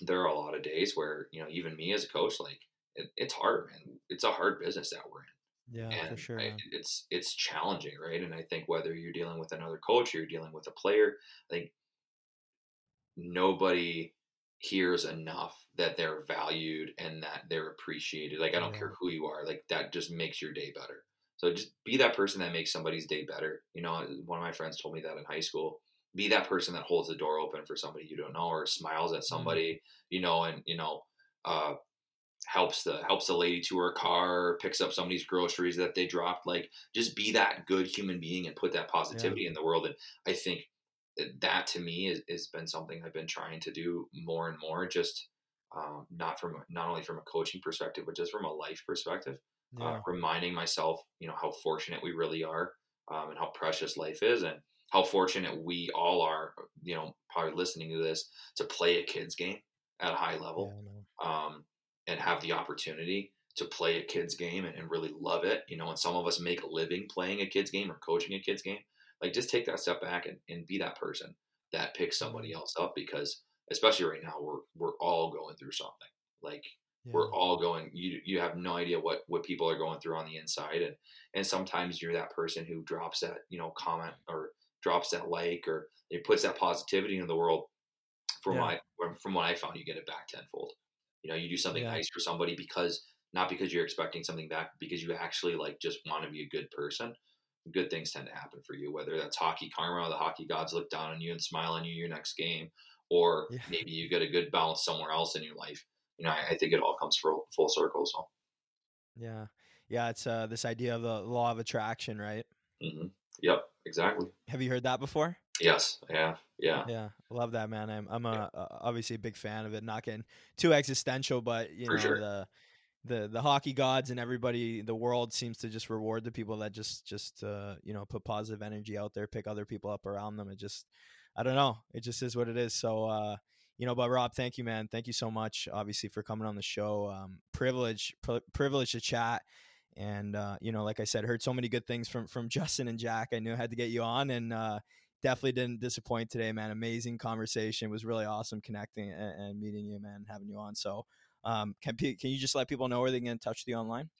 there are a lot of days where you know, even me as a coach, like, it, it's hard, man. It's a hard business that we're in. Yeah, and for sure. I, it's it's challenging, right? And I think whether you're dealing with another coach or you're dealing with a player, I think nobody hears enough that they're valued and that they're appreciated. Like I don't yeah. care who you are, like that just makes your day better. So just be that person that makes somebody's day better. You know, one of my friends told me that in high school. Be that person that holds the door open for somebody you don't know or smiles at mm-hmm. somebody, mm-hmm. you know, and you know, uh, helps the helps the lady to her car, picks up somebody's groceries that they dropped. Like just be that good human being and put that positivity yeah. in the world. And I think that to me is, has been something I've been trying to do more and more. Just um, not from not only from a coaching perspective, but just from a life perspective. Uh, yeah. Uh, reminding myself, you know, how fortunate we really are, um, and how precious life is, and how fortunate we all are. You know, probably listening to this to play a kids game at a high level. Yeah, um, and have the opportunity to play a kids game and, and, really love it. You know, and some of us make a living playing a kids game or coaching a kids game. Like just take that step back and, and be that person that picks somebody mm-hmm. else up because especially right now we're we're all going through something. Like yeah. we're all going you you have no idea what what people are going through on the inside and and sometimes you're that person who drops that, you know, comment or drops that like or it puts that positivity into the world from yeah. what from what I found you get it back tenfold. You know, you do something yeah. nice for somebody because not because you're expecting something back, because you actually like just want to be a good person. Good things tend to happen for you, whether that's hockey karma, the hockey gods look down on you and smile on you your next game, or <laughs> yeah. maybe you get a good bounce somewhere else in your life. You know, I, I think it all comes full, full circle. So, yeah, yeah, it's uh, this idea of the law of attraction, right? Mm-hmm. Yep, exactly. Have you heard that before? Yes, yeah, yeah, yeah. Love that, man. I'm I'm a, yeah. obviously a big fan of it. Not getting too existential, but you For know sure. the the the hockey gods and everybody the world seems to just reward the people that just just uh, you know put positive energy out there, pick other people up around them. It just I don't know. It just is what it is. So uh, you know, but Rob, thank you, man. Thank you so much, obviously, for coming on the show. Um, privilege, pr- privilege to chat. And uh, you know, like I said, heard so many good things from from <laughs> Justin and Jack. I knew I had to get you on, and uh, definitely didn't disappoint today, man. Amazing conversation. It was really awesome connecting and, and meeting you, man, having you on. So, um, can can you just let people know where they can touch with you online?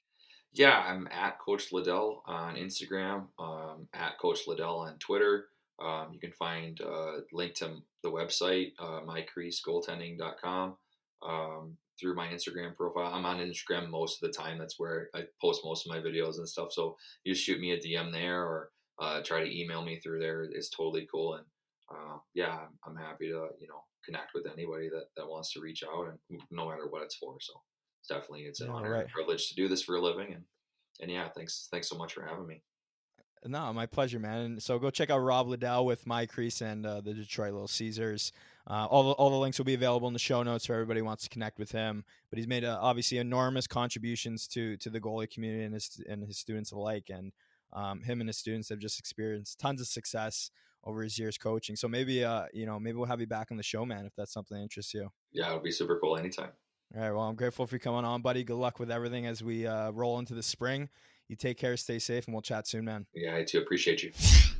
Yeah, I'm at Coach Liddell on Instagram, um, at Coach Liddell on Twitter. Um, you can find uh, link to the website, uh, mycreasegoaltending.com, um, through my Instagram profile. I'm on Instagram most of the time. That's where I post most of my videos and stuff. So you shoot me a DM there or uh, try to email me through there. It's totally cool. And uh, yeah, I'm, I'm, happy to, you know, connect with anybody that, that wants to reach out and no matter what it's for. So it's definitely, it's an honor right. and privilege to do this for a living. And, and yeah, thanks, thanks so much for having me. No, my pleasure, man. And so go check out Rob Liddell with My Crease and uh, the Detroit Little Caesars. Uh, all, the, all the links will be available in the show notes for everybody wants to connect with him. But he's made uh, obviously enormous contributions to to the goalie community and his and his students alike. And um, him and his students have just experienced tons of success over his years coaching. So maybe, uh, you know, maybe we'll have you back on the show, man, if that's something that interests you. Yeah, it'll be super cool anytime. All right. Well, I'm grateful for you coming on, buddy. Good luck with everything as we uh, roll into the spring. You take care, stay safe, and we'll chat soon, man. Yeah, I too appreciate you.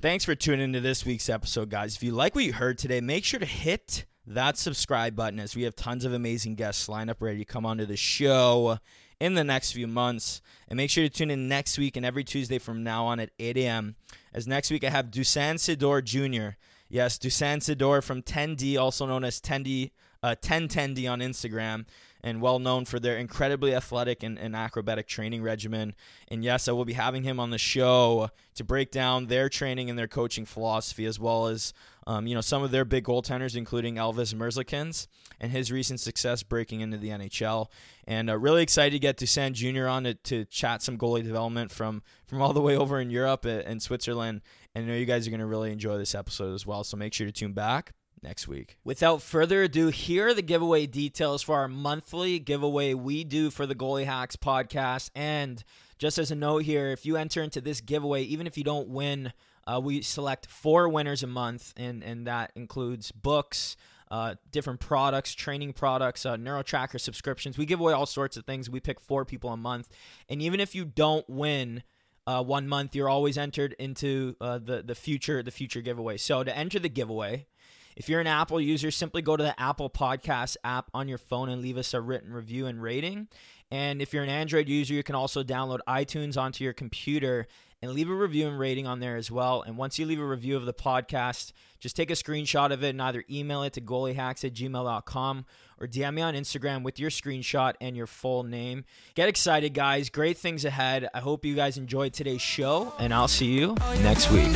Thanks for tuning into this week's episode, guys. If you like what you heard today, make sure to hit that subscribe button as we have tons of amazing guests lined up ready to come onto the show in the next few months. And make sure to tune in next week and every Tuesday from now on at 8 a.m. As next week I have Dusan Sidor Jr. Yes, Dusan Sidor from 10D, also known as 10D, uh, 1010D on Instagram. And well known for their incredibly athletic and, and, acrobatic training regimen. And yes, I will be having him on the show to break down their training and their coaching philosophy, as well as um, you know some of their big goaltenders, including Elvis Merzlikins and his recent success breaking into the NHL. And uh, really excited to get Dusan Jr. on to, to chat some goalie development from from all the way over in Europe and Switzerland. And I know you guys are going to really enjoy this episode as well. So make sure to tune back next week. Without further ado, here are the giveaway details for our monthly giveaway we do for the Goalie Hacks podcast. And just as a note here, if you enter into this giveaway, even if you don't win, uh, we select four winners a month, and, and that includes books. Uh, different products, training products, uh, NeuroTracker subscriptions. We give away all sorts of things. We pick four people a month, and even if you don't win uh, one month, you're always entered into uh, the the future the future giveaway. So to enter the giveaway, if you're an Apple user, simply go to the Apple Podcast app on your phone and leave us a written review and rating. And if you're an Android user, you can also download iTunes onto your computer and leave a review and rating on there as well. And once you leave a review of the podcast, just take a screenshot of it and either email it to goaliehacks at gmail.com or DM me on Instagram with your screenshot and your full name. Get excited, guys. Great things ahead. I hope you guys enjoyed today's show, and I'll see you next week.